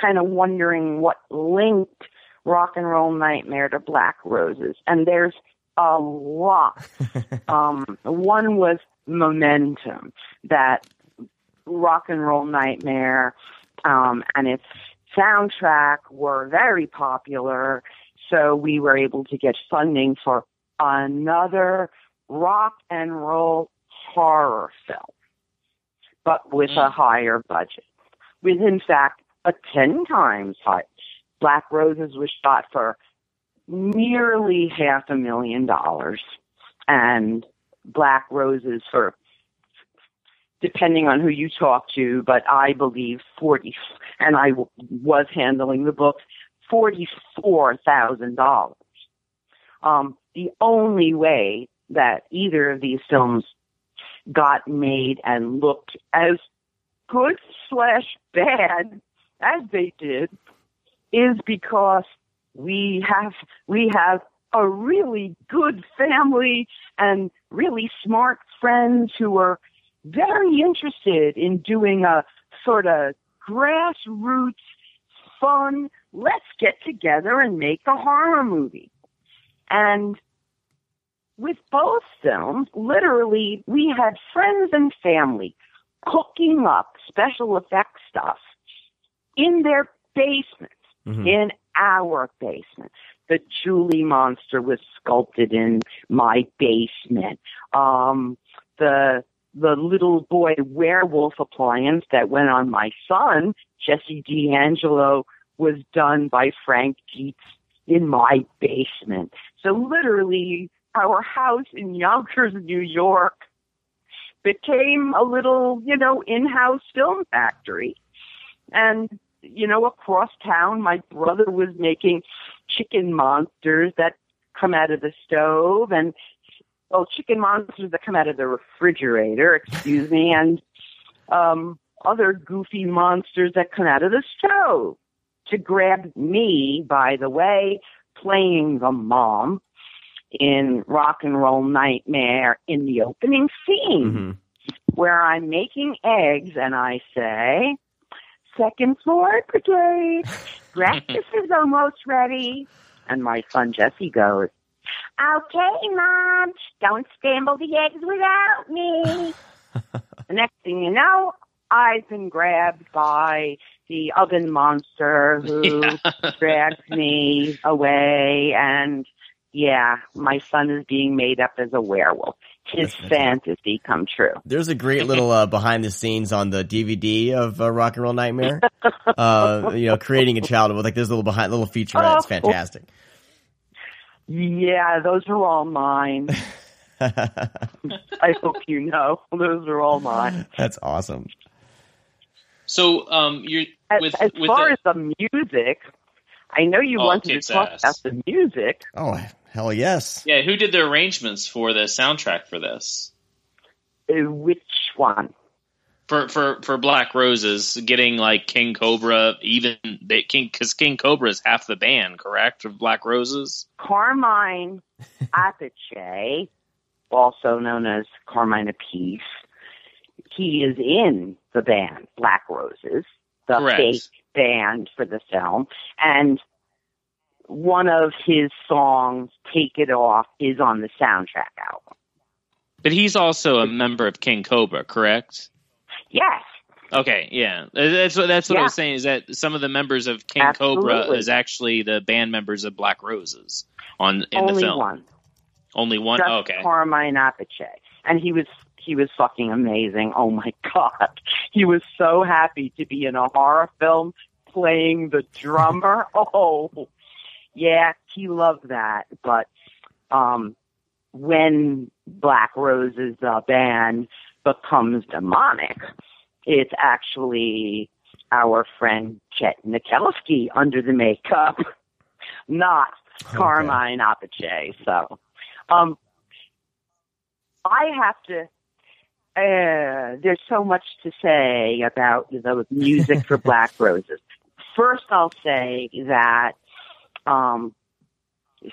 Speaker 5: kind of wondering what linked Rock and Roll Nightmare to Black Roses, and there's a lot. um, one was momentum that Rock and Roll Nightmare um, and its soundtrack were very popular. So we were able to get funding for another rock and roll horror film, but with a
Speaker 2: Mm.
Speaker 5: higher budget. With, in fact, a 10 times high. Black Roses was shot for nearly half a million dollars, and Black Roses for depending on who you talk to, but I believe 40, and I w- was handling the book, $44,000. Um, the only way that either of these films got made and looked as good slash bad as they did is because we have we have a really good family and really smart friends who are very interested in doing a sort of grassroots fun let's get together and make a horror movie and with both films literally we had friends and family cooking up special effects stuff in their basements
Speaker 1: Mhm.
Speaker 5: in our basement. The Julie monster was sculpted in my basement. Um, the the little boy werewolf appliance that went on my son, Jesse D'Angelo, was done by Frank Dietz in my basement. So literally, our house in Yonkers, New York, became a little, you know, in-house film factory. And you know, across town, my brother was making chicken monsters that come out of the stove and, well, chicken monsters that come out of the refrigerator, excuse me, and, um, other goofy monsters that come out of the stove. To grab me, by the way, playing the mom in Rock and Roll Nightmare in the opening scene
Speaker 1: Mhm.
Speaker 5: where I'm making eggs and I say, second floor brigade, breakfast is almost ready. And my son Jesse goes, okay, mom, don't scramble the eggs without me. the next thing you know, I've been grabbed by the oven monster who drags me away and yeah, my son is being made up as a werewolf. His
Speaker 1: That's
Speaker 5: fantasy come true.
Speaker 1: There's a great little uh, behind the scenes on the DVD of uh, Rock and Roll Nightmare. uh, you know, creating a child with like this little behind little featurette. It's
Speaker 5: Oh.
Speaker 1: fantastic.
Speaker 5: Yeah, those are all mine. I hope you know. Those are all mine.
Speaker 1: That's awesome.
Speaker 2: So, um, you're
Speaker 5: As,
Speaker 2: with
Speaker 5: as
Speaker 2: with
Speaker 5: far
Speaker 2: the,
Speaker 5: as the music, I know you
Speaker 2: Oh,
Speaker 5: wanted to talk
Speaker 2: ass.
Speaker 5: about the music.
Speaker 1: Oh hell yes.
Speaker 2: yeah, who did the arrangements for the soundtrack for this?
Speaker 5: Uh, Which one?
Speaker 2: For for for Black Roses, getting like King Cobra, even they, King because King Cobra is half the band, correct? Of Black Roses.
Speaker 5: Carmine Appice, also known as Carmine Apiece. He is in the band Black Roses, the
Speaker 2: Correct.
Speaker 5: fake band for the film, and one of his songs, "Take It Off," is on the soundtrack album.
Speaker 2: But he's also a member of King Cobra, correct?
Speaker 5: Yes,
Speaker 2: Okay, yeah, that's what that's what I was saying. Is that some of the members of King Cobra is actually the band members of Black Roses on in
Speaker 5: only
Speaker 2: the film?
Speaker 5: one.
Speaker 2: Only one.
Speaker 5: just
Speaker 2: Oh, okay.
Speaker 5: Carmine Appice. And he was he was fucking amazing. Oh my god. He was so happy to be in a horror film playing the drummer. oh yeah, he loved that. But um when Black Roses the band becomes demonic, it's actually our friend Chet Nikelski under the makeup, not Carmine Appice. So um, I have to. Uh, there's so much to say about the music for Black Roses. First, I'll say that um,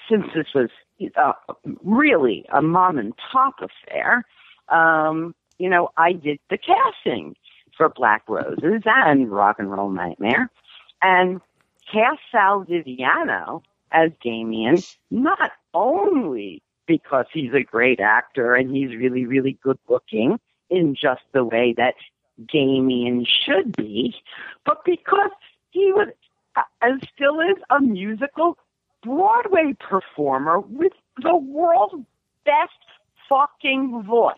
Speaker 5: since this was uh, really a mom and pop affair, um, you know, I did the casting for Black Roses and Rock and Roll Nightmare, and cast Sal Viviano as Damien not only because he's a great actor and he's really, really good looking in just the way that Damien should be, but because he was and still is a musical Broadway performer with the world's best fucking voice,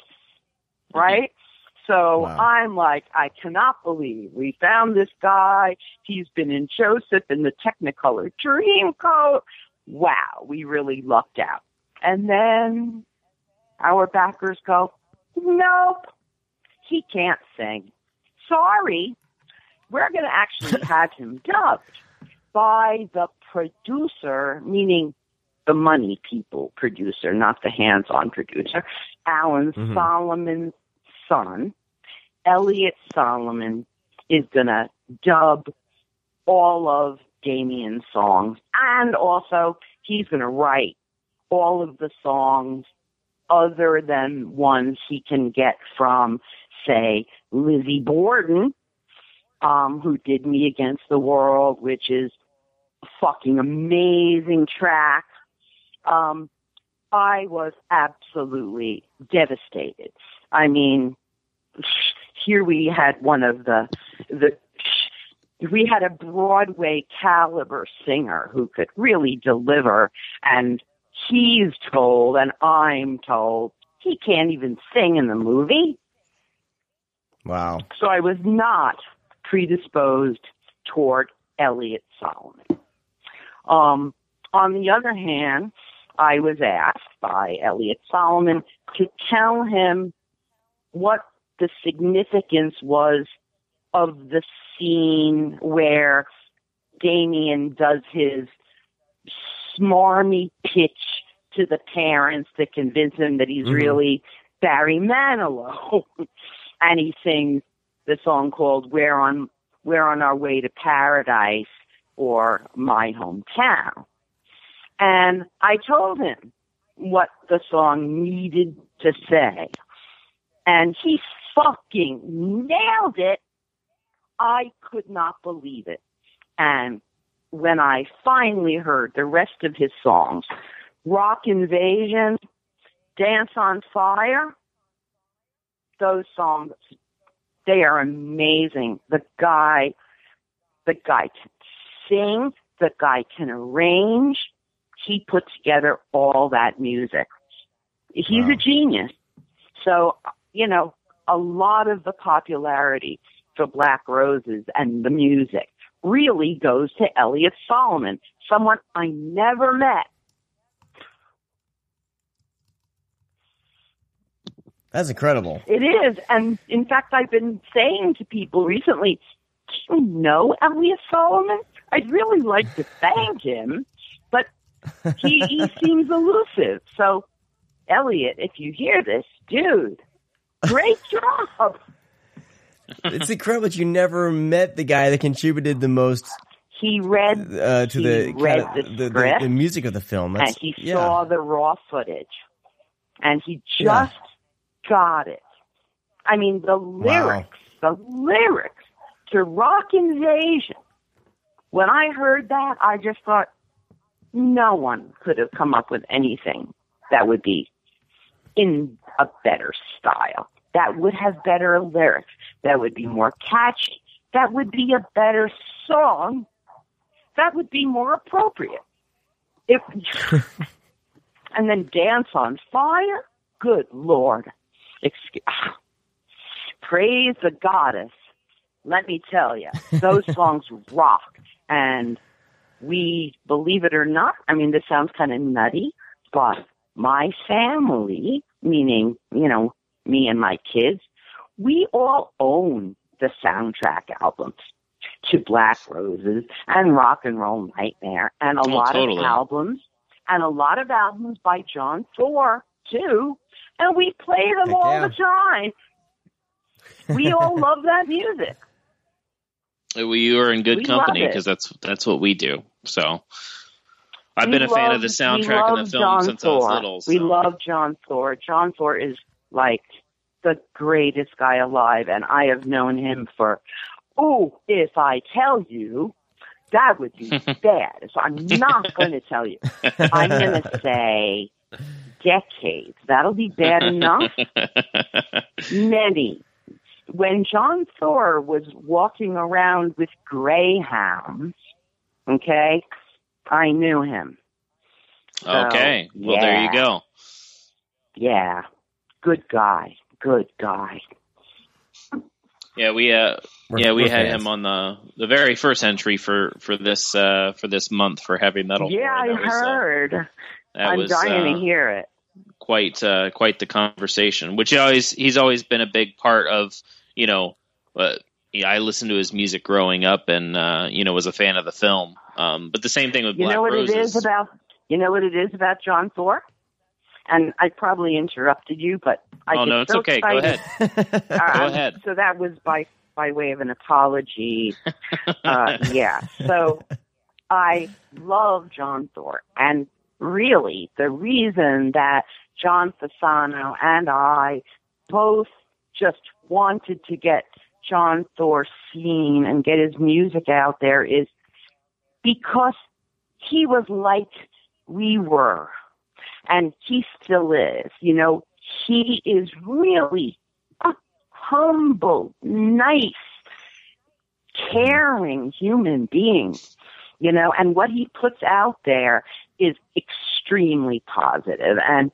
Speaker 5: right? So
Speaker 1: Wow.
Speaker 5: I'm like, I cannot believe we found this guy. He's been in Joseph in the Technicolor Dreamcoat. Wow, we really lucked out. And then our backers go, nope, he can't sing. Sorry, we're going to actually have him dubbed by the producer, meaning the money people producer, not the hands on producer, Alan
Speaker 1: Mhm.
Speaker 5: Solomon's son. Elliot Solomon is going to dub all of Damien's songs, and also he's going to write all of the songs other than ones he can get from, say, Lizzie Borden, um, who did Me Against the World, which is a fucking amazing track. Um, I was absolutely devastated. I mean, here we had one of the the we had a Broadway caliber singer who could really deliver, and he's told, and I'm told, he can't even sing in the movie.
Speaker 1: Wow.
Speaker 5: So I was not predisposed toward Elliot Solomon. Um, on the other hand, I was asked by Elliot Solomon to tell him what the significance was of the scene where Damien does his smarmy pitch to the parents to convince him that he's
Speaker 1: Mhm.
Speaker 5: really Barry Manilow. and he sings the song called "We're on We're on Our Way to Paradise" or "My Hometown." And I told him what the song needed to say, and he fucking nailed it. I could not believe it. And when I finally heard the rest of his songs, Rock Invasion, Dance on Fire, those songs, they are amazing. The guy, the guy can sing, the guy can arrange. He put together all that music. He's
Speaker 1: Wow.
Speaker 5: a genius. So, you know, a lot of the popularity for Black Roses and the music really goes to Elliot Solomon, someone I never met.
Speaker 1: That's incredible.
Speaker 5: It is. And in fact, I've been saying to people recently, do you know Elliot Solomon? I'd really like to thank him, but he, he seems elusive. So, Elliot, if you hear this, dude, great job.
Speaker 1: It's incredible that you never met the guy that contributed the most
Speaker 5: He read
Speaker 1: uh, to
Speaker 5: He
Speaker 1: the,
Speaker 5: read the
Speaker 1: the, the, the music of the film. That's,
Speaker 5: and he
Speaker 1: yeah.
Speaker 5: saw the raw footage, and he just
Speaker 1: Yeah.
Speaker 5: got it. I mean, the lyrics, the lyrics to Rock Invasion. When I heard that, I just thought no one could have come up with anything that would be in a better style. That would have better lyrics. That would be more catchy. That would be a better song. That would be more appropriate. If and then dance on fire. Good Lord. Excuse, ah. praise the goddess. Let me tell you, those songs rock. And we, believe it or not, I mean, this sounds kind of nutty, but my family, meaning, you know, me and my kids, we all own the soundtrack albums to Black Roses and Rock and Roll Nightmare and a
Speaker 2: Oh,
Speaker 5: lot
Speaker 2: totally.
Speaker 5: of albums and a lot of albums by John Thor too. And we play them
Speaker 1: Heck
Speaker 5: all
Speaker 1: yeah.
Speaker 5: the time. We all love that music.
Speaker 2: We are in good
Speaker 5: We
Speaker 2: company because that's that's what we do. So I've
Speaker 5: We
Speaker 2: been a fan of the soundtrack and the film
Speaker 5: John
Speaker 2: since I was
Speaker 5: Thor.
Speaker 2: little.
Speaker 5: We love John Thor. John Thor is like the greatest guy alive, and I have known him hmm. for, oh, if I tell you, that would be bad. So I'm not going to tell you. I'm going to say decades. That'll be bad enough. Many. When John Thor was walking around with greyhounds, okay, I knew him.
Speaker 2: okay. Well, there you go.
Speaker 5: Yeah. good guy, good guy.
Speaker 2: Yeah, we uh,
Speaker 1: We're-
Speaker 2: yeah, we had
Speaker 1: fans.
Speaker 2: him on the the very first entry for for this uh for this month for heavy metal.
Speaker 5: yeah, I
Speaker 2: That was, uh,
Speaker 5: heard.
Speaker 2: that
Speaker 5: I'm
Speaker 2: was,
Speaker 5: dying
Speaker 2: uh,
Speaker 5: to hear it.
Speaker 2: quite uh, quite the conversation. Which he always he's always been a big part of. You know, uh, yeah, I listened to his music growing up, and uh, you know was a fan of the film. Um, but the same thing with
Speaker 5: You
Speaker 2: Black
Speaker 5: know what
Speaker 2: Roses.
Speaker 5: it is about you know what it is about John Thor? And I probably interrupted you, but I
Speaker 2: oh no, it's
Speaker 5: so
Speaker 2: okay. Go
Speaker 5: excited.
Speaker 2: ahead. Go
Speaker 5: Um,
Speaker 2: ahead.
Speaker 5: So that was by by way of an apology. uh, yeah. So I love John Thor, and really the reason that John Fasano and I both just wanted to get John Thor seen and get his music out there is because he was like we were, and he still is. You know, he is really a humble, nice, caring human being. You know, and what he puts out there is extremely positive. And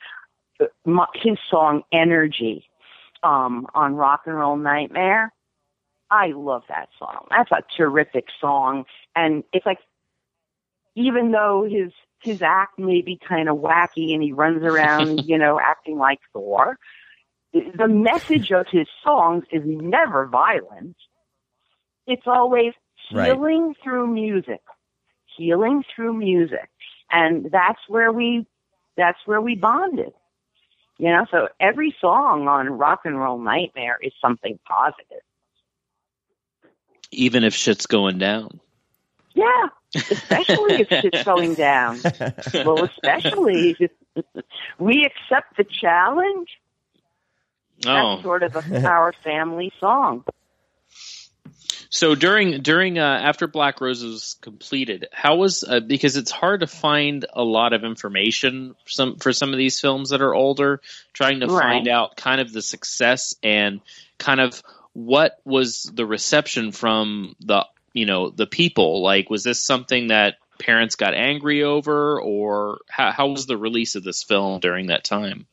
Speaker 5: uh, his song "Energy" um, on Rock and Roll Nightmare, I love that song. That's a terrific song, and it's like even though his his act may be kind of wacky and he runs around, you know, acting like Thor, the message of his songs is never violent. It's always
Speaker 1: Right.
Speaker 5: healing through music, healing through music, and that's where we that's where we bonded. You know, so every song on Rock and Roll Nightmare is something positive.
Speaker 2: Even if shit's going down.
Speaker 5: Yeah, especially if shit's going down. Well, especially if we accept the challenge.
Speaker 2: Oh,
Speaker 5: That's sort of a, our family song.
Speaker 2: So during during uh, after Black Roses was completed, how was uh, because it's hard to find a lot of information for some for some of these films that are older, trying to
Speaker 5: Right.
Speaker 2: find out kind of the success and kind of what was the reception from the you know the people. Like, was this something that parents got angry over, or how, how was the release of this film during that time?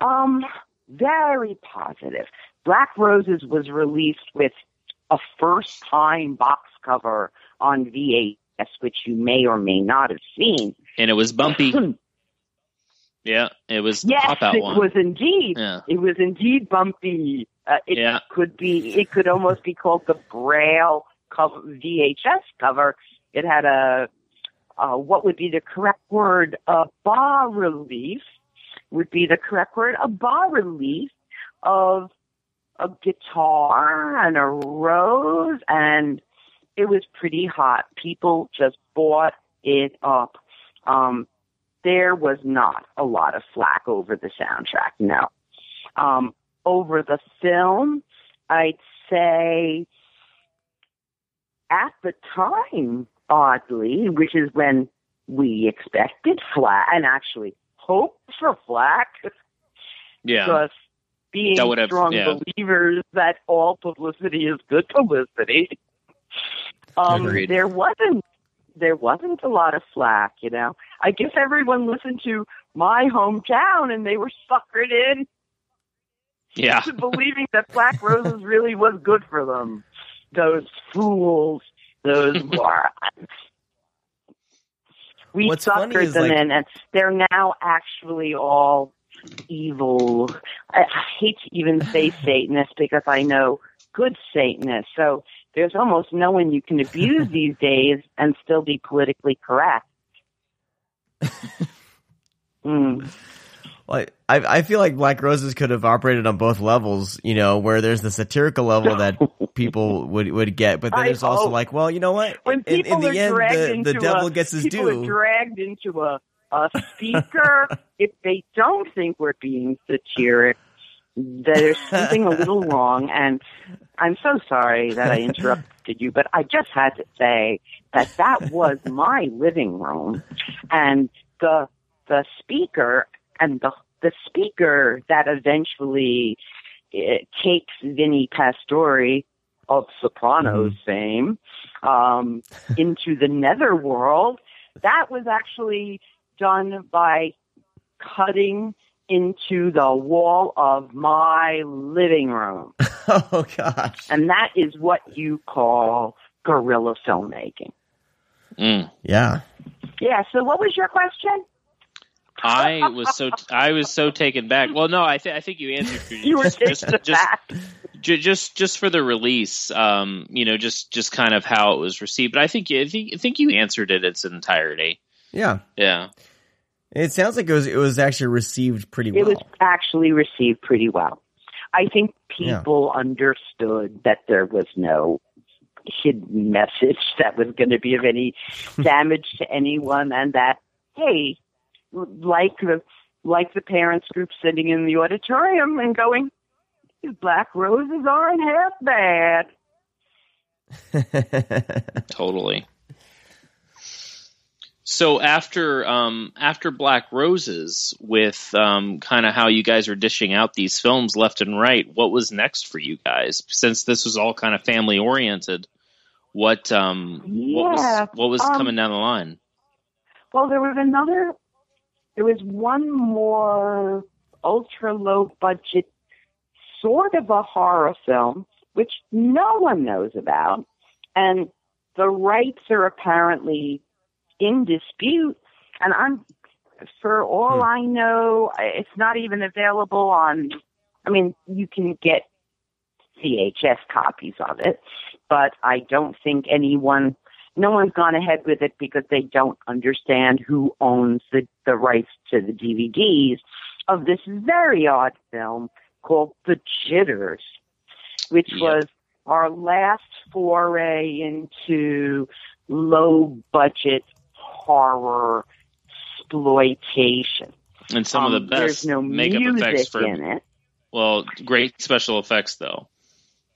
Speaker 5: Um, very positive. Black Roses was released with a first time box cover on VHS, which you may or may not have seen.
Speaker 2: And it was bumpy. yeah, it was
Speaker 5: yes,
Speaker 2: pop out
Speaker 5: it
Speaker 2: one.
Speaker 5: was indeed.
Speaker 2: Yeah.
Speaker 5: It was indeed bumpy. Uh, it
Speaker 2: Yeah.
Speaker 5: could be. It could almost be called the Braille cover, VHS cover. It had a, uh, what would be the correct word? A bas relief would be the correct word. A bas relief of a guitar and a rose, and it was pretty hot. People just bought it up. Um, there was not a lot of flack over the soundtrack. No. Um, over the film, I'd say at the time, oddly, which is when we expected flack and actually hoped for flack,
Speaker 2: yeah.
Speaker 5: because being
Speaker 2: That would have-
Speaker 5: strong
Speaker 2: yeah.
Speaker 5: believers that all publicity is good publicity. Um,
Speaker 2: Agreed.
Speaker 5: there wasn't there wasn't a lot of flack, you know. I guess everyone listened to my hometown and they were suckered in
Speaker 2: Yeah.
Speaker 5: believing that Black Roses really was good for them. Those fools, those morons. We
Speaker 1: What's
Speaker 5: suckered
Speaker 1: is,
Speaker 5: them
Speaker 1: like-
Speaker 5: in, and they're now actually all evil. I, I hate to even say Satanists because I know good Satanists. So there's almost no one you can abuse these days and still be politically correct. Mm.
Speaker 1: Well, I I feel like Black Roses could have operated on both levels, you know, where there's the satirical level that people would would get, but then
Speaker 5: I
Speaker 1: there's also like, well, you know what?
Speaker 5: when
Speaker 1: In,
Speaker 5: people
Speaker 1: in the
Speaker 5: are
Speaker 1: end,
Speaker 5: dragged
Speaker 1: the, devil
Speaker 5: a,
Speaker 1: gets his
Speaker 5: people are dragged into a a speaker. If they don't think we're being satiric there's something a little wrong and i'm so sorry that i interrupted you but i just had to say that that was my living room and the the speaker and the the speaker that eventually uh, takes Vinnie Pastore of Sopranos fame um, into the netherworld. That was actually done by cutting into the wall of my living room.
Speaker 1: Oh gosh.
Speaker 5: And that is what you call guerrilla filmmaking.
Speaker 2: Mm.
Speaker 1: Yeah.
Speaker 5: Yeah, so what was your question?
Speaker 2: I was so I was so taken back. Well, no, I think I think you answered.
Speaker 5: You were
Speaker 2: just,
Speaker 5: taken
Speaker 2: just, just, just just for the release. Um, you know, just just kind of how it was received. But I think you I think, I think you answered it its entirety.
Speaker 1: Yeah.
Speaker 2: Yeah.
Speaker 1: It sounds like it was it was actually received pretty well.
Speaker 5: It was actually received pretty well. I think
Speaker 1: Yeah.
Speaker 5: people understood that there was no hidden message that was going to be of any damage to anyone, and that hey, like the like the parents group sitting in the auditorium and going, "These black roses aren't half bad."
Speaker 2: Totally. So after um, after Black Roses, with um, kind of how you guys are dishing out these films left and right, what was next for you guys? Since this was all kind of family oriented, what um, what was what was
Speaker 5: um,
Speaker 2: coming down the line?
Speaker 5: Well, there was another. There was one more ultra low budget, sort of a horror film, which no one knows about, and the rights are apparently in dispute. And I'm, for all
Speaker 1: Hmm.
Speaker 5: I know, it's not even available on. I mean, you can get VHS copies of it, but I don't think anyone no one's gone ahead with it because they don't understand who owns the, the rights to the DVDs of this very odd film called The Jitters, which
Speaker 2: Yep.
Speaker 5: was our last foray into low budget horror exploitation.
Speaker 2: And some
Speaker 5: Um,
Speaker 2: of the best
Speaker 5: There's no
Speaker 2: makeup
Speaker 5: music
Speaker 2: effects for
Speaker 5: in it.
Speaker 2: well, great special effects though.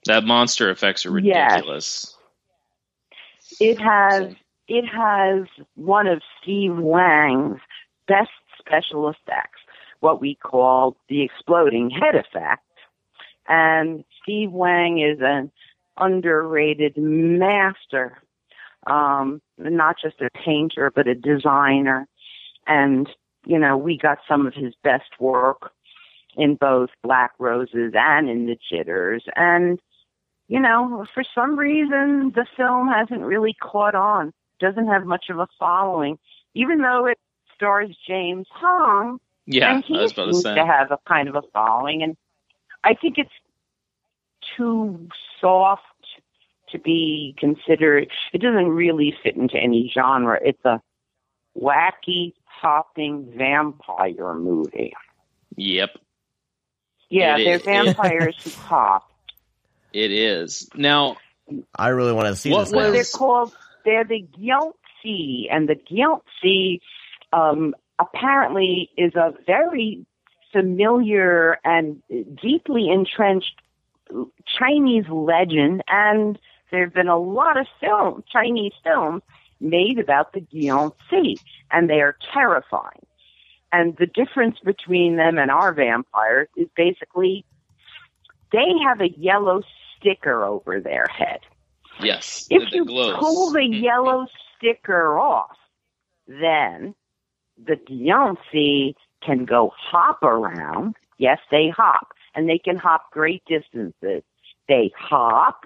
Speaker 2: That monster effects are
Speaker 5: Yes. It has it has one of Steve Wang's best special effects, what we call the exploding head effect. And Steve Wang is an underrated master, um, not just a painter, but a designer. And, you know, we got some of his best work in both Black Roses and in The Jitters. And you know, for some reason, the film hasn't really caught on. Doesn't have much of a following, even though it stars James Hong,
Speaker 2: Yeah,
Speaker 5: and he
Speaker 2: I was about to
Speaker 5: seems
Speaker 2: say.
Speaker 5: to have a kind of a following. And I think it's too soft to be considered. It doesn't really fit into any genre. It's a wacky, hopping vampire movie.
Speaker 2: Yep,
Speaker 5: Yeah,
Speaker 2: It
Speaker 5: they're
Speaker 2: is.
Speaker 5: vampires who hop.
Speaker 2: It is. Now,
Speaker 1: I really want to see
Speaker 2: What
Speaker 1: this now.
Speaker 2: was-
Speaker 5: They're called they're the jiangshi, and the jiangshi um, apparently is a very familiar and deeply entrenched Chinese legend, and there have been a lot of film Chinese films made about the jiangshi, and they are terrifying. And the difference between them and our vampires is basically they have a yellow sticker over their head.
Speaker 2: yes,
Speaker 5: If you
Speaker 2: glows.
Speaker 5: pull the mm-hmm. yellow sticker off, then the jiangshi can go hop around. Yes, they hop, and they can hop great distances. They hop,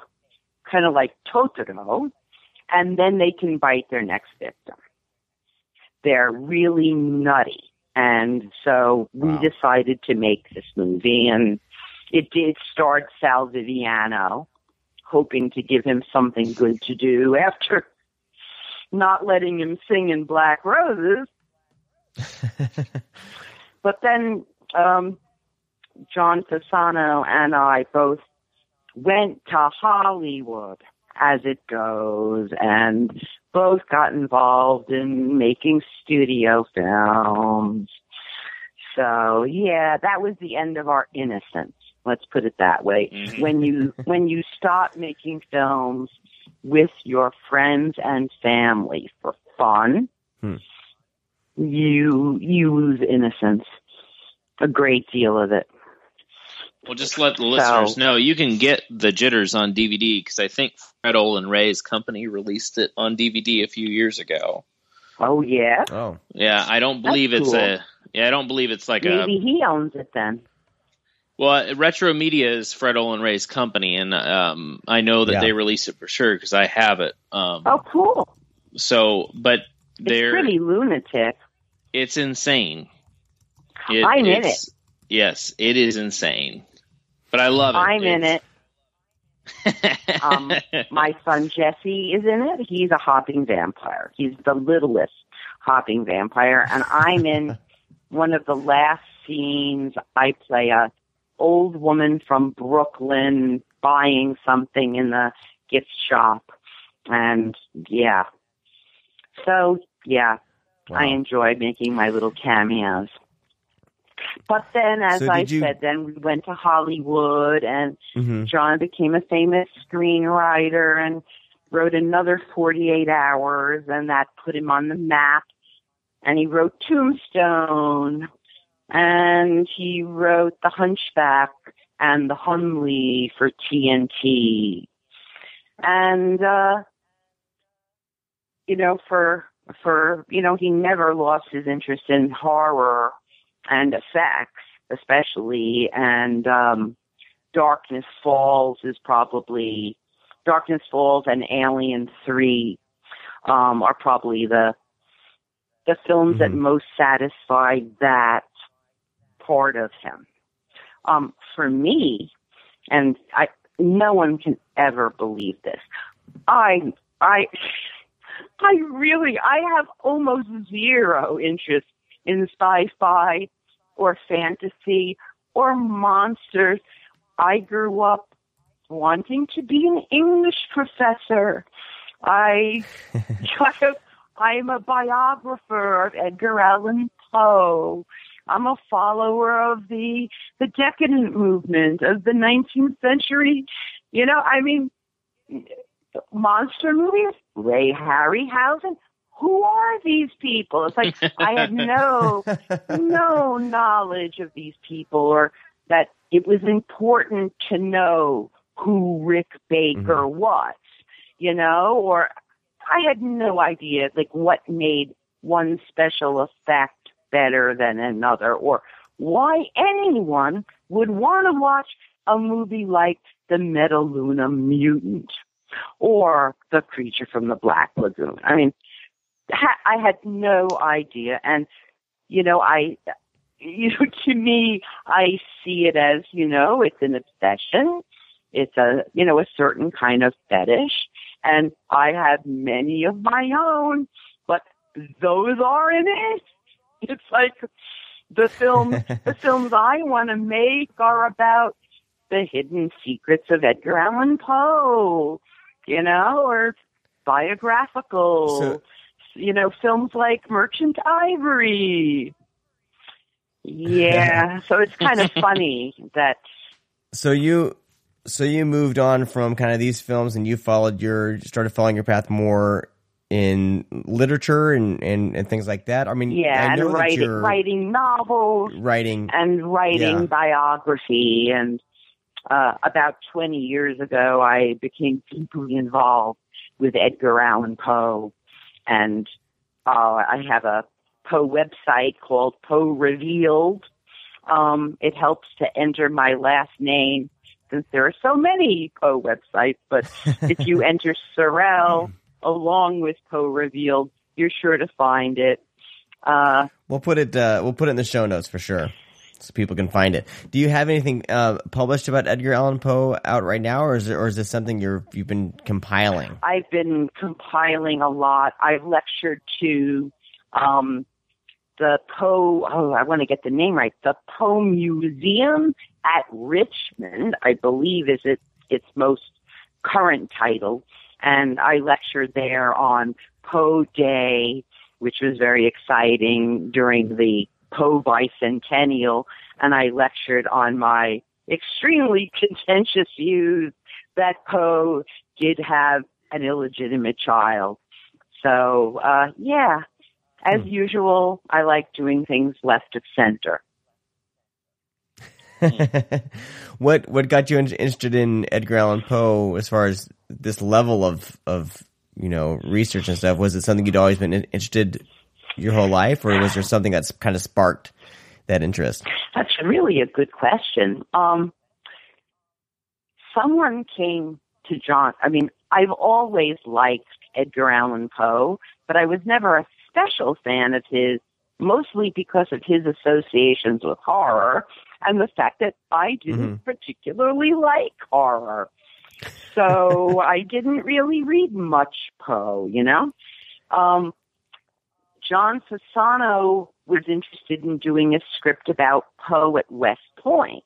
Speaker 5: kind of like Totoro, and then they can bite their next victim. They're really nutty. And so we
Speaker 1: Wow.
Speaker 5: decided to make this movie, and it did start Sal Viviano, hoping to give him something good to do after not letting him sing in Black Roses. But then um, John Fasano and I both went to Hollywood, as it goes, and both got involved in making studio films. So yeah, that was the end of our innocence. Let's put it that way.
Speaker 2: Mhm.
Speaker 5: When you when you stop making films with your friends and family for fun,
Speaker 1: Hmm.
Speaker 5: you you lose innocence. A great deal of it.
Speaker 2: Well, just let the listeners know you can get the Jitters on DVD because I think Fred Olen Ray's company released it on DVD a few years ago.
Speaker 5: Oh yeah.
Speaker 1: oh,
Speaker 2: Yeah, I don't believe it's
Speaker 5: cool.
Speaker 2: a Yeah, I don't believe it's like a
Speaker 5: Maybe he owns it then.
Speaker 2: Well, Retro Media is Fred Olen Ray's company, and um, I know that
Speaker 1: Yeah.
Speaker 2: they release it for sure because I have it. Um,
Speaker 5: Oh, cool.
Speaker 2: So, but
Speaker 5: It's
Speaker 2: they're
Speaker 5: pretty lunatic.
Speaker 2: it's insane. It-
Speaker 5: I'm in
Speaker 2: it's- Yes, it is insane. But I love it.
Speaker 5: I'm in it.
Speaker 2: it.
Speaker 5: Um, My son Jesse is in it. He's a hopping vampire. He's the littlest hopping vampire, and I'm in one of the last scenes. I play a old woman from Brooklyn buying something in the gift shop, and yeah. So yeah, I enjoy making my little cameos. But then, as
Speaker 1: So
Speaker 5: I
Speaker 1: you-
Speaker 5: said, then we went to Hollywood, and
Speaker 1: Mhm.
Speaker 5: John became a famous screenwriter and wrote another 48 hours, and that put him on the map. And he wrote Tombstone, and he wrote The Hunchback and The Humley for TNT. And, uh, you know, for, for, you know, he never lost his interest in horror and effects, especially, and, um, Darkness Falls is probably Darkness Falls and Alien Three um, are probably the the films that
Speaker 1: Mhm.
Speaker 5: most satisfy that part of him. Um, for me, and I, no one can ever believe this. I, I, I really, I have almost zero interest in sci-fi or fantasy or monsters. I grew up wanting to be an English professor. I, I'm a biographer of Edgar Allan Poe. I'm a follower of the the decadent movement of the 19th century. You know, I mean, monster movies. Ray Harryhausen. Who are these people? It's like I had no no knowledge of these people or that it was important to know who Rick Baker mm-hmm. was, you know, or I had no idea like what made one special effect better than another or why anyone would want to watch a movie like The Metaluna Mutant or The Creature from the Black Lagoon. I mean, ha- I had no idea and you know, I you know, to me, I see it as, you know, it's an obsession. It's a, you know, a certain kind of fetish. And I have many of my own, but those are in it. It's like the films, the films I want to make are about the hidden secrets of Edgar Allan Poe, you know, or biographical,
Speaker 1: So-
Speaker 5: you know, films like Merchant Ivory. Yeah, so it's kind of funny that
Speaker 1: So you so you moved on from kind of these films and you followed your started following your path more in literature and, and, and things like that. I mean,
Speaker 5: yeah,
Speaker 1: I
Speaker 5: and writing writing novels
Speaker 1: writing.
Speaker 5: and writing
Speaker 1: Yeah.
Speaker 5: biography and uh about 20 years ago I became deeply involved with Edgar Allan Poe and uh I have a Poe website called Poe Revealed. Um it helps to enter my last name since there are so many Poe websites, but if you enter Cirile along with Poe Revealed, you're sure to find it. Uh
Speaker 1: We'll put it uh, we'll put it in the show notes for sure, so people can find it. Do you have anything uh, published about Edgar Allan Poe out right now, or is it, or is this something you're you've been compiling?
Speaker 5: I've been compiling a lot. I've lectured to um, the Poe. Oh, I want to get the name right. The Poe Museum at Richmond, I believe, is it its most current title. And I lectured there on Poe Day, which was very exciting during the Poe bicentennial. And I lectured on my extremely contentious views that Poe did have an illegitimate child. So, uh, yeah, as usual, I like doing things left of center.
Speaker 1: what what got you in- interested in Edgar Allan Poe as far as this level of of you know research and stuff? Was it something you'd always been interested your whole life, or was there something that's kind of sparked that interest?
Speaker 5: That's really a good question. Um, someone came to John. I mean, I've always liked Edgar Allan Poe, but I was never a special fan of his, mostly because of his associations with horror and the fact that I didn't particularly like horror. So I didn't really read much Poe, you know? Um, John Fasano was interested in doing a script about Poe at West Point.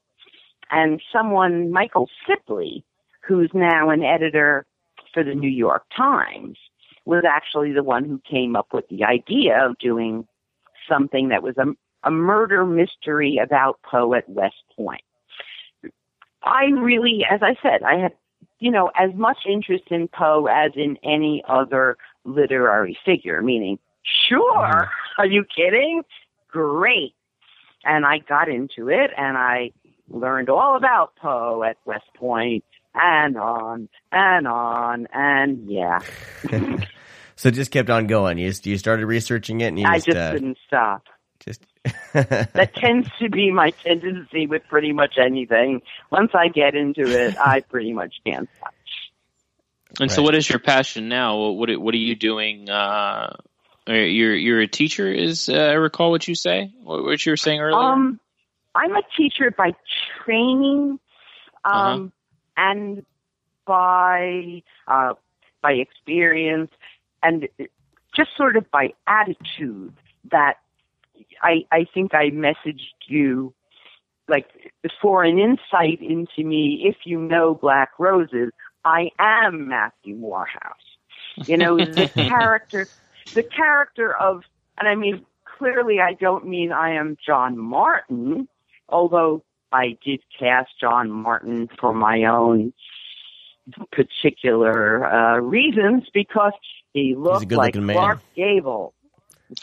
Speaker 5: And someone, Michael Sipley, who's now an editor for the New York Times, was actually the one who came up with the idea of doing something that was a, a murder mystery about Poe at West Point. I really, as I said, I had, you know, as much interest in Poe as in any other literary figure, meaning, sure, are you kidding? Great. And I got into it and I learned all about Poe at West Point and on and on and yeah.
Speaker 1: So just kept on going. You just, you started researching it, and you
Speaker 5: I
Speaker 1: just,
Speaker 5: just
Speaker 1: uh,
Speaker 5: couldn't stop.
Speaker 1: Just
Speaker 5: That tends to be my tendency with pretty much anything. Once I get into it, I pretty much can't stop.
Speaker 2: And so, what is your passion now? What what, what are you doing? Uh, you're you're a teacher, is uh, I recall what you say? What, what you were saying earlier?
Speaker 5: Um, I'm a teacher by training, um, and by uh, by experience, and just sort of by attitude. That I I think I messaged you like for an insight into me. If you know Black Roses, I am Matthew Morehouse. You know the character, the character of, and I mean clearly I don't mean I am John Martin, although I did cast John Martin for my own particular uh, reasons because he looked like. Clark Gable.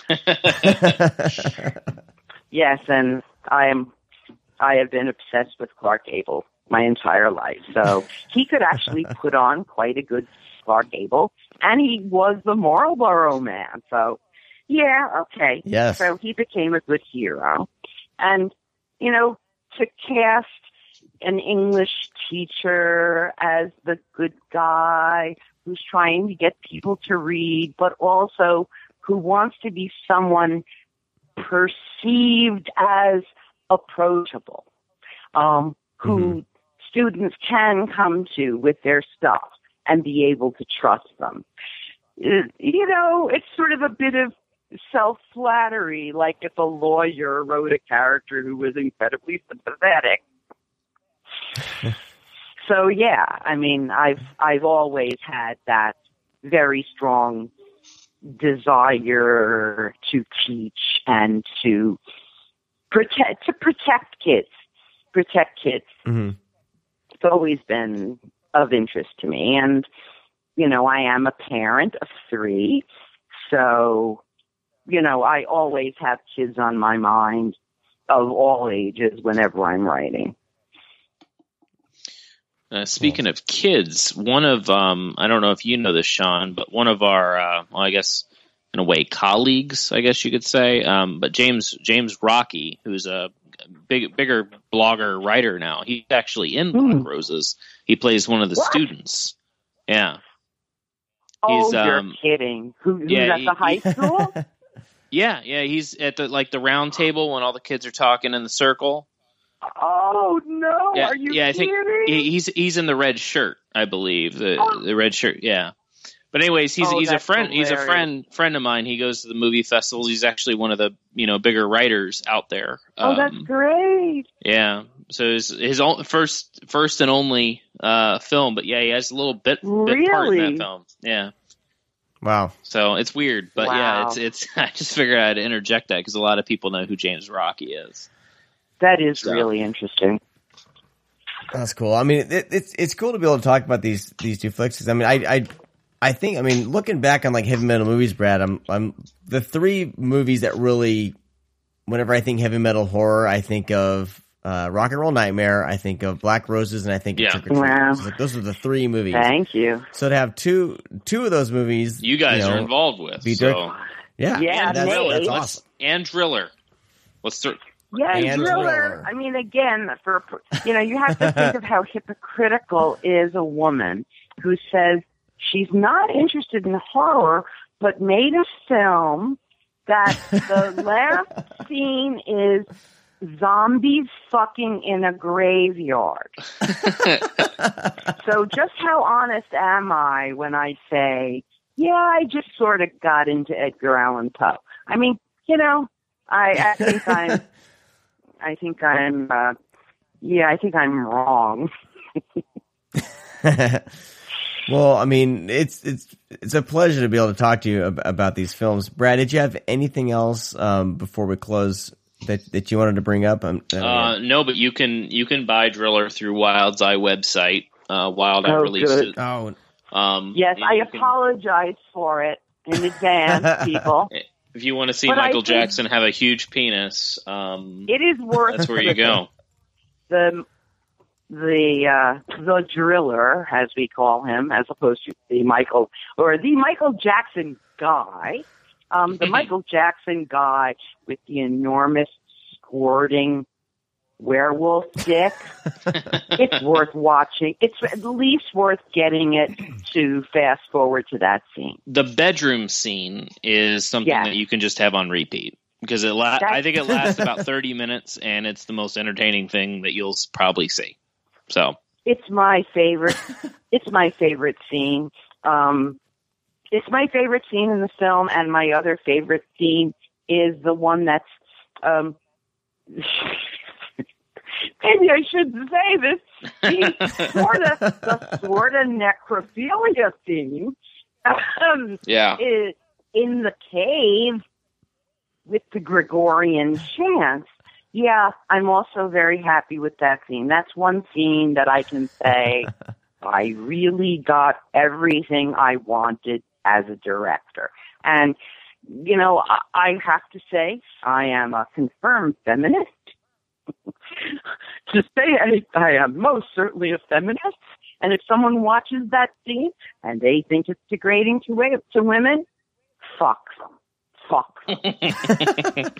Speaker 5: Yes, and I am I have been obsessed with Clark Gable my entire life. So he could actually put on quite a good Clark Gable, and he was the Marlboro man. So yeah, okay.
Speaker 1: Yes.
Speaker 5: So he became a good hero, and you know to cast an English teacher as the good guy who's trying to get people to read, but also who wants to be someone perceived as approachable, um, who students can come to with their stuff and be able to trust them. Uh, You know, it's sort of a bit of self flattery, like if a lawyer wrote a character who was incredibly sympathetic. so yeah, I mean, I've I've always had that very strong desire to teach and to protect to protect kids, protect kids.
Speaker 1: hmm
Speaker 5: It's always been of interest to me, and you know, I am a parent of three, so you know, I always have kids on my mind of all ages whenever I'm writing.
Speaker 2: Uh, speaking of kids, one of um, I don't know if you know this, Sean, but one of our, uh, well, I guess in a way, colleagues, I guess you could say, um, but James James Rocky, who's a big bigger blogger writer now, he's actually in. Black Roses. He plays one of the
Speaker 5: What?
Speaker 2: students. Yeah,
Speaker 5: Oh,
Speaker 2: He's,
Speaker 5: you're
Speaker 2: um,
Speaker 5: kidding. Who, who's
Speaker 2: yeah,
Speaker 5: at the high
Speaker 2: he-
Speaker 5: school?
Speaker 2: yeah, yeah. He's at the like the round table when all the kids are talking in the circle.
Speaker 5: Oh no!
Speaker 2: Yeah,
Speaker 5: Are you
Speaker 2: yeah, I think he's he's in the red shirt, I believe. The
Speaker 5: Oh.
Speaker 2: the red shirt, yeah. But anyways, he's
Speaker 5: Oh,
Speaker 2: he's a
Speaker 5: that's
Speaker 2: friend. He's a friend friend of mine. He goes to the movie festivals. He's actually one of the you know bigger writers out there.
Speaker 5: oh, that's
Speaker 2: Um,
Speaker 5: great.
Speaker 2: yeah. So his his own, first first and only uh, film, but yeah, he has a little bit, bit part in that film. Yeah.
Speaker 1: Wow.
Speaker 2: So it's weird, but yeah, it's it's. I just figured I'd interject that because a lot of people know who James Rocky is.
Speaker 5: That is
Speaker 2: So-
Speaker 5: really interesting.
Speaker 1: That's cool. I mean, it, it's it's cool to be able to talk about these these two flicks. I mean, I I I think I mean looking back on like heavy metal movies, Brad. I'm I'm the three movies that really, whenever I think heavy metal horror, I think of uh, Rock and Roll Nightmare. I think of Black Roses, and I think
Speaker 2: Yeah.
Speaker 1: of Trick or Treat.
Speaker 5: Wow.
Speaker 1: So, like, those are the three movies.
Speaker 5: Thank you.
Speaker 1: So to have two two of those movies,
Speaker 2: You guys
Speaker 1: know,
Speaker 2: are involved with.
Speaker 1: be
Speaker 2: so.
Speaker 1: direct- Yeah,
Speaker 5: Yeah,
Speaker 1: that's, that's awesome.
Speaker 2: and Driller. Let's start.
Speaker 5: Yeah,
Speaker 1: And thriller.
Speaker 5: I mean, again, for you know, you have to think of how hypocritical is a woman who says she's not interested in horror, but made a film that the last scene is zombies fucking in a graveyard. so, just how honest am I when I say, yeah, I just sort of got into Edgar Allan Poe? I mean, you know, I, I think I'm. I think I'm, uh, yeah, I think I'm wrong.
Speaker 1: well, I mean, it's it's it's a pleasure to be able to talk to you ab- about these films. Brad, did you have anything else um, before we close that that you wanted to bring up? Um,
Speaker 2: Uh, no, but you can you can buy Driller through Wild's Eye website. Uh, Wild Eye
Speaker 5: Oh,
Speaker 2: released
Speaker 5: good.
Speaker 2: it.
Speaker 1: oh,
Speaker 2: Um,
Speaker 5: Yes, I
Speaker 2: you can-
Speaker 5: apologize for it in advance, people.
Speaker 2: If you want to see
Speaker 5: But
Speaker 2: Michael Jackson have a huge penis, um,
Speaker 5: It is worth
Speaker 2: that's where you go.
Speaker 5: the the uh, the driller, as we call him, as opposed to the Michael or the Michael Jackson guy. Um, the Michael Jackson guy with the enormous squirting werewolf dick. it's worth watching. It's at least worth getting it to fast forward to that scene.
Speaker 2: the bedroom scene is something
Speaker 5: Yes.
Speaker 2: that you can just have on repeat because it. La- I think it lasts about thirty minutes, and it's the most entertaining thing that you'll probably see. So
Speaker 5: It's my favorite. it's my favorite scene. Um, it's my favorite scene in the film, and my other favorite scene is the one that's. Um, maybe I shouldn't say this. The sort of the sort of necrophilia theme. Um,
Speaker 2: yeah,
Speaker 5: is in the cave with the Gregorian chants. Yeah, I'm also very happy with that scene. That's one scene that I can say I really got everything I wanted as a director. And, you know, I, I have to say, I am a confirmed feminist. to say I, I am most certainly a feminist. And if someone watches that scene and they think it's degrading to, wa- to women, fuck them. Fuck them.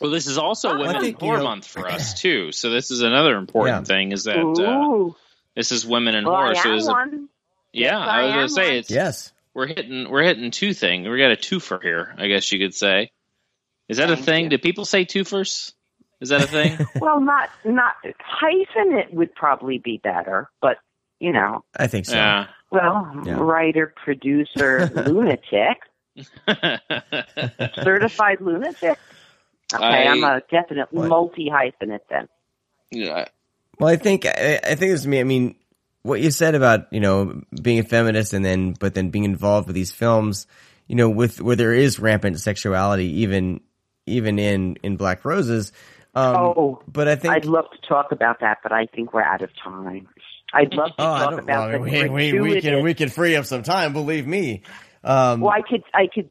Speaker 2: well, this is also
Speaker 1: I
Speaker 2: Women
Speaker 1: think,
Speaker 2: in
Speaker 1: you know-
Speaker 2: Month for us too. So this is another important
Speaker 1: Yeah.
Speaker 2: thing is that uh, this is Women in
Speaker 5: well, I
Speaker 2: Horror. So
Speaker 5: am
Speaker 2: there's a- yeah,
Speaker 5: Yes,
Speaker 2: I
Speaker 5: I
Speaker 2: was gonna say it's
Speaker 1: yes.
Speaker 2: we're hitting we're hitting two things. We got a twofer here, I guess you could say. Is that a thing?
Speaker 5: you.
Speaker 2: Do people say twofers? Is that a thing?
Speaker 5: Well, not not hyphen. It would probably be better, but you know,
Speaker 1: I think so.
Speaker 2: yeah.
Speaker 5: well,
Speaker 1: Yeah.
Speaker 5: writer, producer, lunatic, certified lunatic. Okay,
Speaker 2: I-
Speaker 5: I, am a definite multi hyphenate then.
Speaker 2: yeah.
Speaker 1: Well, I think I, I think it's me. I mean, what you said about you know being a feminist and then but then being involved with these films, you know, with where there is rampant sexuality, even even in in Black Roses. Um,
Speaker 5: oh,
Speaker 1: but I think
Speaker 5: I'd love to talk about that, but I think we're out of time. I'd love to
Speaker 1: oh,
Speaker 5: talk about
Speaker 1: well,
Speaker 5: the
Speaker 1: we, we, we can we can free up some time. Believe me. Um,
Speaker 5: Well, I could I could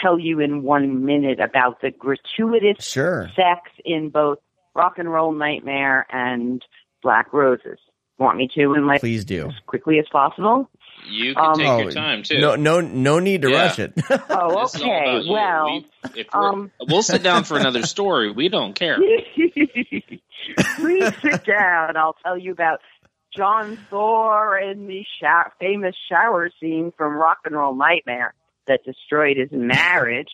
Speaker 5: tell you in one minute about the gratuitous
Speaker 1: sure.
Speaker 5: sex in both Rock and Roll Nightmare and Black Roses. Want me to in like
Speaker 1: Please do.
Speaker 5: as quickly as possible?
Speaker 2: You can
Speaker 5: Um,
Speaker 2: take
Speaker 1: Oh,
Speaker 2: your time too.
Speaker 1: No, no, no need to
Speaker 2: Yeah.
Speaker 1: rush it.
Speaker 5: Oh,
Speaker 2: This is all
Speaker 5: okay. Well,
Speaker 2: we, if
Speaker 5: um,
Speaker 2: we'll sit down for another story. We don't care.
Speaker 5: please sit down. I'll tell you about John Thor and the sho- famous shower scene from Rock and Roll Nightmare that destroyed his marriage.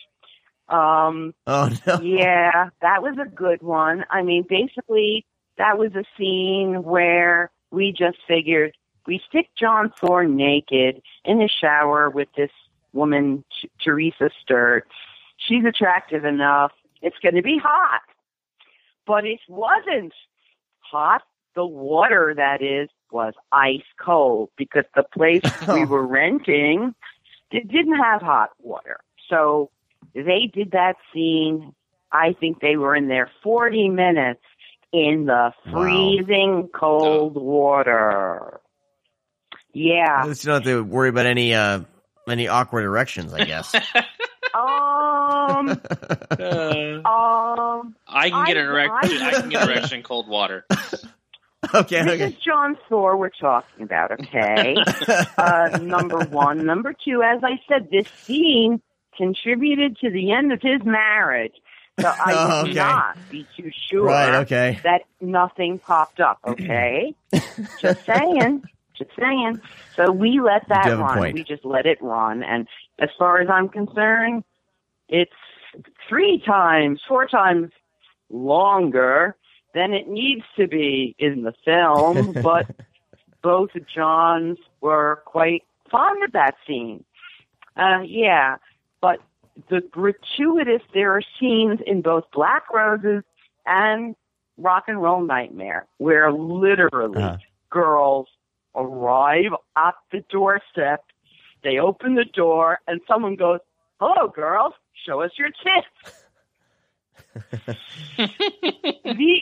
Speaker 5: Um,
Speaker 1: oh no.
Speaker 5: yeah, that was a good one. I mean, basically, that was a scene where we just figured we stick John Thor naked in the shower with this woman, Teresa Sturt. She's attractive enough. It's going to be hot. But it wasn't hot. The water, that is, was ice cold because the place we were renting it didn't have hot water. So they did that scene. I think they were in there 40 minutes in the
Speaker 1: Wow.
Speaker 5: freezing cold water. Yeah.
Speaker 1: At least you don't have to worry about any uh any awkward erections. I guess.
Speaker 5: Um,
Speaker 2: Uh,
Speaker 5: um,
Speaker 2: I can get an erection.
Speaker 5: I-
Speaker 2: I can get an erection in cold water.
Speaker 1: okay.
Speaker 5: this
Speaker 1: Okay.
Speaker 5: is John Thor we're talking about, okay? uh, number one. Number two, as I said, this scene contributed to the end of his marriage. So I
Speaker 1: Oh,
Speaker 5: would
Speaker 1: okay.
Speaker 5: not be too sure
Speaker 1: Right, okay.
Speaker 5: that nothing popped up, okay? just saying. Just saying. So we let that
Speaker 1: do have a
Speaker 5: run.
Speaker 1: point.
Speaker 5: We just let it run. And as far as I'm concerned, it's three times, four times longer than it needs to be in the film, but both Johns were quite fond of that scene. Uh, yeah, but the gratuitous, there are scenes in both Black Roses and Rock and Roll Nightmare where literally
Speaker 1: Uh-huh.
Speaker 5: girls arrive at the doorstep, they open the door, and someone goes, Hello, girls, show us your tits. the,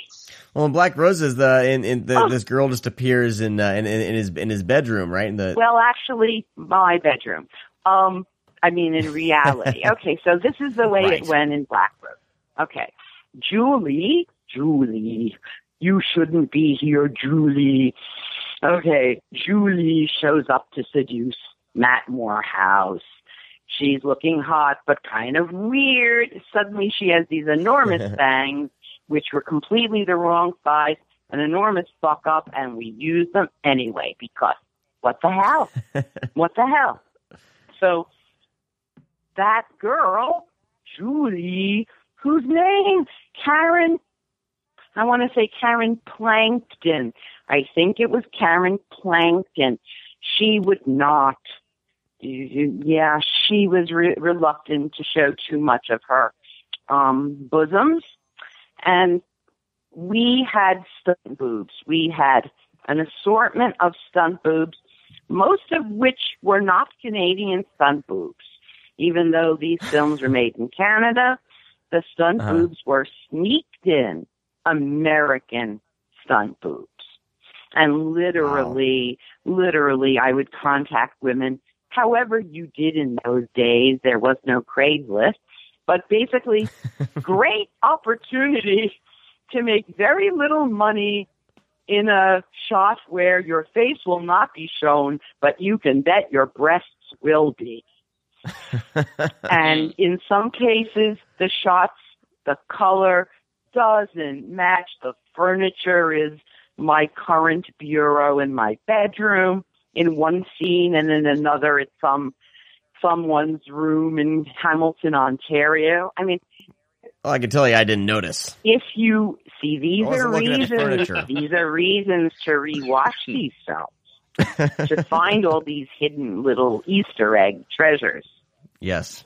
Speaker 1: Well, in Black Roses, the in, in the
Speaker 5: Oh.
Speaker 1: this girl just appears in, uh, in in in his in his bedroom, right? In the
Speaker 5: Well, actually, my bedroom. Um, I mean, in reality. okay, so this is the way
Speaker 1: Right.
Speaker 5: it went in Black Rose. Okay, Julie, Julie, you shouldn't be here, Julie. Okay, Julie shows up to seduce Matt Morehouse. She's looking hot, but kind of weird. Suddenly, she has these enormous bangs, which were completely the wrong size, an enormous fuck up, and we use them anyway because what the hell? what the hell? So that girl, Julie, whose name? Karen. I want to say Karen Planden. I think it was Karen Planden. She would not. Yeah, she was re- reluctant to show too much of her um, bosoms, and we had stunt boobs. We had an assortment of stunt boobs, most of which were not Canadian stunt boobs. Even though these films were made in Canada, the stunt
Speaker 1: Uh-huh.
Speaker 5: boobs were sneaked in American stunt boobs. And literally, literally, I would contact women however you did in those days. There was no Craigslist, but basically, great opportunity to make very little money in a shot where your face will not be shown, but you can bet your breasts will be. and in some cases, the shots, the color doesn't match. The furniture is my current bureau in my bedroom in one scene, and in another, it's some someone's room in Hamilton, Ontario. I mean,
Speaker 1: well, I can tell you, I didn't notice.
Speaker 5: if you see these are
Speaker 1: looking at the
Speaker 5: reasons
Speaker 1: furniture.
Speaker 5: these are reasons to rewatch these films to find all these hidden little Easter egg treasures.
Speaker 1: Yes,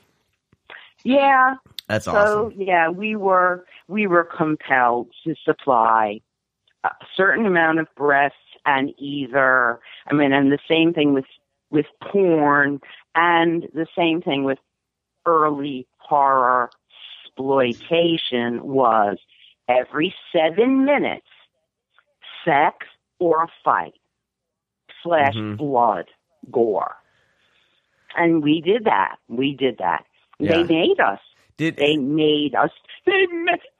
Speaker 5: Yeah,
Speaker 1: that's
Speaker 5: so
Speaker 1: awesome.
Speaker 5: yeah, we were we were compelled to supply a certain amount of breasts and either I mean and the same thing with with porn and the same thing with early horror exploitation was every seven minutes sex or a fight slash
Speaker 1: Mhm.
Speaker 5: blood gore and we did that we did that
Speaker 1: Yeah.
Speaker 5: they made us
Speaker 1: Did
Speaker 5: they made us. They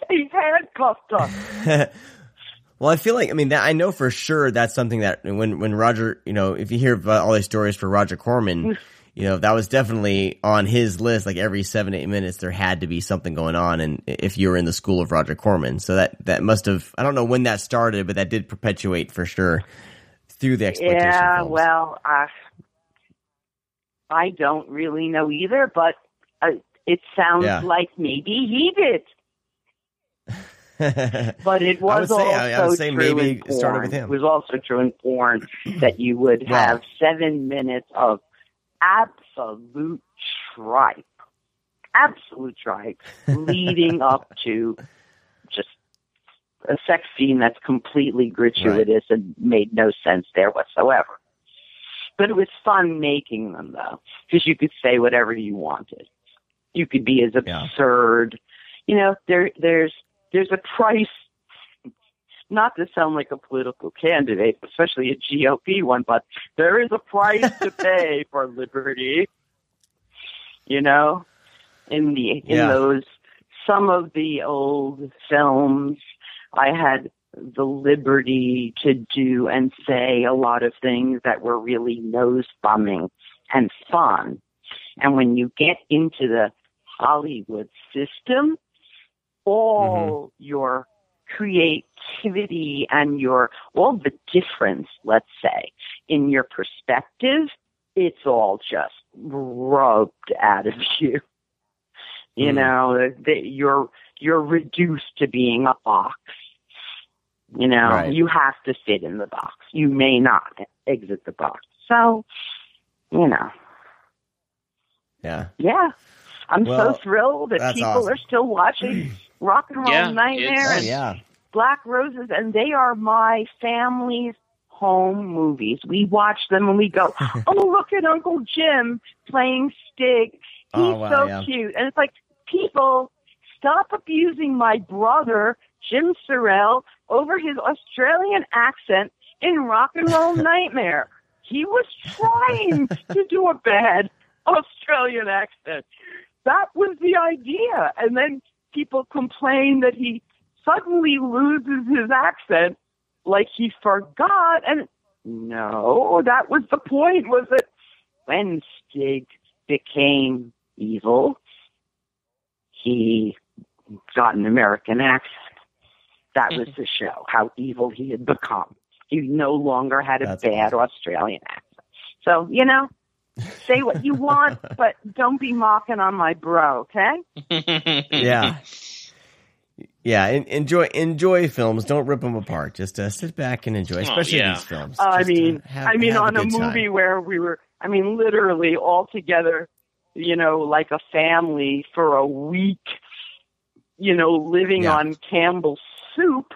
Speaker 5: they handcuffed us.
Speaker 1: well, I feel like I mean that I know for sure that's something that when when Roger, you know, if you hear about all these stories for Roger Corman, you know, that was definitely on his list. Like every seven eight minutes, there had to be something going on, and if you were in the school of Roger Corman, so that that must have I don't know when that started, but that did perpetuate for sure through the exploitation.
Speaker 5: yeah,
Speaker 1: films.
Speaker 5: well, uh, I don't really know either, but uh, it sounds
Speaker 1: Yeah.
Speaker 5: like maybe he did. But it was
Speaker 1: say-
Speaker 5: also
Speaker 1: I- I would say
Speaker 5: true
Speaker 1: maybe
Speaker 5: in porn.
Speaker 1: with him.
Speaker 5: It was also true in porn that you would
Speaker 1: Wow.
Speaker 5: have seven minutes of absolute tripe, absolute tripe, leading up to just a sex scene that's completely gratuitous and made no sense there whatsoever. But it was fun making them though, because you could say whatever you wanted. You could be as
Speaker 1: Yeah.
Speaker 5: absurd. You know, there there's there's a price not to sound like a political candidate, especially a GOP one, but there is a price to pay for liberty. You know, in the in
Speaker 1: Yeah.
Speaker 5: those some of the old films, I had the liberty to do and say a lot of things that were really nose bumming and fun. And when you get into the Hollywood system, all your creativity and your all the difference, let's say, in your perspective, it's all just rubbed out of you. You
Speaker 1: Mm.
Speaker 5: know, that you're you're reduced to being a box. You know,
Speaker 1: Right.
Speaker 5: you have to fit in the box. You may not exit the box. So, you know,
Speaker 1: Yeah.
Speaker 5: yeah. I'm
Speaker 1: Well,
Speaker 5: so thrilled that people
Speaker 1: awesome.
Speaker 5: are still watching Rock and Roll
Speaker 2: Yeah,
Speaker 5: Nightmare
Speaker 2: it's-
Speaker 1: Oh
Speaker 5: and
Speaker 1: yeah.
Speaker 5: Black Roses, and they are my family's home movies. We watch them and we go, oh, look at Uncle Jim playing Stig. Oh, He's
Speaker 1: Oh, wow,
Speaker 5: so
Speaker 1: yeah.
Speaker 5: cute. And it's like, people, stop abusing my brother, Jim Cirile, over his Australian accent in Rock and Roll Nightmare. He was trying to do a bad Australian accent. That was the idea. And then people complain that he suddenly loses his accent like he forgot and no, that was the point was that when Stig became evil, he got an American accent. That was the show, how evil he had become. He no longer had a
Speaker 1: That's
Speaker 5: bad Australian accent. So, you know, say what you want, but don't be mocking on my bro, okay?
Speaker 1: Yeah. Yeah, enjoy enjoy films. Don't rip them apart. Just uh, sit back and enjoy, especially
Speaker 2: yeah.
Speaker 1: these films.
Speaker 5: I
Speaker 1: uh,
Speaker 5: mean,
Speaker 1: have-
Speaker 5: I mean, on a
Speaker 1: good time.
Speaker 5: movie where we were, I mean, literally all together, you know, like a family for a week, you know, living
Speaker 1: Yeah.
Speaker 5: on Campbell's soup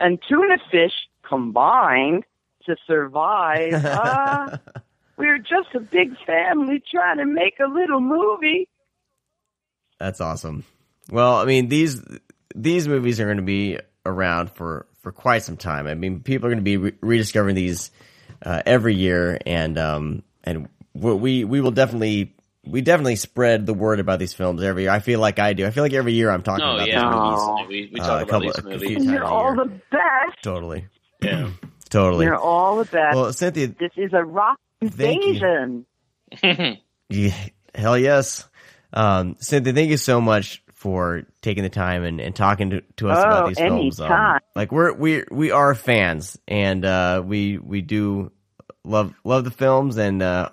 Speaker 5: and tuna fish combined to survive. uh, we were just a big family trying to make a little movie.
Speaker 1: That's awesome. Well, I mean these these movies are going to be around for for quite some time. I mean, people are going to be re- rediscovering these uh, every year, and um and we we will definitely we definitely spread the word about these films every year. I feel like I do. I feel like every year I'm talking
Speaker 2: Oh
Speaker 1: about
Speaker 2: yeah,
Speaker 1: these movies.
Speaker 5: Oh.
Speaker 2: we, we
Speaker 1: Uh,
Speaker 2: talk
Speaker 1: a
Speaker 2: about
Speaker 1: couple-
Speaker 2: these
Speaker 1: a few
Speaker 2: movies.
Speaker 1: times.
Speaker 5: You're all the best.
Speaker 1: Totally,
Speaker 2: Yeah.
Speaker 1: totally.
Speaker 5: You're all the best.
Speaker 1: Well, Cynthia,
Speaker 5: this is a rock
Speaker 1: Thank you.
Speaker 5: Invasion.
Speaker 1: Yeah, hell yes. Um, Cynthia, thank you so much for taking the time and, and talking to, to us
Speaker 5: Oh,
Speaker 1: about these films. Um, like we're we we are fans, and uh, we we do love love the films, and uh,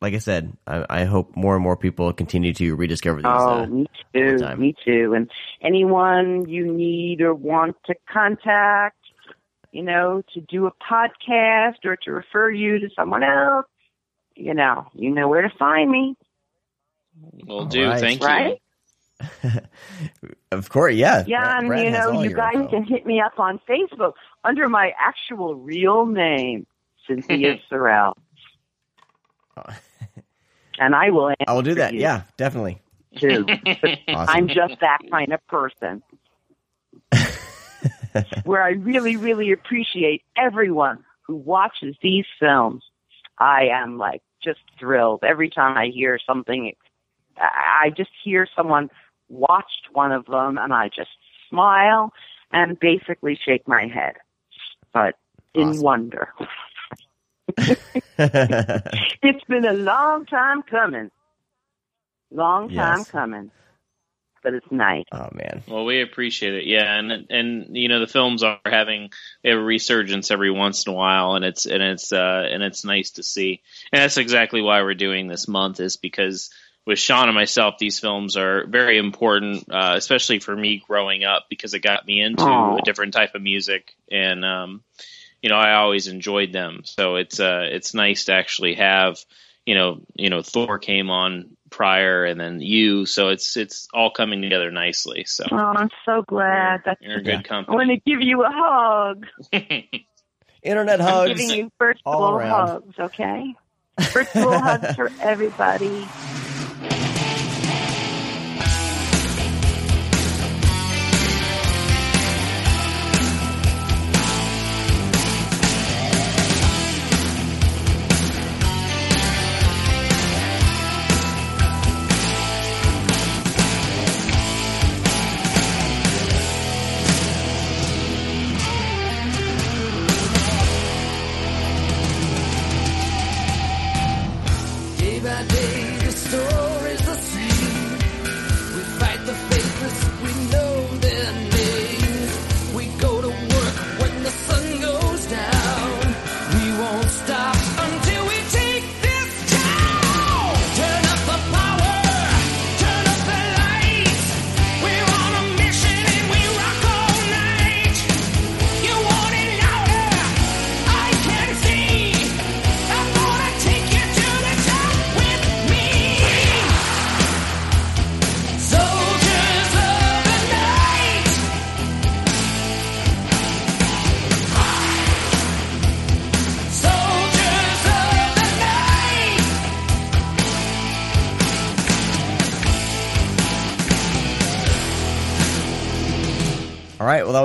Speaker 1: like I said, I, I hope more and more people continue to rediscover these.
Speaker 5: Oh,
Speaker 1: uh,
Speaker 5: me too. Me too. And anyone you need or want to contact, you know, to do a podcast or to refer you to someone else, you know, you know where to find me,
Speaker 2: Will do.
Speaker 1: right.
Speaker 2: Thank you.
Speaker 1: of course, yeah.
Speaker 5: Yeah,
Speaker 1: Brad-
Speaker 5: and
Speaker 1: Brad
Speaker 5: you know, you guys
Speaker 1: info.
Speaker 5: can hit me up on Facebook under my actual real name, Cynthia Cirile. And I will answer
Speaker 1: I will do that.
Speaker 5: you,
Speaker 1: Yeah, definitely.
Speaker 5: too.
Speaker 1: Awesome.
Speaker 5: I'm just that kind of person. Where I really, really appreciate everyone who watches these films. I am like just thrilled every time I hear something. I just hear someone watched one of them and I just smile and basically shake my head, but in
Speaker 1: Awesome.
Speaker 5: wonder. It's been a long time coming. Long time
Speaker 1: Yes.
Speaker 5: coming. But it's nice.
Speaker 1: oh man.
Speaker 2: Well, we appreciate it. Yeah, and and you know the films are having a resurgence every once in a while, and it's and it's uh, and it's nice to see. And that's exactly why we're doing this month is because with Sean and myself, these films are very important, uh, especially for me growing up because it got me into
Speaker 5: Aw.
Speaker 2: a different type of music, and um, you know I always enjoyed them. So it's uh, it's nice to actually have you know you know Thor came on prior, and then you, so it's it's all coming together nicely. So.
Speaker 5: Oh, I'm so glad. That's
Speaker 2: You're in
Speaker 1: Yeah.
Speaker 2: good
Speaker 5: I
Speaker 2: company.
Speaker 5: I want to give you a hug.
Speaker 1: Internet
Speaker 5: I'm
Speaker 1: hugs.
Speaker 5: giving you virtual
Speaker 1: all
Speaker 5: hugs, okay? Virtual hugs for everybody.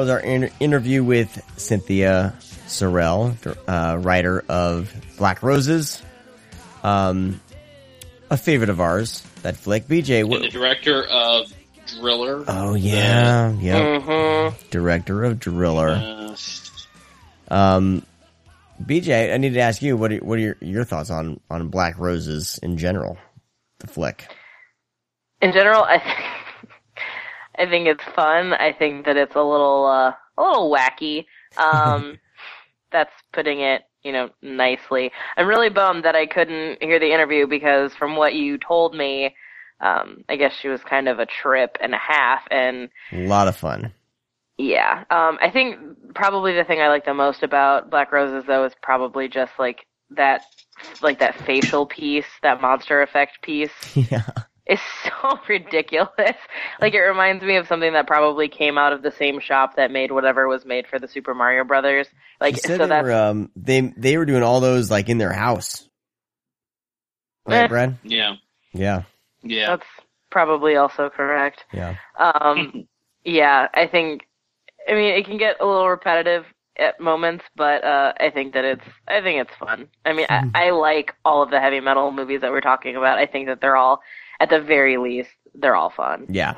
Speaker 1: Was our in- interview with Cynthia Cirile, uh, writer of Black Roses. Um, a favorite of ours, that flick. BJ,
Speaker 2: And the director of Driller.
Speaker 1: Oh yeah, yeah.
Speaker 3: Mm-hmm.
Speaker 1: Director of Driller.
Speaker 2: Uh,
Speaker 1: Um, BJ, I need to ask you what are, what are your, your thoughts on on Black Roses in general, the flick?
Speaker 3: In general, I think I think it's fun. I think that it's a little uh, a little wacky. Um, that's putting it, you know, nicely. I'm really bummed that I couldn't hear the interview because from what you told me, um, I guess she was kind of a trip and a half, and
Speaker 1: A lot of fun.
Speaker 3: Yeah. Um, I think probably the thing I like the most about Black Roses though is probably just like that like that facial piece, that monster effect piece
Speaker 1: yeah.
Speaker 3: Is so ridiculous. Like it reminds me of something that probably came out of the same shop that made whatever was made for the Super Mario Brothers. Like
Speaker 1: She said
Speaker 3: so
Speaker 1: they
Speaker 3: that's
Speaker 1: were, um, they they were doing all those like in their house, right,
Speaker 3: Eh.
Speaker 1: Brad?
Speaker 2: yeah,
Speaker 1: Yeah,
Speaker 2: yeah.
Speaker 3: that's probably also correct.
Speaker 1: yeah.
Speaker 3: Um, yeah, I think. I mean, it can get a little repetitive at moments, but uh, I think that it's. I think it's fun. I mean, I, I like all of the heavy metal movies that we're talking about. I think that they're all, at the very least, they're all fun.
Speaker 1: Yeah.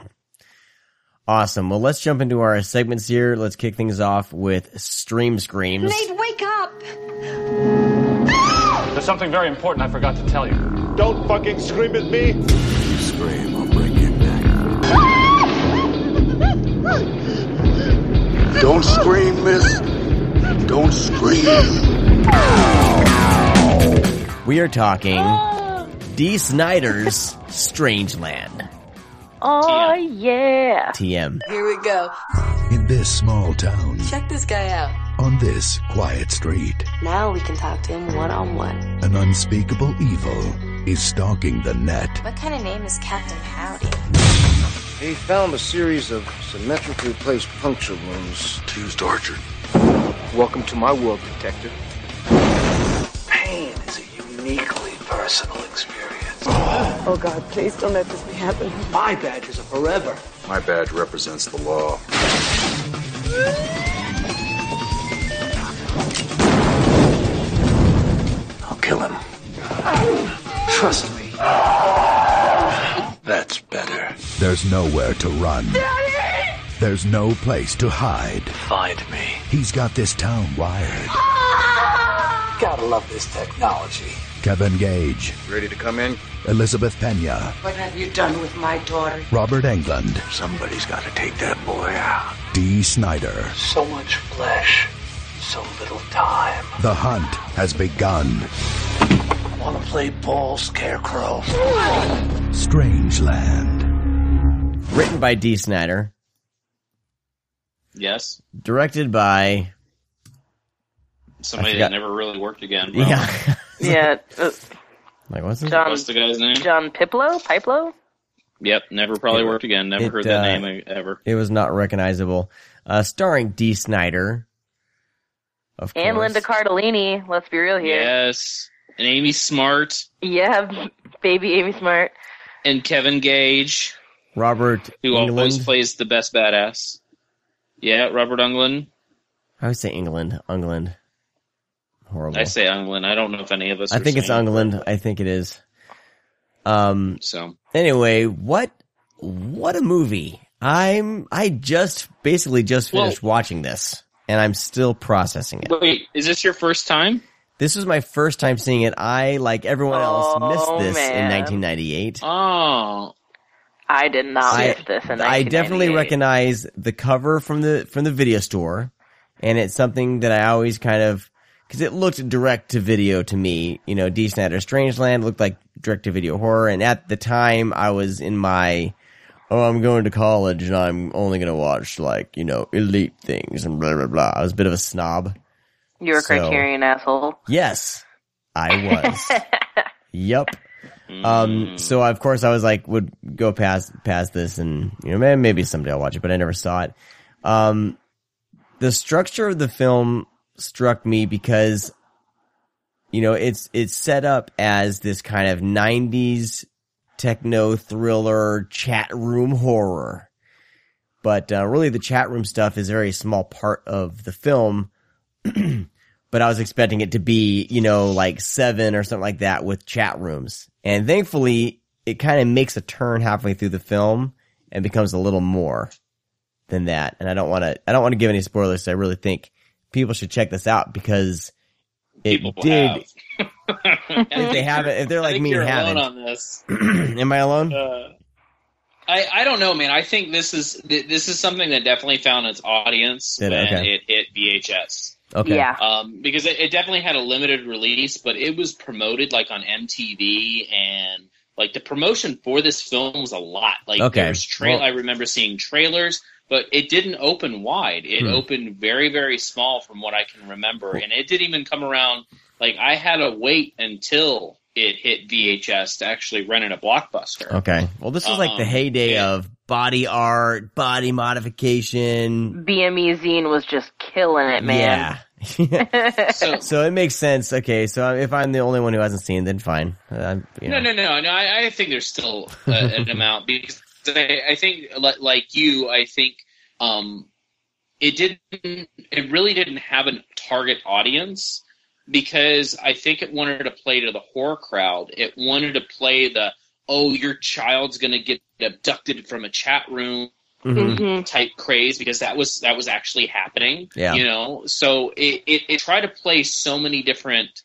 Speaker 1: Awesome. Well, let's jump into our segments here. Let's kick things off with Stream Screams.
Speaker 6: Nate, wake up!
Speaker 7: There's something very important I forgot to tell you.
Speaker 8: Don't fucking scream at me.
Speaker 9: Scream, I'll break your neck. Don't scream, miss. Don't scream.
Speaker 1: We are talking oh. Dee Snider's Strangeland.
Speaker 3: Oh yeah!
Speaker 1: TM.
Speaker 6: Here we go.
Speaker 9: In this small town,
Speaker 6: Check this guy out.
Speaker 9: on this quiet street,
Speaker 6: Now we can talk to him one on one.
Speaker 9: an unspeakable evil is stalking the net.
Speaker 10: What kind of name is Captain Howdy?
Speaker 11: He found a series of symmetrically placed puncture wounds.
Speaker 9: Two's tortured.
Speaker 11: Welcome to my world, detective.
Speaker 9: Pain is a uniquely personal experience.
Speaker 4: Oh God, please don't let this be happening.
Speaker 11: My badges are forever.
Speaker 9: My badge represents the law. I'll kill him.
Speaker 11: Trust me.
Speaker 9: That's better. There's nowhere to run. There's no place to hide.
Speaker 11: Find me.
Speaker 9: He's got this town wired. Ah!
Speaker 11: Gotta love this technology.
Speaker 9: Kevin Gage,
Speaker 11: Ready to come in?
Speaker 9: Elizabeth Pena,
Speaker 4: What have you done with my daughter?
Speaker 9: Robert Englund.
Speaker 11: Somebody's gotta take that boy out.
Speaker 9: Dee Snider.
Speaker 11: So much flesh, so little time.
Speaker 9: The hunt has begun.
Speaker 11: I Wanna play ball, Scarecrow?
Speaker 9: Strangeland.
Speaker 1: Written by Dee Snider.
Speaker 2: yes.
Speaker 1: Directed by.
Speaker 2: Somebody that never really worked again. Well,
Speaker 1: Yeah.
Speaker 3: Yeah, uh,
Speaker 1: like, what's his
Speaker 3: John
Speaker 2: What's the guy's name?
Speaker 3: John Pieplow, Pieplow.
Speaker 2: Yep, never probably
Speaker 1: It-
Speaker 2: worked again. Never
Speaker 1: it,
Speaker 2: heard that
Speaker 1: uh,
Speaker 2: name ever.
Speaker 1: It was not recognizable. Uh, starring Dee Snider. Of course.
Speaker 3: And Linda Cardellini. Let's be real here.
Speaker 2: Yes. And Amy Smart
Speaker 3: Yeah, baby Amy Smart.
Speaker 2: and Kevin Gage,
Speaker 1: Robert
Speaker 2: who always plays the best badass. Yeah, Robert Englund.
Speaker 1: I would say England. England. Horrible.
Speaker 2: I say Englund. I don't know if any of us.
Speaker 1: I
Speaker 2: are
Speaker 1: think it's
Speaker 2: saying
Speaker 1: England. I think it is. Um.
Speaker 2: So
Speaker 1: Anyway, what what a movie! I'm I just basically just
Speaker 2: Well-
Speaker 1: finished watching this, and I'm still processing it.
Speaker 2: wait, is this your first time?
Speaker 1: This was my first time seeing it. I, like everyone else,
Speaker 3: Oh,
Speaker 1: missed this in 1998.
Speaker 2: Oh,
Speaker 3: I did not
Speaker 1: I-
Speaker 3: miss this in
Speaker 1: I definitely recognize the cover from the from the video store, and it's something that I always kind of because it looked direct to video to me. You know, Dee Snider Strangeland looked like direct to video horror, and at the time I was in my oh I'm going to college and I'm only going to watch like you know elite things and blah blah blah. I was a bit of a snob.
Speaker 3: You're a
Speaker 1: So-
Speaker 3: Criterion asshole.
Speaker 1: Yes, I was. yep. Um, so of course I was like, would go past, past this and, you know, maybe, maybe someday I'll watch it, but I never saw it. Um, the structure of the film struck me because, you know, it's, it's set up as this kind of 90s techno thriller chat room horror. but uh, really the chat room stuff is a very small part of the film. but I was expecting it to be, you know, like seven or something like that with chat rooms. And thankfully, it kind of makes a turn halfway through the film and becomes a little more than that. And I don't want to, I don't want to give any spoilers. So I really think people should check this out because it
Speaker 2: People
Speaker 1: did.
Speaker 2: have.
Speaker 1: If they haven't, if they're
Speaker 2: I
Speaker 1: like
Speaker 2: think
Speaker 1: me
Speaker 2: you're
Speaker 1: and
Speaker 2: alone
Speaker 1: haven't,
Speaker 2: on this.
Speaker 1: am I alone?
Speaker 2: Uh, I I don't know, man. I think this is this is something that definitely found its audience
Speaker 1: Did it?
Speaker 2: when
Speaker 1: Okay.
Speaker 2: it hit VHS.
Speaker 1: Okay.
Speaker 3: Yeah.
Speaker 2: Um, because it, it definitely had a limited release, but it was promoted like on MTV and like the promotion for this film was a lot. Like
Speaker 1: Okay.
Speaker 2: there's tra-
Speaker 1: Well-
Speaker 2: I remember seeing trailers, but it didn't open wide. It
Speaker 1: Hmm.
Speaker 2: opened very very small from what I can remember, and it didn't even come around. Like I had to wait until it hit VHS to actually rent in a blockbuster.
Speaker 1: Okay. Well, this was like the
Speaker 2: Um,
Speaker 1: heyday
Speaker 2: yeah.
Speaker 1: of body art, body modification.
Speaker 3: BME Zine was just killing it, man.
Speaker 1: Yeah.
Speaker 2: So
Speaker 1: so it makes sense. Okay. So if I'm the only one who hasn't seen, then fine. Uh, you know.
Speaker 2: No, no, no, no. I, I think there's still uh, an amount because I, I think, like you, I think um, it didn't. It really didn't have a target audience because I think it wanted to play to the horror crowd. It wanted to play the oh, your child's going to get abducted from a chat room
Speaker 1: Mhm.
Speaker 3: Mhm.
Speaker 2: type craze because that was that was actually happening.
Speaker 1: Yeah.
Speaker 2: You know, so it, it, it tried to play so many different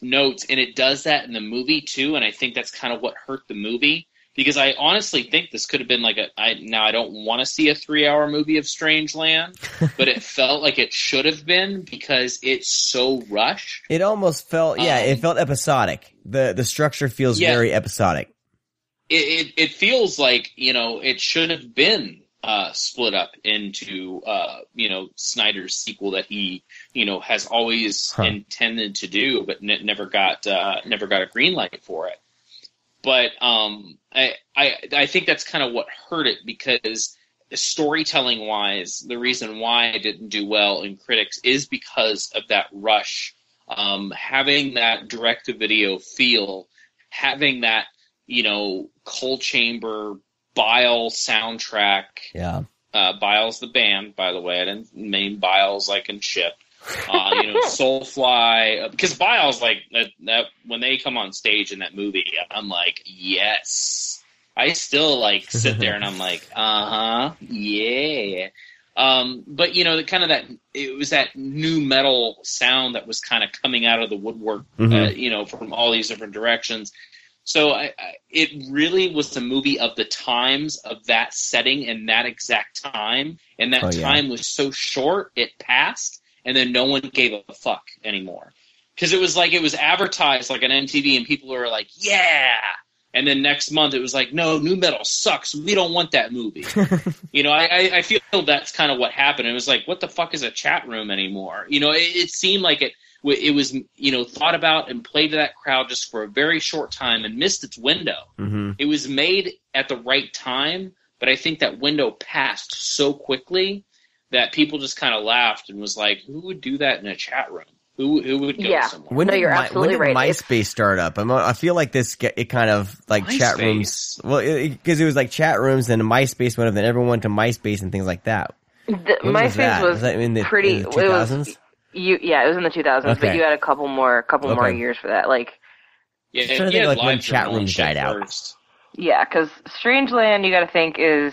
Speaker 2: notes and it does that in the movie too, and I think that's kind of what hurt the movie. Because I honestly think this could have been like a I now I don't want to see a three hour movie of Strangeland, but it felt like it should have been because it's so rushed.
Speaker 1: It almost felt, yeah,
Speaker 2: Um,
Speaker 1: it felt episodic. The the structure feels
Speaker 2: Yeah.
Speaker 1: very episodic.
Speaker 2: it, it, it feels like you know it should have been uh, split up into uh, you know Snider's sequel that he you know has always
Speaker 1: Huh.
Speaker 2: intended to do, but ne- never got uh, never got a green light for it. But um, I, I I think that's kind of what hurt it because storytelling wise, the reason why it didn't do well in critics is because of that rush, um, having that direct to video feel, having that you know, Coal Chamber, Bile soundtrack.
Speaker 1: Yeah.
Speaker 2: Uh, Biles the band, by the way. I didn't name Biles like in ship. Uh, you know, Soulfly. uh, Because Biles, like, that, that, when they come on stage in that movie, I'm like, yes. I still, like, sit there and I'm like, uh huh, yeah. Um, but you know, the kind of that it was that new metal sound that was kind of coming out of the woodwork, uh,
Speaker 1: Mhm.
Speaker 2: you know, from all these different directions. So I, I, it really was the movie of the times of that setting and that exact time, and that
Speaker 1: Oh, yeah.
Speaker 2: time was so short it passed, and then no one gave a fuck anymore because it was like it was advertised like on MTV, and people were like, "Yeah." And then next month it was like, no, new metal sucks. We don't want that movie. you know, I, I, I feel that's kind of what happened. It was like, what the fuck is a chat room anymore? You know, it, it seemed like it it was you know thought about and played to that crowd just for a very short time and missed its window.
Speaker 1: hmm
Speaker 2: It was made at the right time, but I think that window passed so quickly that people just kind of laughed and was like, who would do that in a chat room? Who who would go
Speaker 3: Yeah.
Speaker 2: somewhere?
Speaker 1: When
Speaker 3: No,
Speaker 1: did,
Speaker 3: you're
Speaker 1: Mi-
Speaker 3: absolutely
Speaker 1: when did
Speaker 3: right.
Speaker 1: MySpace start up? I'm, I feel like this get, it kind of like chat rooms. Well, because it, was like chat rooms, then MySpace went up, then everyone went to MySpace and things like that.
Speaker 3: The, MySpace
Speaker 1: was that?
Speaker 3: was,
Speaker 1: Was that in the-
Speaker 3: pretty.
Speaker 1: in the
Speaker 3: it was you. Yeah, it was in the 2000s, but you had a couple more, couple more years for that. Like,
Speaker 2: Yeah,
Speaker 1: I'm trying to think,
Speaker 2: had
Speaker 1: like, when chat rooms died out.
Speaker 2: first.
Speaker 3: yeah, because Strangeland, you got to think is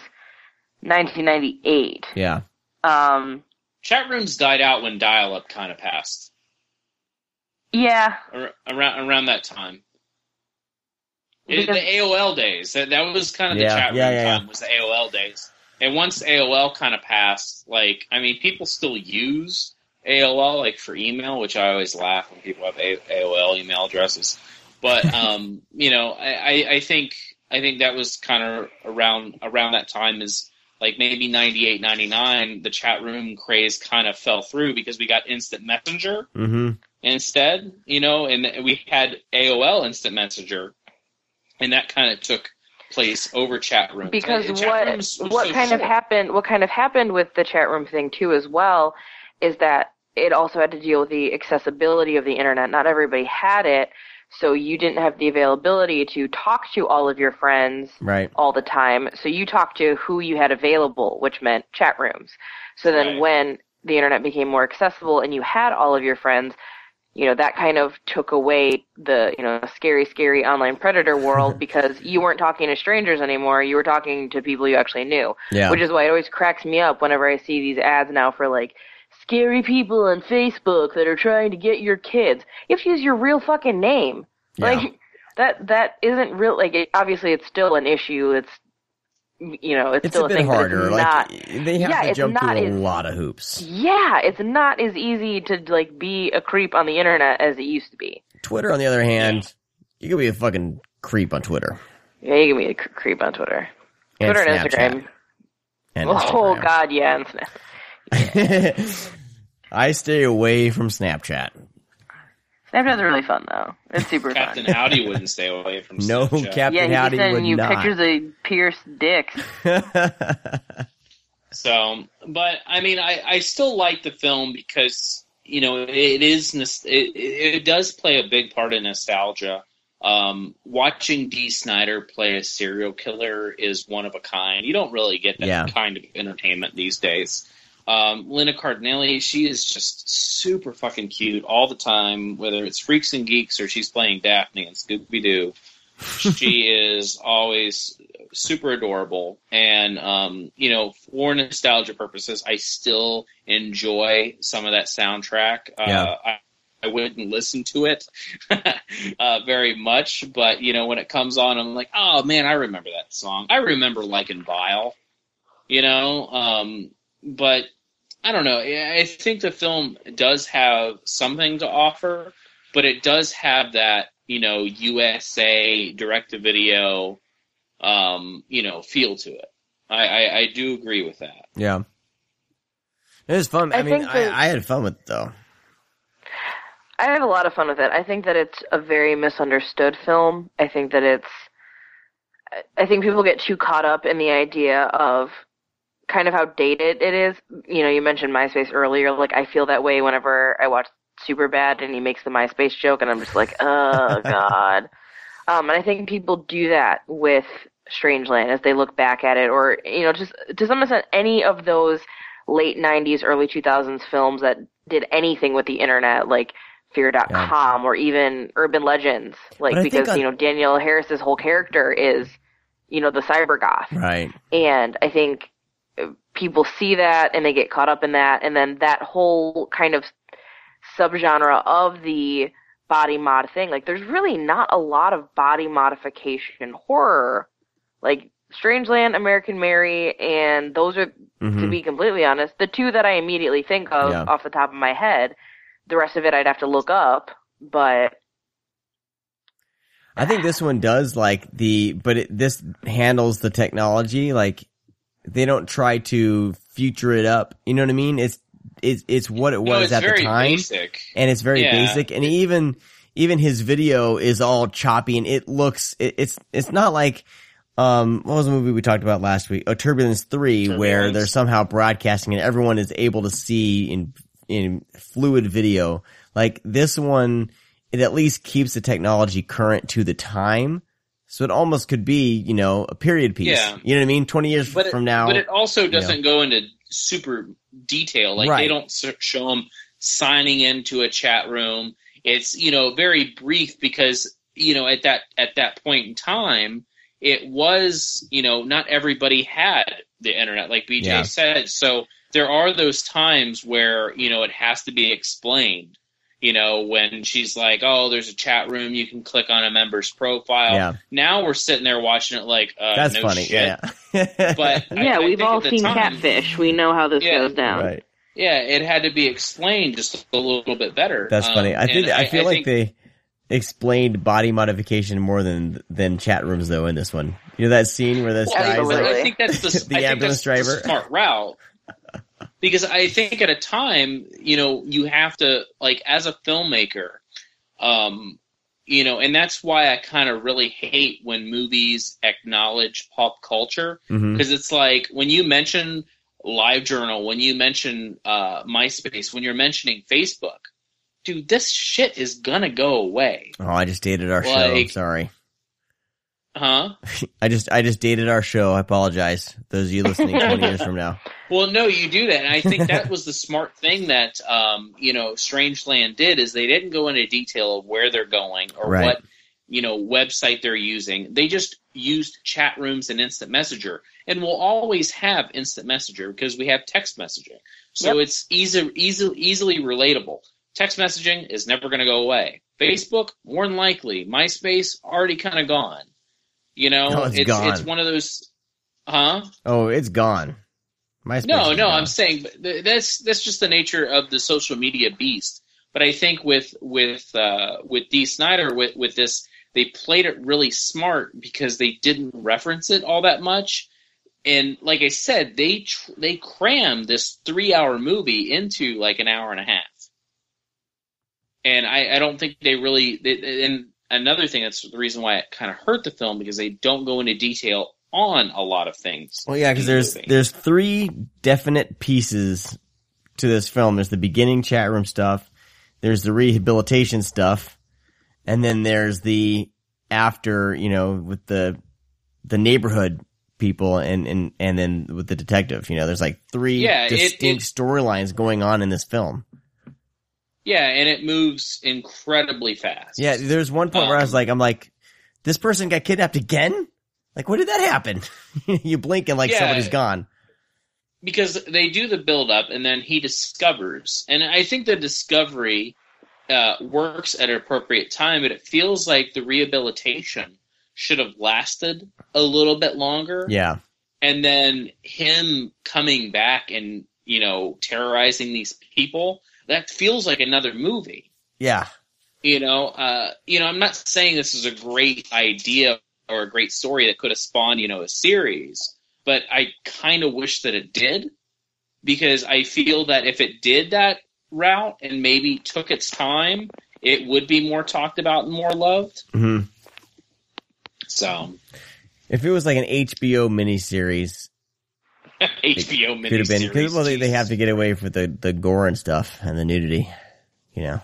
Speaker 3: 1998.
Speaker 1: Yeah.
Speaker 3: Um,
Speaker 2: Chat rooms died out when dial-up kind of passed
Speaker 3: yeah,
Speaker 2: ar- around around that time. It, the AOL days that that was kind of the chat room
Speaker 1: yeah, yeah,
Speaker 2: time was the AOL days. And once AOL kind of passed, like I mean, people still use AOL like for email, which I always laugh when people have A- AOL email addresses. But um, you know, I, I, I think I think that was kind of around around that time is like maybe 98, 99, the chat room craze kind of fell through because we got instant messenger
Speaker 1: hmm
Speaker 2: instead, you know, and we had AOL Instant Messenger, and that kind of took place over chat rooms.
Speaker 3: because
Speaker 2: And chat
Speaker 3: what
Speaker 2: rooms
Speaker 3: what
Speaker 2: so
Speaker 3: kind of happened what kind of happened with the chat room thing too as well is that it also had to deal with the accessibility of the internet. Not everybody had it So you didn't have the availability to talk to all of your friends
Speaker 1: Right.
Speaker 3: all the time. So you talked to who you had available, which meant chat rooms. So then
Speaker 2: Right.
Speaker 3: when the internet became more accessible and you had all of your friends, you know, that kind of took away the, you know, scary, scary online predator world because you weren't talking to strangers anymore. You were talking to people you actually knew.
Speaker 1: Yeah.
Speaker 3: Which is why it always cracks me up whenever I see these ads now for like scary people on Facebook that are trying to get your kids. You have to use your real fucking name.
Speaker 1: Yeah.
Speaker 3: Like that that isn't real like it, obviously it's still an issue. It's you know, it's,
Speaker 1: It's
Speaker 3: still
Speaker 1: a bit
Speaker 3: thing, but
Speaker 1: harder.
Speaker 3: It's
Speaker 1: Like
Speaker 3: not,
Speaker 1: they have
Speaker 3: yeah,
Speaker 1: to jump
Speaker 3: not
Speaker 1: through a lot of hoops.
Speaker 3: yeah, it's not as easy to like be a creep on the internet as it used to be.
Speaker 1: Twitter, on the other hand, you can be a fucking creep on Twitter
Speaker 3: Yeah, you can be a cr- creep on Twitter,
Speaker 1: and
Speaker 3: Twitter and
Speaker 1: Snapchat.
Speaker 3: Instagram.
Speaker 1: And
Speaker 3: oh God, yeah, and Snap.
Speaker 1: I stay away from Snapchat.
Speaker 3: Snapchat's really fun though. It's super fun.
Speaker 2: Captain
Speaker 3: fun.
Speaker 2: Howdy wouldn't stay away from
Speaker 1: No,
Speaker 2: Snapchat.
Speaker 1: Captain
Speaker 3: yeah,
Speaker 1: Howdy would
Speaker 3: you
Speaker 1: not.
Speaker 3: pictures of pierced dicks.
Speaker 2: So, but I mean, I, I still like the film because you know it is it, it it does play a big part in nostalgia. Um, watching Dee Snider play a serial killer is one of a kind. You don't really get that
Speaker 1: Yeah.
Speaker 2: kind of entertainment these days. Um, Linda Cardellini, she is just super fucking cute all the time, whether it's Freaks and Geeks or she's playing Daphne and Scooby Doo. she is always super adorable. And, um, you know, for nostalgia purposes, I still enjoy some of that soundtrack.
Speaker 1: Yeah.
Speaker 2: Uh, I, I wouldn't listen to it uh, very much, but, you know, when it comes on, I'm like, oh man, I remember that song. I remember liking Vile, you know, um, but I don't know. I I think the film does have something to offer, but it does have that, you know, USA direct to video, um, you know, feel to it. I, I, I do agree with that.
Speaker 1: yeah. It was fun. I,
Speaker 3: I
Speaker 1: mean,
Speaker 3: think that-
Speaker 1: I, I had fun with it though.
Speaker 3: I have a lot of fun with it. I think that it's a very misunderstood film. I think that it's. I think people get too caught up in the idea of kind of how dated it is. You know, you mentioned MySpace earlier. Like, I feel that way whenever I watch Superbad and he makes the MySpace joke, and I'm just like, oh god. Um, and I think people do that with Strangeland as they look back at it, or you know, just to some extent, any of those late '90s, early 2000s films that did anything with the internet, like Fear.com or even Urban Legends, like
Speaker 1: I
Speaker 3: because you know Danielle Harris's whole character is, you know, the cyber goth,
Speaker 1: Right.
Speaker 3: and I think people see that and they get caught up in that, and then that whole kind of subgenre of the body mod thing. Like, there's really not a lot of body modification horror. Like, Strangeland, American Mary, and those are, to
Speaker 1: Mhm.
Speaker 3: be completely honest, the two that I immediately think of
Speaker 1: Yeah.
Speaker 3: off the top of my head. The rest of it I'd have to look up, but
Speaker 1: I think this one does like the, but it, this handles the technology like they don't try to future it up. You know what I mean? It's it's it's what it
Speaker 2: No,
Speaker 1: was
Speaker 2: it's
Speaker 1: at the time,
Speaker 2: basic.
Speaker 1: and it's very
Speaker 2: Yeah.
Speaker 1: basic. And even even his video is all choppy, and it looks it, it's it's not like. Um, what was the movie we talked about last week? Oh, Turbulence Three, where they're somehow broadcasting and everyone is able to see in in fluid video. Like this one, it at least keeps the technology current to the time. So it almost could be, you know, a period piece.
Speaker 2: Yeah.
Speaker 1: You know what I mean? 20 years
Speaker 2: but it,
Speaker 1: from now.
Speaker 2: But it also
Speaker 1: you know.
Speaker 2: doesn't go into super detail. Like
Speaker 1: Right.
Speaker 2: they don't show them signing into a chat room. It's you know very brief because you know at that at that point in time it was you know not everybody had the internet like BJ
Speaker 1: Yeah.
Speaker 2: said. So there are those times where you know it has to be explained. You know when she's like, "Oh, there's a chat room. You can click on a member's profile."
Speaker 1: Yeah.
Speaker 2: Now we're sitting there watching it like, uh,
Speaker 1: That's
Speaker 2: no
Speaker 1: funny.
Speaker 2: shit.
Speaker 1: Yeah.
Speaker 2: But
Speaker 3: yeah,
Speaker 2: I
Speaker 3: we've all seen
Speaker 2: time-
Speaker 3: Catfish. We know how this
Speaker 2: Yeah.
Speaker 3: goes down.
Speaker 1: right.
Speaker 2: Yeah, it had to be explained just a little bit better.
Speaker 1: That's
Speaker 2: Um,
Speaker 1: funny. I think
Speaker 2: and
Speaker 1: I feel like
Speaker 2: think-
Speaker 1: they explained body modification more than than chat rooms though in this one. You know that scene where this
Speaker 3: Yeah,
Speaker 1: guy's
Speaker 3: absolutely.
Speaker 1: like
Speaker 2: I think that's the,
Speaker 1: The ambulance
Speaker 2: that's the
Speaker 1: driver.
Speaker 2: smart route. Because I think at a time, you know, you have to like as a filmmaker, um, you know, and that's why I kind of really hate when movies acknowledge pop culture because it's like when you mention LiveJournal, when you mention uh, MySpace, when you're mentioning Facebook, dude, this shit is gonna go away,
Speaker 1: Oh, I just dated our show.
Speaker 2: Like-
Speaker 1: Sorry.
Speaker 2: Huh?
Speaker 1: I just I just dated our show. I apologize. Those of you listening 20 years from now.
Speaker 2: Well, no, you do that, and I think that was the smart thing that um, you know Strangeland did is they didn't go into detail of where they're going or
Speaker 1: Right.
Speaker 2: what you know website they're using. They just used chat rooms and instant messenger, and we'll always have instant messenger because we have text messaging, so
Speaker 3: Yep.
Speaker 2: it's easy, easy, easily relatable. Text messaging is never going to go away. Facebook, more than likely. MySpace, already kind of gone. You know,
Speaker 1: No, it's
Speaker 2: it's
Speaker 1: gone.
Speaker 2: it's one of those, huh?
Speaker 1: Oh, it's gone. MySpace
Speaker 2: No, no,
Speaker 1: gone.
Speaker 2: I'm saying th- that's that's just the nature of the social media beast. But I think with with uh, with Dee Snider with with this, they played it really smart because they didn't reference it all that much. And like I said, they tr- they crammed this three hour movie into like an hour and a half. And I, I don't think they really. They, and another thing that's the reason why it kind of hurt the film because they don't go into detail on a lot of things.
Speaker 1: Well, yeah, because there's
Speaker 2: movie.
Speaker 1: there's three definite pieces to this film. There's the beginning chat room stuff, there's the rehabilitation stuff, and then there's the after, you know, with the the neighborhood people and and and then with the detective. You know, there's like three
Speaker 2: Yeah,
Speaker 1: distinct storylines going on in this film.
Speaker 2: Yeah, and it moves incredibly fast.
Speaker 1: Yeah, there's one point where I was
Speaker 2: Um,
Speaker 1: like, I'm like, this person got kidnapped again. Like, when did that happen? you blink and like
Speaker 2: Yeah.
Speaker 1: somebody's gone.
Speaker 2: because they do the build up and then he discovers and i think the discovery uh, works at an appropriate time but it feels like the rehabilitation should have lasted a little bit longer
Speaker 1: Yeah.
Speaker 2: and then him coming back and you know terrorizing these people that feels like another movie.
Speaker 1: Yeah.
Speaker 2: you know uh, you know i'm not saying this is a great idea or a great story that could have spawned you know a series but i kind of wish that it did because i feel that if it did that route and maybe took its time it would be more talked about and more loved.
Speaker 1: Hmm
Speaker 2: so.
Speaker 1: If it was like an HBO miniseries,
Speaker 2: hbo
Speaker 1: could have been.
Speaker 2: miniseries,
Speaker 1: Cause, well, they, they have to get away with the, the gore and stuff and the nudity, you know.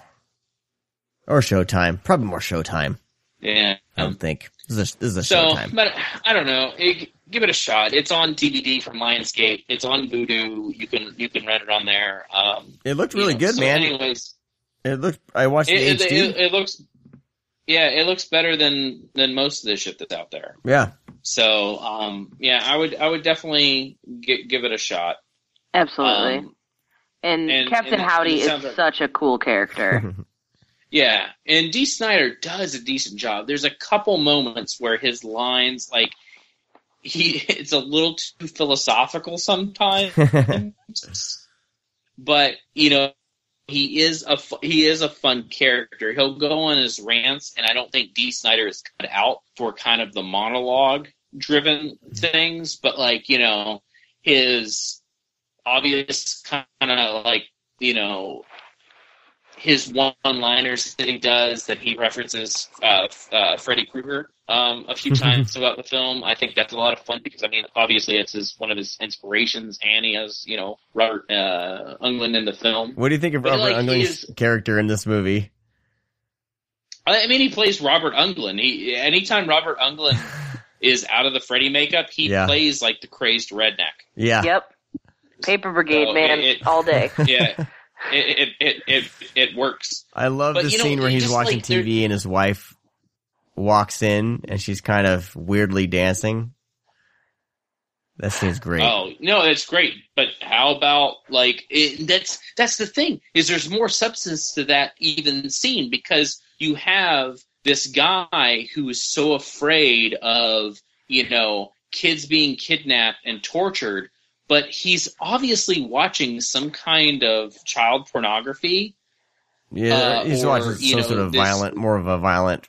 Speaker 1: Or Showtime. Probably more Showtime,
Speaker 2: yeah
Speaker 1: I don't think. This is a, this is a
Speaker 2: So,
Speaker 1: Showtime.
Speaker 2: but I don't know. It, give it a shot. It's on DVD from Lionsgate. It's on Vudu. You can you can rent it on there. Um,
Speaker 1: It looked
Speaker 2: you
Speaker 1: really
Speaker 2: know,
Speaker 1: good,
Speaker 2: so
Speaker 1: man.
Speaker 2: Anyways,
Speaker 1: It looked. I watched
Speaker 2: it,
Speaker 1: the
Speaker 2: it,
Speaker 1: HD.
Speaker 2: it, it looks. Yeah, it looks better than than most of the shit that's out there.
Speaker 1: yeah.
Speaker 2: So, um, yeah, I would I would definitely gi- give it a shot.
Speaker 3: Absolutely.
Speaker 2: Um,
Speaker 3: and,
Speaker 2: and-
Speaker 3: Captain
Speaker 2: and
Speaker 3: Howdy
Speaker 2: it
Speaker 3: is
Speaker 2: sounds like-
Speaker 3: such a cool character.
Speaker 2: Yeah, and Dee Snider does a decent job. There's a couple moments where his lines, like, he it's a little too philosophical sometimes. but you know he is a he is a fun character. He'll go on his rants, and I don't think Dee Snider is cut out for kind of the monologue driven things. But like you know his obvious kind of like you know his one liners that he does that he references uh, uh, Freddy Krueger um, a few times throughout the film. I think that's a lot of fun because I mean, obviously, it's his one of his inspirations, and he has you know Robert uh, Englund in the film.
Speaker 1: What do you think of Robert
Speaker 2: like, he
Speaker 1: Englund's
Speaker 2: is-
Speaker 1: character in this movie?
Speaker 2: I I mean, he plays Robert Englund. He anytime Robert Englund is out of the Freddy makeup, he
Speaker 1: Yeah.
Speaker 2: plays like the crazed redneck.
Speaker 1: Yeah.
Speaker 3: Yep. Paper Brigade,
Speaker 2: So
Speaker 3: man,
Speaker 2: it- it-
Speaker 3: all day.
Speaker 2: Yeah, it, it it it it works.
Speaker 1: I love
Speaker 2: But,
Speaker 1: the
Speaker 2: you know,
Speaker 1: scene where he's
Speaker 2: just,
Speaker 1: watching
Speaker 2: like,
Speaker 1: TV and his wife walks in and she's kind of weirdly dancing. That scene's great.
Speaker 2: Oh no, that's great. But how about like it, that's that's the thing is there's more substance to that even scene because you have this guy who is so afraid of you know kids being kidnapped and tortured, but he's obviously watching some kind of child pornography.
Speaker 1: yeah,
Speaker 2: uh,
Speaker 1: he's
Speaker 2: or,
Speaker 1: watching some
Speaker 2: know,
Speaker 1: sort of
Speaker 2: this-
Speaker 1: violent, more of a violent,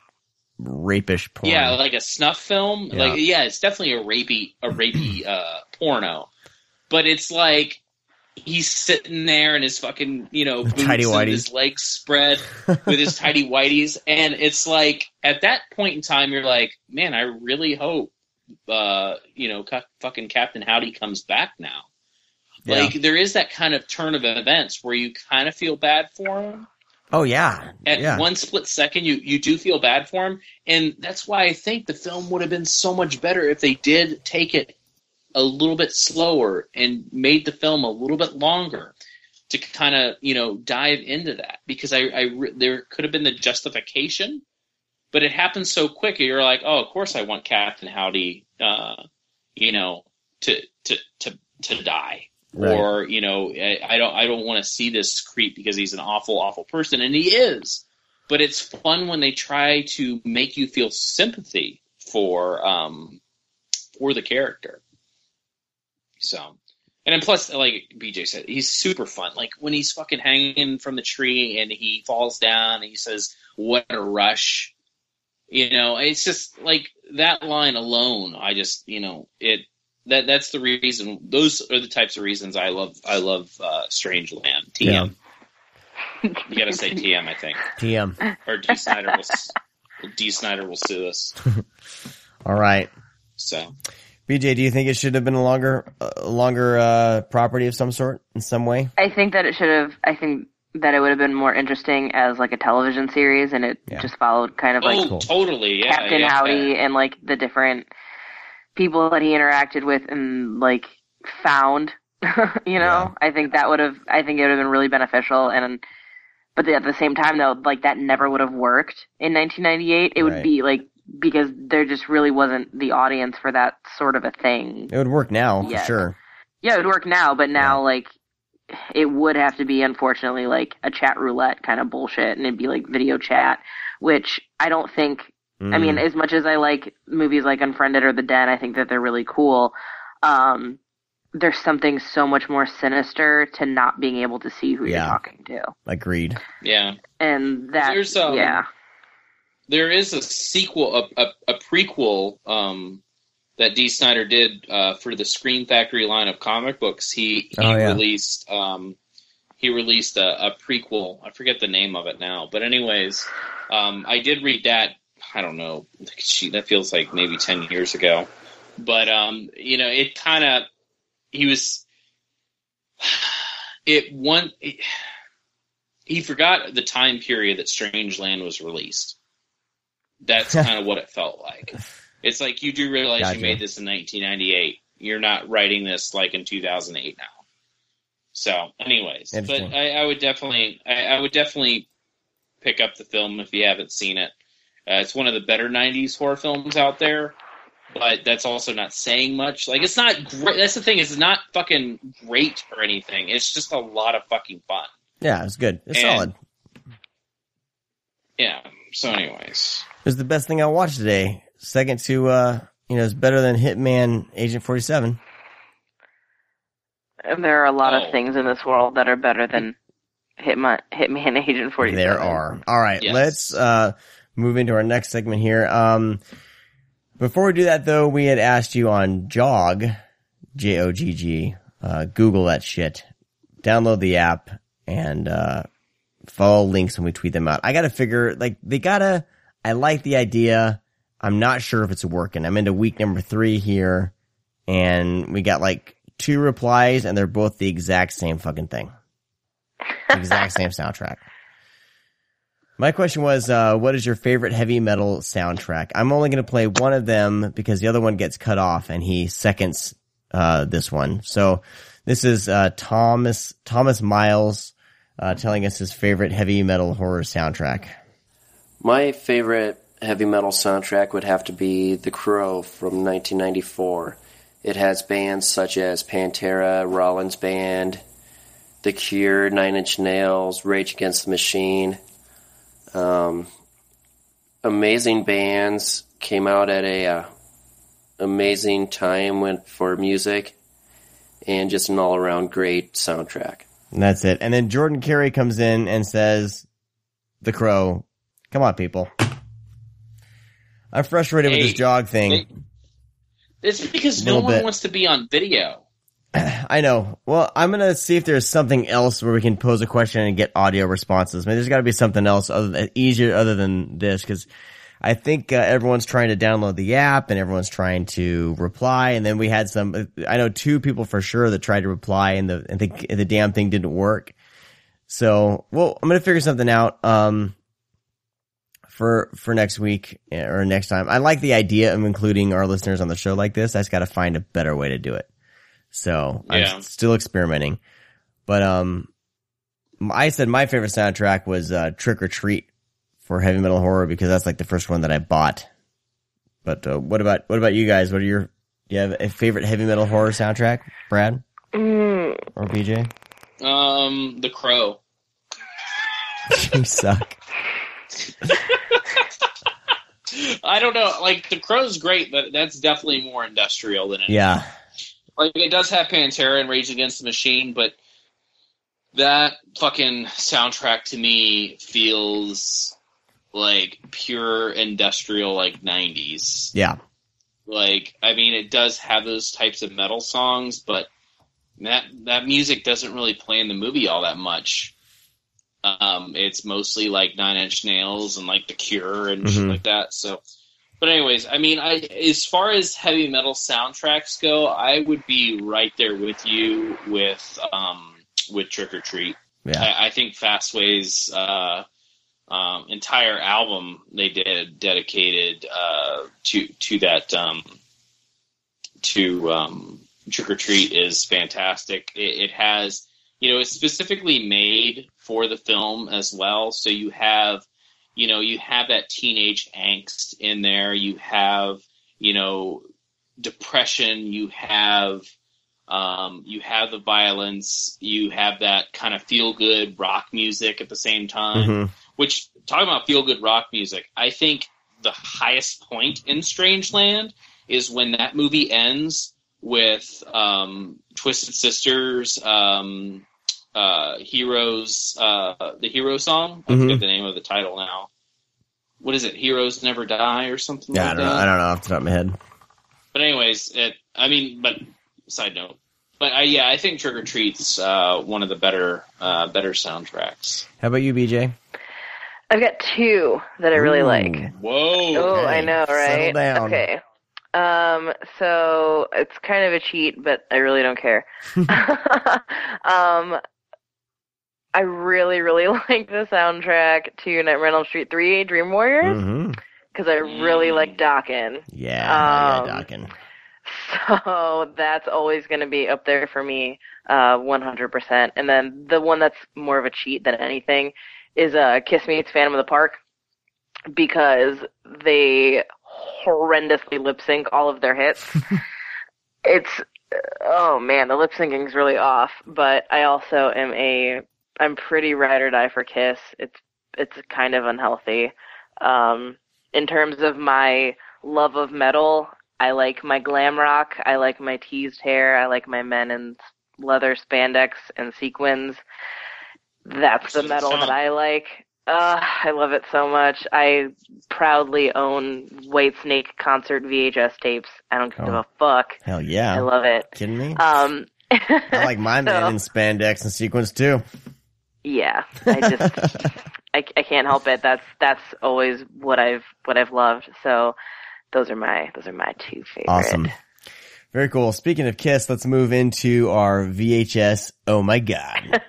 Speaker 1: rapish porn.
Speaker 2: Yeah, like a snuff film.
Speaker 1: Yeah.
Speaker 2: Like yeah, it's definitely a rapey a rapey uh porno. But it's like he's sitting there in his fucking, you know, boots
Speaker 1: Tidy
Speaker 2: and
Speaker 1: whities.
Speaker 2: his legs spread with his tidy whities and it's like at that point in time you're like, man, I really hope uh, you know, cu- fucking Captain Howdy comes back now.
Speaker 1: Yeah.
Speaker 2: Like there is that kind of turn of events where you kind of feel bad for him,
Speaker 1: Oh yeah,
Speaker 2: at
Speaker 1: yeah.
Speaker 2: one split second you you do feel bad for him and that's why i think the film would have been so much better if they did take it a little bit slower and made the film a little bit longer to kind of you know dive into that. Because i, I re- there could have been the justification but it happened so quick you're like oh of course i want captain howdy uh you know to to to to die.
Speaker 1: Right.
Speaker 2: or you know I, I don't I don't want to see this creep because he's an awful awful person and he is. But it's fun when they try to make you feel sympathy for um for the character so and then plus like BJ said he's super fun like when he's fucking hanging from the tree and he falls down and he says what a rush you know it's just like that line alone I just you know it that that's the reason. Those are the types of reasons I love I love uh, Strangeland. TM. You got to say TM. I think
Speaker 1: TM.
Speaker 2: or Dee Snider will Dee Snider will sue us.
Speaker 1: All right.
Speaker 2: So
Speaker 1: BJ, do you think it should have been a longer, uh, longer uh, property of some sort in some way?
Speaker 3: I think that it should have. I think that it would have been more interesting as like a television series, and it
Speaker 1: Yeah.
Speaker 3: just followed kind of like
Speaker 2: oh, totally. Yeah,
Speaker 3: Captain
Speaker 2: yeah,
Speaker 3: Howdy and like the different people that he interacted with and like found. you know, I think that would have. I think it would have been really beneficial, and but at the same time, though, like that never would have worked in 1998. It
Speaker 1: Right.
Speaker 3: would be like because there just really wasn't the audience for that sort of a thing.
Speaker 1: It would work now
Speaker 3: Yeah.
Speaker 1: for sure.
Speaker 3: Yeah, it would work now, but now like it would have to be unfortunately like a chat roulette kind of bullshit and it'd be like video chat, which I don't think I mean,
Speaker 1: Mm.
Speaker 3: as much as I like movies like Unfriended or The Den, I think that they're really cool. Um there's something so much more sinister to not being able to see who
Speaker 1: Yeah.
Speaker 3: you're talking to.
Speaker 1: agreed.
Speaker 2: yeah.
Speaker 3: And that
Speaker 2: There's, um,
Speaker 3: yeah.
Speaker 2: There is a sequel, a, a, a prequel um, that Dee Snider did uh, for the Screen Factory line of comic books. He he
Speaker 1: Oh, yeah.
Speaker 2: released um, he released a, a prequel. I forget the name of it now, but anyways, um, I did read that. I don't know. That feels like maybe ten years ago, but um, you know, it kind of he was it one. he forgot the time period that Strangeland was released. That's kind of what it felt like. It's like you do realize
Speaker 1: Gotcha.
Speaker 2: you made this in 1998. You're not writing this like in 2008 now. So, anyways, but I, I would definitely, I, I would definitely pick up the film if you haven't seen it. Uh, it's one of the better 90s horror films out there, but that's also not saying much. Like, it's not great. That's the thing. It's not fucking great or anything. It's just a lot of fucking fun.
Speaker 1: Yeah, it's good. It's
Speaker 2: And-
Speaker 1: solid.
Speaker 2: Yeah. So, anyways,
Speaker 1: was the best thing I watched today. Second to, uh, you know, it's better than Hitman Agent 47.
Speaker 3: And there are a lot
Speaker 2: Oh.
Speaker 3: of things in this world that are better than Hitman Hitman Agent 47.
Speaker 1: There are. All right,
Speaker 2: Yes.
Speaker 1: let's uh, move into our next segment here. Um, before we do that, though, we had asked you on Jog, J O G G, uh, Google that shit, download the app, and uh, follow links when we tweet them out. I got to figure, like, they gotta. I like the idea. I'm not sure if it's working. I'm into week number three here, and we got like two replies, and they're both the exact same fucking thing. Exact same soundtrack. My question was, uh, what is your favorite heavy metal soundtrack? I'm only going to play one of them because the other one gets cut off and he seconds, uh, this one. So this is, uh, Thomas, Thomas Miles, uh, telling us his favorite heavy metal horror soundtrack.
Speaker 12: My favorite heavy metal soundtrack would have to be The Crow from 1994. It has bands such as Pantera, Rollins Band, The Cure, Nine Inch Nails, Rage Against the Machine. Um, amazing bands came out at a uh, amazing time for music, and just an all around great soundtrack.
Speaker 1: And that's it. And then Jordan Carey comes in and says, The Crow. Come on, people. I'm frustrated with this jog thing.
Speaker 2: they- it's because no one
Speaker 1: bit.
Speaker 2: wants to be on video.
Speaker 1: I know. Well, I'm gonna see if there's something else where we can pose a question and get audio responses. I mean, there's got to be something else other than, easier other than this because I think uh, everyone's trying to download the app and everyone's trying to reply. And then we had some. I know two people for sure that tried to reply and the and the, the damn thing didn't work. So, well, I'm gonna figure something out. Um, for for next week eh, or next time. I like the idea of including our listeners on the show like this. I just got to find a better way to do it. So
Speaker 2: Yeah.
Speaker 1: I'm still experimenting. But um, I said my favorite soundtrack was uh, Trick or Treat for heavy metal horror because that's like the first one that I bought. But uh, what about what about you guys? What are your do you have a favorite heavy metal horror soundtrack, Brad
Speaker 3: Mm,
Speaker 1: or BJ?
Speaker 2: Um, The Crow.
Speaker 1: you suck.
Speaker 2: I don't know. Like The Crow's great, but that's definitely more industrial than it.
Speaker 1: Yeah,
Speaker 2: Like it does have Pantera and Rage Against the Machine, but that fucking soundtrack to me feels like pure industrial, like '90s.
Speaker 1: yeah,
Speaker 2: Like, I mean, it does have those types of metal songs, but that that music doesn't really play in the movie all that much. Um, it's mostly like Nine Inch Nails and like The Cure and shit
Speaker 1: Mhm.
Speaker 2: like that. So, but anyways, I mean, I as far as heavy metal soundtracks go, I would be right there with you with um with Trick or Treat.
Speaker 1: yeah.
Speaker 2: I, I think Fastway's uh, um, entire album they did dedicated uh, to to that um, to um, Trick or Treat is fantastic. It, it has you know it's specifically made for the film as well, so you have you know you have that teenage angst in there. You have you know depression. You have um, you have the violence. You have that kind of feel good rock music at the same time.
Speaker 1: Mhm.
Speaker 2: Which talking about feel good rock music, I think the highest point in Strangeland is when that movie ends with um, Twisted Sister's, um, uh, Heroes, uh, the hero song. I
Speaker 1: Mhm.
Speaker 2: forget the name of the title now. What is it? Heroes Never Die or something
Speaker 1: Yeah, I don't know. I don't know off the top of my head.
Speaker 2: But anyways, it. I mean, but side note. But I, yeah, I think Trick or Treat's uh, one of the better uh, better soundtracks.
Speaker 1: How about you, BJ?
Speaker 3: I've got two that I really
Speaker 1: Ooh.
Speaker 3: like.
Speaker 2: Whoa!
Speaker 3: Oh, I
Speaker 1: Okay,
Speaker 3: know,
Speaker 1: settle
Speaker 3: right?
Speaker 1: down.
Speaker 3: Okay. Um, so it's kind of a cheat, but I really don't care. um, I really, really like the soundtrack to Nightmare on Elm Street 3 Dream Warriors
Speaker 1: Mm-hmm.
Speaker 3: because I really like Dokken.
Speaker 1: Yeah,
Speaker 3: Um,
Speaker 1: yeah, Dawkins.
Speaker 3: So that's always going to be up there for me, uh, 100%. And then the one that's more of a cheat than anything is uh, Kiss Meets Phantom of the Park because they horrendously lip sync all of their hits. it's, oh man, the lip syncing is really off, but I also am a, I'm pretty ride or die for Kiss. It's, it's kind of unhealthy. Um, in terms of my love of metal, I like my glam rock. I like my teased hair. I like my men in leather spandex and sequins. That's the metal that I like. Uh, I love it so much. I proudly own Whitesnake concert VHS tapes. I don't give
Speaker 1: Oh.
Speaker 3: a fuck.
Speaker 1: Hell yeah.
Speaker 3: I love it.
Speaker 1: Kidding me?
Speaker 3: Um,
Speaker 1: I like my
Speaker 3: so-
Speaker 1: in spandex and sequins too.
Speaker 3: Yeah, I just I, I can't help it. That's that's always what I've what I've loved. So those are my those are my two favorite.
Speaker 1: Awesome. Very cool. Speaking of Kiss, let's move into our VHS. Oh my God.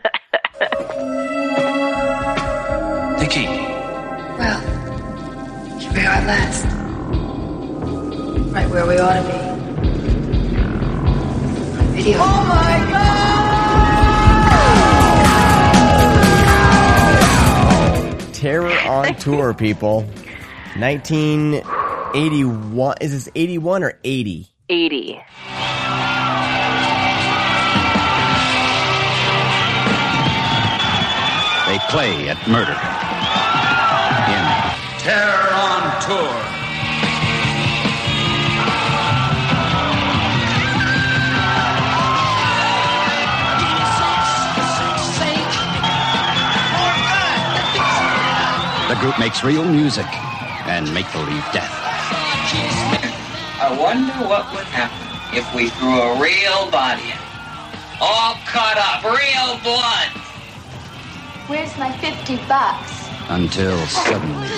Speaker 13: Nikki.
Speaker 14: Well, here we are at last. Right where we ought to be. Video. Oh my
Speaker 1: Terror on Tour, people. 1981. Is this 81 or 80?
Speaker 3: 80.
Speaker 13: They play at murder. In Terror on Tour. Group makes real music and make believe death.
Speaker 15: I wonder what would happen if we threw a real body in. All cut up, real blood.
Speaker 14: Where's my 50 bucks?
Speaker 13: Until suddenly,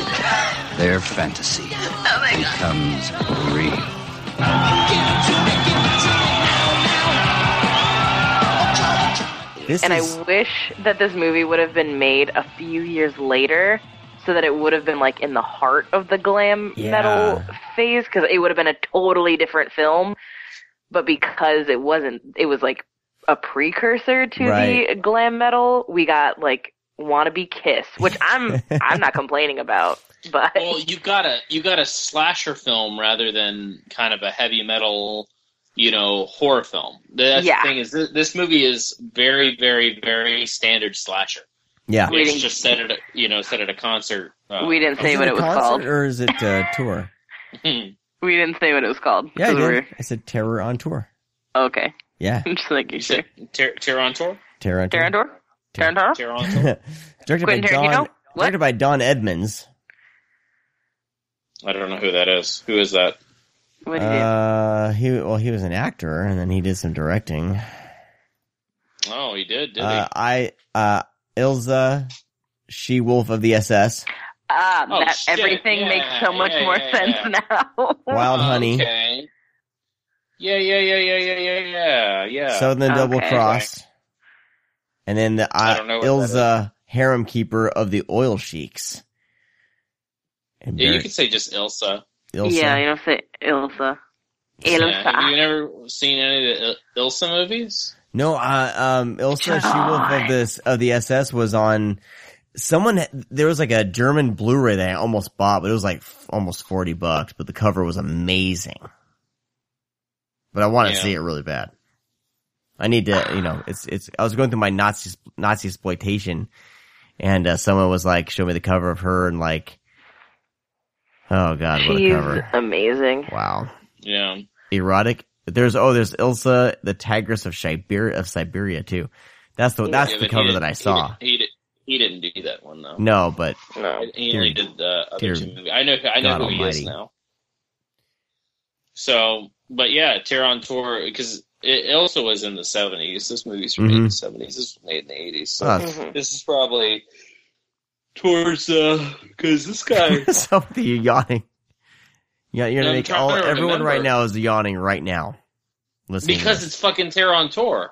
Speaker 13: their fantasy becomes real.
Speaker 1: This
Speaker 3: and
Speaker 1: is
Speaker 3: I wish that this movie would have been made a few years later so that it would have been like in the heart of the glam
Speaker 1: Yeah.
Speaker 3: metal phase because it would have been a totally different film. But because it wasn't, it was like a precursor to the glam metal. We got like wannabe kiss, which I'm I'm not complaining about. But
Speaker 2: well, you got a you got a slasher film rather than kind of a heavy metal, you know, horror film. That's
Speaker 3: Yeah.
Speaker 2: the thing is this, this movie is very, very, very standard slasher.
Speaker 1: Yeah.
Speaker 3: We
Speaker 2: It's
Speaker 3: didn't-
Speaker 2: just set at a you know set at a concert. Uh,
Speaker 3: we didn't say what it was
Speaker 1: concert
Speaker 3: called.
Speaker 1: or is it a tour?
Speaker 3: We didn't say what it was called.
Speaker 1: Yeah, I
Speaker 3: 'cause
Speaker 1: did. I said Terror on Tour.
Speaker 3: Okay.
Speaker 1: Yeah,
Speaker 3: I'm just making
Speaker 2: you
Speaker 3: sure.
Speaker 2: said Ter- Terror on tour.
Speaker 1: Terror on Tour.
Speaker 3: Tarantino? Tarantino?
Speaker 2: Terror on tour.
Speaker 1: directed by
Speaker 3: Quentin Tarantino?
Speaker 1: Don.
Speaker 3: What?
Speaker 1: Directed by Don Edmonds.
Speaker 2: I don't know who that is. Who is that?
Speaker 3: What did
Speaker 1: Uh, he well, he was an actor, and then he did some directing.
Speaker 2: Oh, he did. Did
Speaker 1: Uh, I uh, Ilsa, she wolf of the SS,
Speaker 3: Ah,
Speaker 2: Oh,
Speaker 3: that
Speaker 2: shit.
Speaker 3: everything
Speaker 2: Yeah,
Speaker 3: makes so much
Speaker 2: yeah,
Speaker 3: more
Speaker 2: yeah,
Speaker 3: sense
Speaker 2: yeah.
Speaker 3: now.
Speaker 1: Wild? Honey,
Speaker 2: Okay. Yeah, yeah, yeah, yeah, yeah, yeah, yeah, yeah.
Speaker 1: Southern Double
Speaker 3: Okay.
Speaker 1: Cross, and then the
Speaker 2: I
Speaker 1: uh,
Speaker 2: don't know
Speaker 1: Ilsa, harem keeper of the oil sheiks. And
Speaker 2: yeah, you could say just Ilsa.
Speaker 1: Ilsa.
Speaker 3: Yeah, you don't say Ilsa.
Speaker 2: Yeah,
Speaker 3: Ilsa.
Speaker 2: have you never seen any of the Il- Ilsa movies?
Speaker 1: No, uh, um, Ilsa, she wolf of this of the SS was on. Someone there was like a German Blu-ray that I almost bought, but it was like f- almost forty bucks. But the cover was amazing. But I want to
Speaker 2: Yeah.
Speaker 1: see it really bad. I need to, you know, it's it's. I was going through my Nazi Nazi exploitation, and uh, someone was like, "Show me the cover of her," and like, oh god, what a cover!
Speaker 3: amazing.
Speaker 1: Wow,
Speaker 2: Yeah.
Speaker 1: erotic. There's oh, there's Ilsa, the Tigress of Siberia of Siberia too. That's the that's
Speaker 2: Yeah,
Speaker 1: the cover that I
Speaker 2: he
Speaker 1: saw.
Speaker 2: didn't- He, did, he didn't do that one though.
Speaker 1: No, but
Speaker 3: No.
Speaker 2: He only did the other two movies. I know. I know
Speaker 1: God
Speaker 2: who he is now. So, but yeah, Terror on Tour because it also was in the seventies. This movie's from made in the seventies. This was made in the eighties. So
Speaker 3: Mhm.
Speaker 2: this is probably towards uh because this guy.
Speaker 1: something you're yawning. Yeah, you're gonna
Speaker 2: I'm
Speaker 1: make
Speaker 2: trying
Speaker 1: all
Speaker 2: to
Speaker 1: everyone
Speaker 2: remember.
Speaker 1: right now is yawning right now. Listening
Speaker 2: because it's fucking Terror on Tour.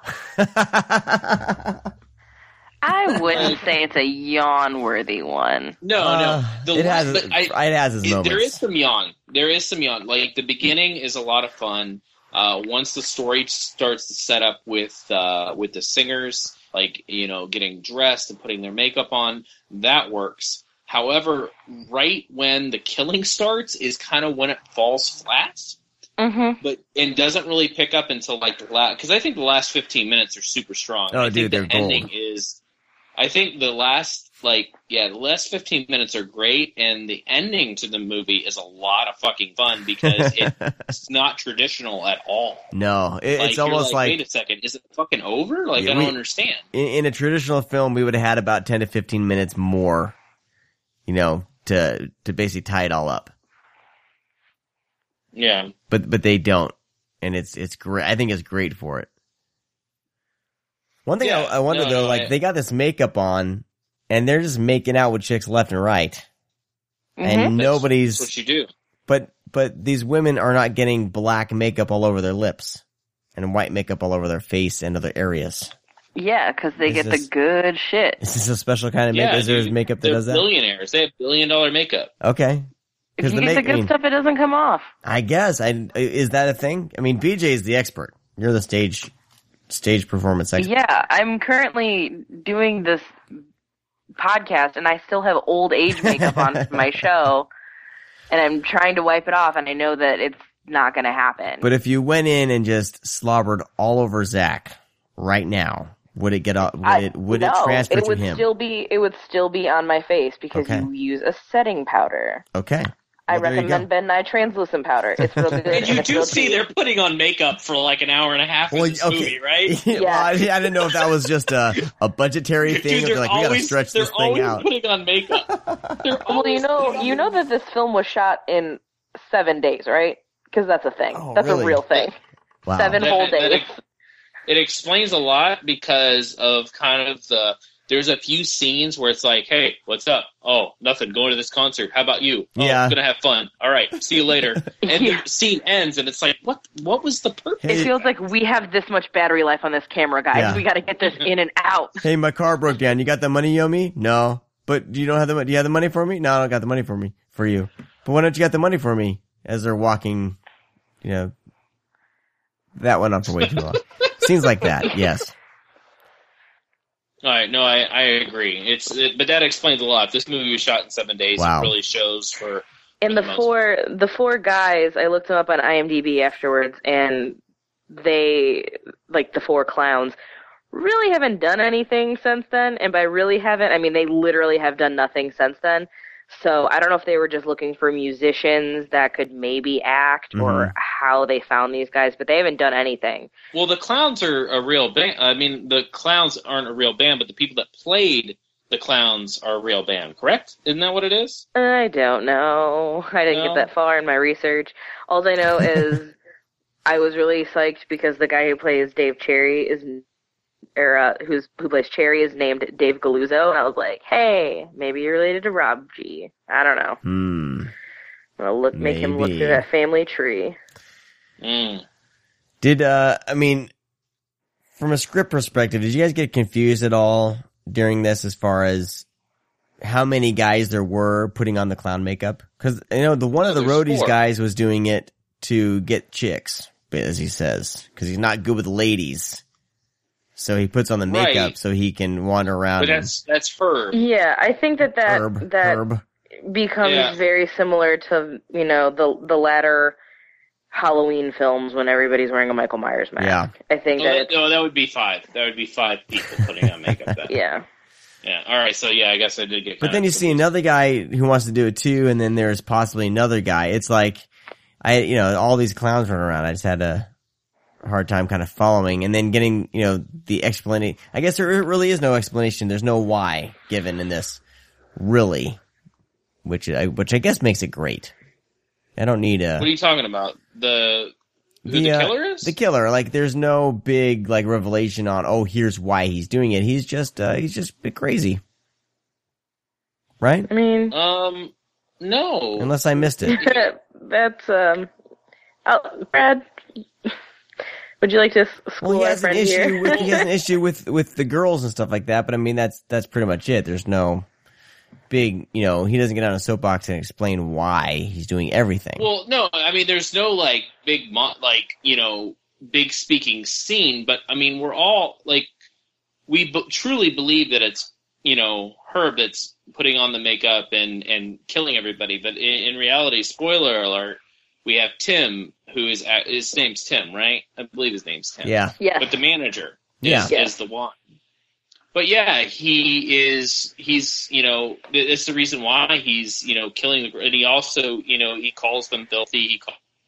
Speaker 3: I wouldn't say it's a yawn-worthy one.
Speaker 2: No,
Speaker 1: Uh,
Speaker 2: no. The
Speaker 1: it has
Speaker 2: but I,
Speaker 1: it has its
Speaker 2: It-
Speaker 1: moments.
Speaker 2: there is some yawn. There is some yawn. Like the beginning is a lot of fun. Uh, once the story starts to set up with uh, with the singers, like you know, getting dressed and putting their makeup on, that works. However, right when the killing starts is kind of when it falls flat,
Speaker 3: Mm-hmm.
Speaker 2: but and doesn't really pick up until like the last. Because I think the last fifteen minutes are super strong.
Speaker 1: Oh,
Speaker 2: I think
Speaker 1: dude, they're
Speaker 2: the ending
Speaker 1: gold.
Speaker 2: is. I think the last like yeah, the last fifteen minutes are great, and the ending to the movie is a lot of fucking fun because it's not traditional at all.
Speaker 1: no, it,
Speaker 2: Like,
Speaker 1: it's
Speaker 2: you're
Speaker 1: almost like,
Speaker 2: wait a second, is it fucking over? Like
Speaker 1: Yeah,
Speaker 2: I don't
Speaker 1: we-
Speaker 2: understand.
Speaker 1: in, in a traditional film, we would have had about ten to fifteen minutes more, you know, to to basically tie it all up.
Speaker 2: Yeah,
Speaker 1: But but they don't, and it's it's great. I think it's great for it. One thing
Speaker 2: Yeah,
Speaker 1: I, I wonder
Speaker 2: no,
Speaker 1: though,
Speaker 2: no,
Speaker 1: like
Speaker 2: I-
Speaker 1: they got this makeup on, and they're just making out with chicks left and right,
Speaker 3: Mm-hmm.
Speaker 1: and
Speaker 2: That's-
Speaker 1: nobody's.
Speaker 2: that's what you do.
Speaker 1: But but these women are not getting black makeup all over their lips and white makeup all over their face and other areas.
Speaker 3: Yeah, because they
Speaker 1: Is
Speaker 3: get
Speaker 1: this-
Speaker 3: the good shit.
Speaker 1: This Is this a special kind of
Speaker 2: Yeah,
Speaker 1: makeup? Is there
Speaker 2: dude,
Speaker 1: makeup that
Speaker 2: they're
Speaker 1: does that?
Speaker 2: billionaires. They have billion dollar makeup.
Speaker 1: Okay.
Speaker 3: If
Speaker 1: 'Cause
Speaker 3: you
Speaker 1: the
Speaker 3: get the
Speaker 1: make-
Speaker 3: good
Speaker 1: I mean-
Speaker 3: stuff, it doesn't come off.
Speaker 1: I guess. I is that a thing? I mean, BJ is the expert. You're the stage stage performance expert.
Speaker 3: Yeah, I'm currently doing this podcast, and I still have old age makeup on for my show, and I'm trying to wipe it off, and I know that it's not going to happen.
Speaker 1: But if you went in and just slobbered all over Zach right now, would it get out? Would
Speaker 3: I-
Speaker 1: it would
Speaker 3: no,
Speaker 1: it transfer
Speaker 3: it
Speaker 1: to
Speaker 3: would
Speaker 1: him?
Speaker 3: still be it would still be on my face because
Speaker 1: Okay.
Speaker 3: you use a setting powder.
Speaker 1: okay.
Speaker 3: I
Speaker 1: Well,
Speaker 3: recommend. Ben Nye translucent powder. It's real good.
Speaker 2: And you
Speaker 3: it's
Speaker 2: do
Speaker 3: real
Speaker 2: see
Speaker 3: cheap.
Speaker 2: they're putting on makeup for like an hour and a half
Speaker 1: Well,
Speaker 2: in this
Speaker 1: okay.
Speaker 2: movie, right?
Speaker 1: well, I, I didn't know if that was just a, a budgetary thing.
Speaker 2: Dude,
Speaker 1: or
Speaker 2: they're
Speaker 1: like we gotta
Speaker 2: always,
Speaker 1: stretch this thing
Speaker 2: always
Speaker 1: out.
Speaker 2: putting on makeup. They're
Speaker 3: Well, you know, you know that this film was shot in seven days, right? Because that's a thing.
Speaker 1: Oh,
Speaker 3: that's
Speaker 1: really?
Speaker 3: a real thing.
Speaker 1: Wow.
Speaker 3: Seven
Speaker 2: That-
Speaker 3: whole
Speaker 2: that- that
Speaker 3: days.
Speaker 2: ex- it explains a lot because of kind of the there's a few scenes where it's like, "Hey, what's up? Oh, nothing. Going to this concert. How about you? Oh,
Speaker 1: Yeah.
Speaker 2: gonna have fun. All right, see you later." And the scene ends, and it's like, "What? What was the purpose?"
Speaker 3: It feels like we have this much battery life on this camera, guys.
Speaker 1: Yeah.
Speaker 3: We got to get this in and out.
Speaker 1: Hey, my car broke down. You got the money Yomi? No. But you don't have the money. Do you have the money for me? No, I don't got the money for me for you. But why don't you got the money for me? As they're walking, you know, that went on for way too long. Seems like that. Yes.
Speaker 2: All right, no, I, I agree. It's it, but that explains a lot. This movie was shot in seven days.
Speaker 1: Wow.
Speaker 2: It really shows for
Speaker 3: And the
Speaker 2: most
Speaker 3: four the four guys, I looked them up on IMDb afterwards, and they like the four clowns really haven't done anything since then. And by really haven't, I mean they literally have done nothing since then. So I don't know if they were just looking for musicians that could maybe act
Speaker 2: Mhm.
Speaker 3: or how they found these guys, but they haven't done anything.
Speaker 2: Well, the clowns are a real band. I mean, the clowns aren't a real band, but the people that played the clowns are a real band. Correct? Isn't that what it is?
Speaker 3: I don't know. I didn't
Speaker 2: No?
Speaker 3: get that far in my research. All I know is I was really psyched because the guy who plays Dave Cherry is, or uh, who's who plays Cherry is named Dave Galluzzo, and I was like, hey, maybe you're related to Rob G. I don't know.
Speaker 1: Hmm.
Speaker 3: I'm gonna look, make him look through that family tree.
Speaker 2: Mm.
Speaker 1: Did uh I mean from a script perspective, did you guys get confused at all during this as far as how many guys there were putting on the clown makeup? Cuz you know, the one of the
Speaker 2: there's
Speaker 1: roadies
Speaker 2: four.
Speaker 1: guys was doing it to get chicks, as he says, cuz he's not good with ladies. So he puts on the
Speaker 2: Right.
Speaker 1: makeup so he can wander around.
Speaker 2: But that's that's Herb.
Speaker 3: Yeah, I think that that
Speaker 1: Herb,
Speaker 3: that
Speaker 1: Herb.
Speaker 3: becomes
Speaker 2: Yeah.
Speaker 3: very similar to you know the the latter Halloween films when everybody's wearing a Michael Myers mask.
Speaker 1: Yeah.
Speaker 3: I think
Speaker 2: No,
Speaker 3: that
Speaker 2: that, no, that would be five. That would be five people putting on makeup. Then.
Speaker 3: yeah.
Speaker 2: Yeah. All right. So yeah, I guess I did get.
Speaker 1: But then you see another guy who wants to do it too, and then there's possibly another guy. It's like, I, you know, all these clowns running around. I just had a hard time kind of following, and then getting, you know, the explanation. I guess there really is no explanation. There's no why given in this, really, which I, which I guess makes it great. I don't need a
Speaker 2: What are you talking about? The who the,
Speaker 1: uh,
Speaker 2: killer is?
Speaker 1: the killer. Like, there's no big like revelation on. Oh, here's why he's doing it. He's just, uh, he's just a bit crazy, right?
Speaker 3: I mean,
Speaker 2: um, no.
Speaker 1: Unless I missed it.
Speaker 3: that's um. Oh, Brad, would you like to s- school
Speaker 1: Well, he
Speaker 3: our
Speaker 1: has an issue
Speaker 3: here?
Speaker 1: with he has an issue with with the girls and stuff like that. But I mean, that's that's pretty much it. There's no big, you know, he doesn't get on a soapbox and explain why he's doing everything.
Speaker 2: Well, no. I mean, there's no like big, mo- like you know, big speaking scene. But I mean, we're all like, we b- truly believe that it's you know Herb that's putting on the makeup and and killing everybody. But in, in reality, spoiler alert, we have Tim, who is a- his name's Tim, right? I believe his name's Tim.
Speaker 1: Yeah.
Speaker 3: Yeah.
Speaker 2: But the manager
Speaker 1: Yeah.
Speaker 2: is, is the one. But yeah, he is. He's you know it's the reason why he's you know killing the. And he also you know he calls them filthy. He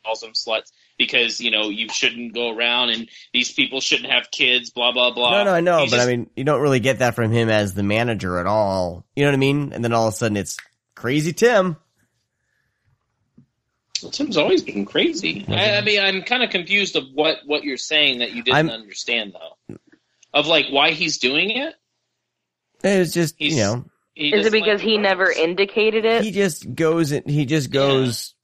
Speaker 2: calls them sluts because you know you shouldn't go around and these people shouldn't have kids. Blah blah blah.
Speaker 1: no, no, I know,
Speaker 2: He's
Speaker 1: but
Speaker 2: just-
Speaker 1: I mean, you don't really get that from him as the manager at all. You know what I mean? And then all of a sudden, it's crazy Tim.
Speaker 2: Tim's always been crazy. I, I mean, I'm kind of confused of what what you're saying that you didn't
Speaker 1: I'm-
Speaker 2: understand though. Of like why he's doing it.
Speaker 1: It's just
Speaker 2: He's-
Speaker 1: you know,
Speaker 3: Is it because
Speaker 2: like
Speaker 3: he never indicated it?
Speaker 1: he just goes. and He just goes.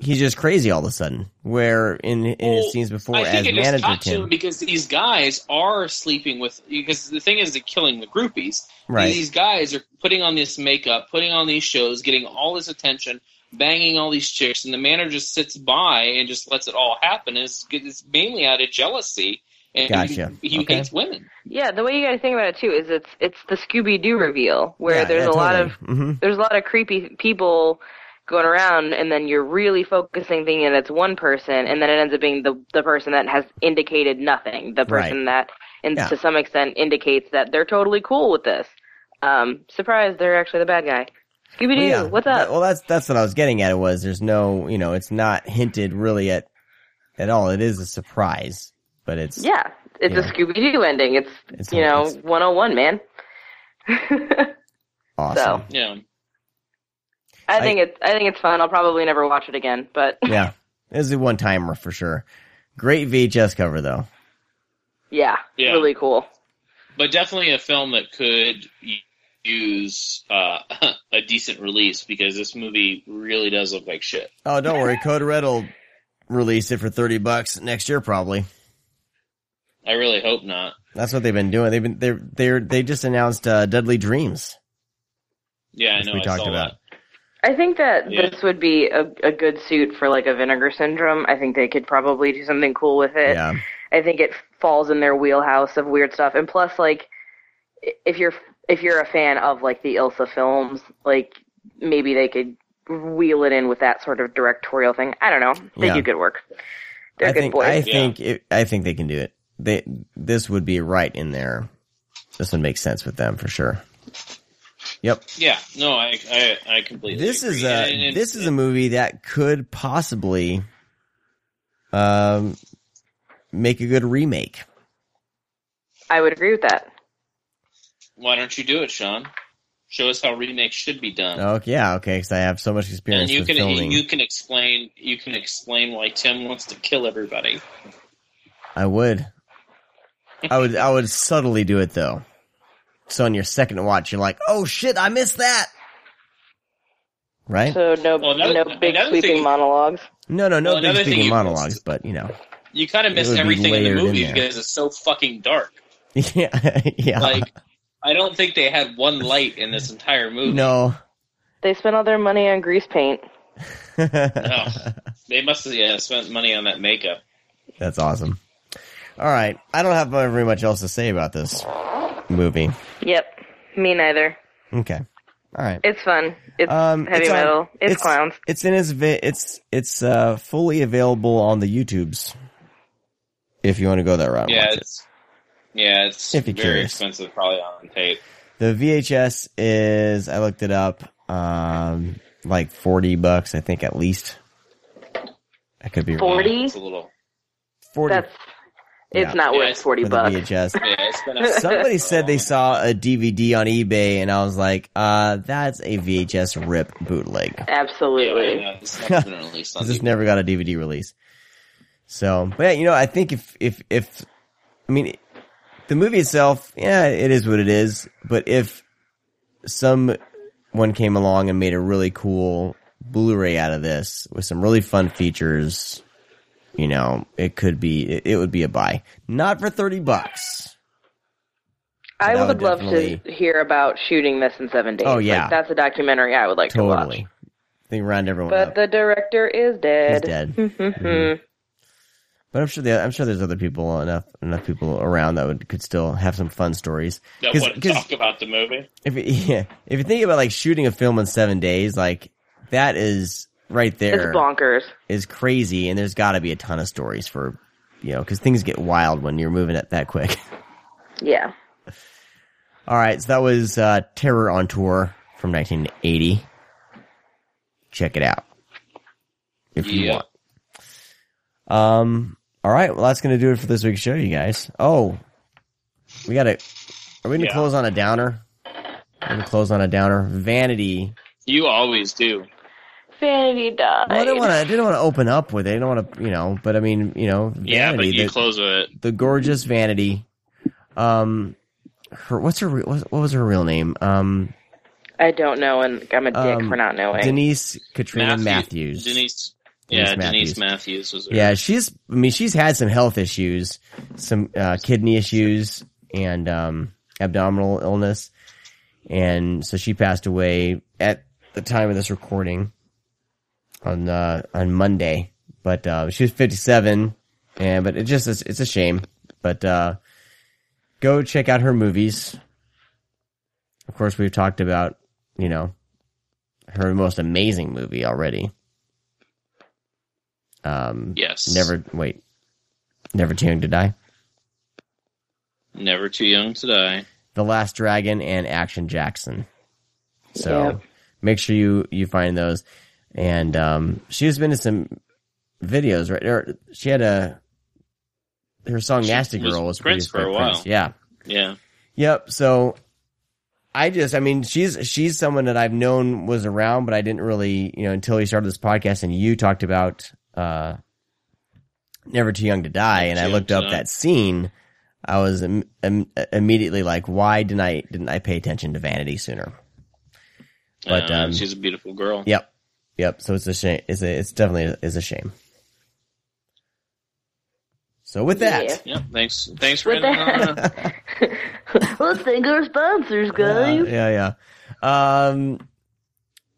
Speaker 1: He's just crazy all of a sudden. Where in in
Speaker 2: Well,
Speaker 1: his scenes before
Speaker 2: I
Speaker 1: as
Speaker 2: think it
Speaker 1: manager
Speaker 2: got
Speaker 1: Tim,
Speaker 2: because these guys are sleeping with. Because the thing is, they're killing the groupies.
Speaker 1: Right.
Speaker 2: These guys are putting on this makeup, putting on these shows, getting all this attention, banging all these chicks, and the manager just sits by and just lets it all happen. It's, it's mainly out of jealousy, and
Speaker 1: Gotcha.
Speaker 2: he, he
Speaker 1: Okay.
Speaker 2: hates women.
Speaker 3: Yeah, the way you got to think about it too is it's it's the Scooby Doo reveal where
Speaker 1: Yeah,
Speaker 3: there's
Speaker 1: yeah,
Speaker 3: a lot
Speaker 1: totally.
Speaker 3: of
Speaker 1: Mhm.
Speaker 3: there's a lot of creepy people going around, and then you're really focusing thinking that it's one person, and then it ends up being the the person that has indicated nothing, the person that, and
Speaker 1: Yeah.
Speaker 3: to some extent, indicates that they're totally cool with this. Um, surprise, they're actually the bad guy. Scooby Doo,
Speaker 1: Well, yeah.
Speaker 3: what's up?
Speaker 1: That- well, that's that's what I was getting at. It was there's no, you know, it's not hinted really at at all. It is a surprise, but it's
Speaker 3: yeah, it's
Speaker 1: yeah.
Speaker 3: a Scooby Doo ending. It's,
Speaker 1: It's-
Speaker 3: you know
Speaker 1: it's-
Speaker 3: 101, man.
Speaker 1: awesome.
Speaker 3: So
Speaker 2: Yeah.
Speaker 3: I think it's I think it's fun. I'll probably never watch it again, but
Speaker 1: yeah, it was a one timer for sure. Great VHS cover though.
Speaker 3: yeah,
Speaker 2: Yeah.
Speaker 3: really cool.
Speaker 2: but definitely a film that could y- use uh, a decent release because this movie really does look like shit.
Speaker 1: Oh, don't worry. Code Red will release it for 30 bucks next year, probably.
Speaker 2: I really hope not.
Speaker 1: That's what they've been doing. They've been, they're, they're, they just announced, uh, Deadly Dreams.
Speaker 2: Yeah, I know.
Speaker 1: we
Speaker 2: I
Speaker 1: talked
Speaker 2: saw
Speaker 1: about.
Speaker 3: I think that
Speaker 2: Yeah.
Speaker 3: this would be a, a good suit for like a vinegar syndrome. I think they could probably do something cool with it.
Speaker 1: Yeah.
Speaker 3: I think it falls in their wheelhouse of weird stuff. And plus, like, if you're if you're a fan of like the Ilsa films, like maybe they could wheel it in with that sort of directorial thing. I don't know. They
Speaker 1: Yeah.
Speaker 3: do good work. They're
Speaker 1: I
Speaker 3: good
Speaker 1: think,
Speaker 3: boys.
Speaker 1: I think, it, I think they can do it. They, this would be right in there. This would make sense with them for sure. Yep.
Speaker 2: Yeah, no, I I, I completely.
Speaker 1: This is a
Speaker 2: And- and-
Speaker 1: this is a movie that could possibly um make a good remake.
Speaker 3: I would agree with that.
Speaker 2: Why don't you do it, Sean? Show us how remakes should be done.
Speaker 1: Oh yeah, okay, because I have so much experience.
Speaker 2: and
Speaker 1: experience
Speaker 2: you
Speaker 1: with
Speaker 2: can
Speaker 1: filming.
Speaker 2: you can explain you can explain why Tim wants to kill everybody.
Speaker 1: I would, I would, I would subtly do it though. So on your second watch, you're like, "Oh shit, I missed that." Right?
Speaker 3: So no
Speaker 2: another-
Speaker 3: no big
Speaker 2: another
Speaker 3: sweeping
Speaker 2: thing-
Speaker 3: monologues.
Speaker 1: no, no, no
Speaker 2: Well,
Speaker 1: big
Speaker 2: another thing
Speaker 1: speaking monologues, but you know,
Speaker 2: You kind of
Speaker 1: It
Speaker 2: miss everything in the
Speaker 1: layered in
Speaker 2: movie because it's so fucking dark.
Speaker 1: yeah, yeah.
Speaker 2: Like I don't think they had one light in this entire movie.
Speaker 1: no,
Speaker 3: They spent all their money on grease paint.
Speaker 2: No. They must have yeah spent money on that makeup.
Speaker 1: That's awesome. All right, I don't have very much else to say about this movie.
Speaker 3: Yep. Me neither.
Speaker 1: Okay, all right.
Speaker 3: It's fun. It's
Speaker 1: Um,
Speaker 3: heavy
Speaker 1: it's on-
Speaker 3: metal. it's, clowns.
Speaker 1: It's in its vi- it's it's uh fully available on the YouTubes. If you want to go that route, and
Speaker 2: yeah,
Speaker 1: watch it.
Speaker 2: it's yeah, it's
Speaker 1: If you're
Speaker 2: very
Speaker 1: curious.
Speaker 2: expensive, probably on tape.
Speaker 1: The VHS is I looked it up, um, like forty bucks, I think at least. I could be wrong.
Speaker 3: 40?
Speaker 2: It's a little.
Speaker 1: Forty.
Speaker 3: That's it's
Speaker 1: Yeah.
Speaker 3: not
Speaker 2: Yeah,
Speaker 3: worth
Speaker 2: it's
Speaker 3: forty
Speaker 1: for the
Speaker 3: bucks.
Speaker 1: VHS.
Speaker 2: Yeah, it's been a,
Speaker 1: Somebody said they saw a DVD on eBay, and I was like, uh, that's a VHS rip bootleg.
Speaker 3: Absolutely.
Speaker 2: Yeah, it's never been released on
Speaker 1: This just never got a DVD release. So, but yeah, you know, I think if, if, if, I mean, the movie itself, yeah, it is what it is, but if someone came along and made a really cool Blu-ray out of this with some really fun features, you know, it could be, it, would be a buy. Not for 30 bucks.
Speaker 3: I would,
Speaker 1: would
Speaker 3: love to hear about shooting this in seven days.
Speaker 1: Oh, yeah.
Speaker 3: Like, that's a documentary I would like to watch.
Speaker 1: Totally. Think round everyone
Speaker 3: But
Speaker 1: up.
Speaker 3: the director is dead.
Speaker 1: He's dead.
Speaker 3: Mhm.
Speaker 1: But I'm sure the, I'm sure there's other people enough enough people around that would could still have some fun stories.
Speaker 2: That
Speaker 1: 'Cause-
Speaker 2: want to
Speaker 1: 'cause
Speaker 2: talk about the movie.
Speaker 1: if you, yeah, if you think about like shooting a film in seven days, like that is right there
Speaker 3: It's bonkers.
Speaker 1: is crazy, and there's got to be a ton of stories for you know because things get wild when you're moving it that quick.
Speaker 3: Yeah.
Speaker 1: All right, so that was uh, Terror on Tour from 1980. Check it out if you want. Um. All right. Well, that's going to do it for this week's show, you guys. Oh, we got to. Are we going to
Speaker 2: Yeah.
Speaker 1: close on a downer? We're going to close on a downer. Vanity.
Speaker 2: You always do.
Speaker 3: Vanity died.
Speaker 1: Well, I didn't want to. I didn't want to open up with it. I didn't want to. You know. But I mean, you know, Vanity.
Speaker 2: Yeah, but you
Speaker 1: the,
Speaker 2: close with it.
Speaker 1: the gorgeous Vanity. Um, her. What's her? re- What what was her real name? Um,
Speaker 3: I don't know, and I'm a dick
Speaker 1: Um,
Speaker 3: for not knowing.
Speaker 1: Denise Katrina
Speaker 2: Matthew-
Speaker 1: Matthews.
Speaker 2: Denise.
Speaker 1: Denise
Speaker 2: yeah,
Speaker 1: Matthews.
Speaker 2: Denise Matthews was. her-
Speaker 1: Yeah, she's. I mean, she's had some health issues, some uh, kidney issues, and um, abdominal illness, and so she passed away at the time of this recording on uh, on Monday. But uh, she was fifty seven, and but it just is, it's a shame. But uh, go check out her movies. Of course, we've talked about you know her most amazing movie already. Um,
Speaker 2: Yes.
Speaker 1: Never wait. Never too young to die.
Speaker 2: Never too young to die.
Speaker 1: The Last Dragon and Action Jackson. So
Speaker 3: Yep.
Speaker 1: make sure you you find those. And um, she's been in some videos, right? Or she had a her song
Speaker 2: She
Speaker 1: "Nasty Girl" was
Speaker 2: Prince
Speaker 1: produced
Speaker 2: for
Speaker 1: by
Speaker 2: a while.
Speaker 1: Prince. Yeah.
Speaker 2: Yeah.
Speaker 1: Yep. So I just, I mean, she's she's someone that I've known was around, but I didn't really, you know, until we started this podcast and you talked about uh, "Never Too Young to Die," and I looked up that scene. I was Im- im- immediately like, why didn't I didn't I pay attention to Vanity sooner? But
Speaker 16: Uh,
Speaker 1: um,
Speaker 16: she's a beautiful girl.
Speaker 1: Yep, yep. So it's a shame. It's a, it's definitely is a shame. So with that,
Speaker 16: Yep. Thanks. Thanks for
Speaker 3: With that-
Speaker 16: a-
Speaker 3: Let's thank our sponsors, guys.
Speaker 1: yeah, yeah. Um,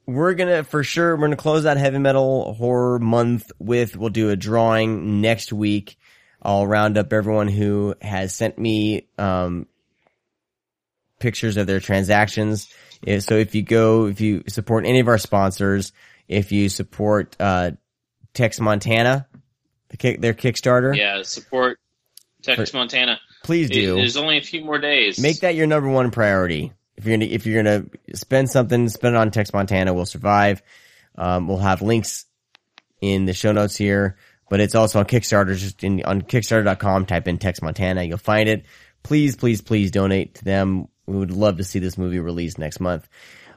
Speaker 1: we're gonna for sure. We're gonna close out heavy metal horror month with. We'll do a drawing next week. I'll round up everyone who has sent me um pictures of their transactions. So if you go, if you support any of our sponsors, if you support uh Tex Montana, the kick, their Kickstarter,
Speaker 16: yeah, support Texas, Montana.
Speaker 1: please do.
Speaker 16: there's only a few more days.
Speaker 1: Make that your number one priority. If you're gonna if you're gonna spend something, spend it on Tex Montana. We'll survive. Um, we'll have links in the show notes here, but it's also on Kickstarter. Just in on Kickstarter.com, type in Tex Montana, you'll find it. Please, please, please donate to them. We would love to see this movie released next month.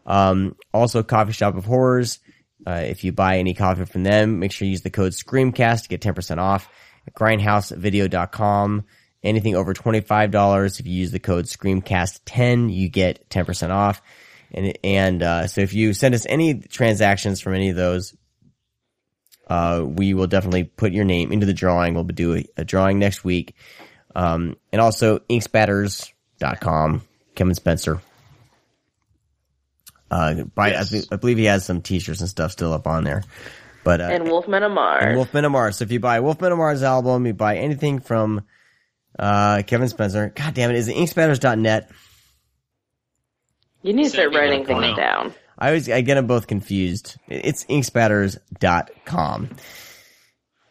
Speaker 1: Um, also, Coffee Shop of Horrors. Uh, if you buy any coffee from them, make sure you use the code SCREAMCAST to get 10% off. Grindhousevideo.com. Anything over $25, if you use the code SCREAMCAST10, you get 10% off. And, and, uh, so if you send us any transactions from any of those, uh, we will definitely put your name into the drawing. We'll do a, a drawing next week. Um, and also inkspatters.com, Kevin Spencer. Uh, buy, I, thi- I believe he has some t-shirts and stuff still up on there. But, uh,
Speaker 3: and Wolfmen of Mars.
Speaker 1: and Wolfmen of Mars. So if you buy Wolfmen of Mars album, you buy anything from uh, Kevin Spencer. God damn it, is it inkspatters.net?
Speaker 3: you need to start writing things
Speaker 16: porno.
Speaker 3: down.
Speaker 1: I always I get them both confused. It's inkspatters.com.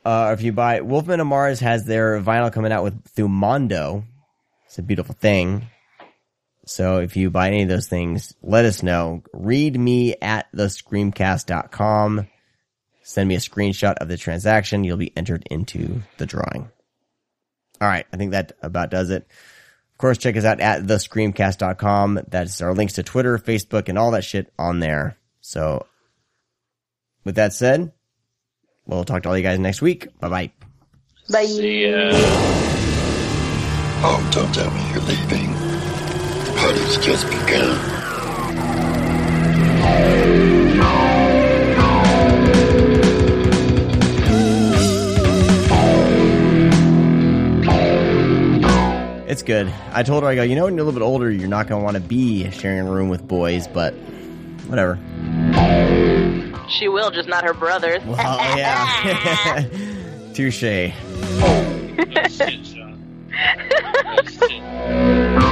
Speaker 1: Uh, if you buy Wolfmen of Mars has their vinyl coming out with through Mondo. It's a beautiful thing. So if you buy any of those things, let us know. Read me at the screamcast.com. Send me a screenshot of the transaction. You'll be entered into the drawing. All right. I think that about does it. Of course, check us out at thescreamcast.com. That's our links to Twitter, Facebook, and all that shit on there. So with that said, we'll talk to all you guys next week. Bye bye.
Speaker 3: Bye.
Speaker 16: See ya.
Speaker 17: Oh, don't tell me you're leaving. The party's just begun.
Speaker 1: It's good. I told her, I go, you know, when you're a little bit older, you're not going to want to be sharing a room with boys, but whatever.
Speaker 3: She will, just not her brothers.
Speaker 1: Well, yeah. Touche.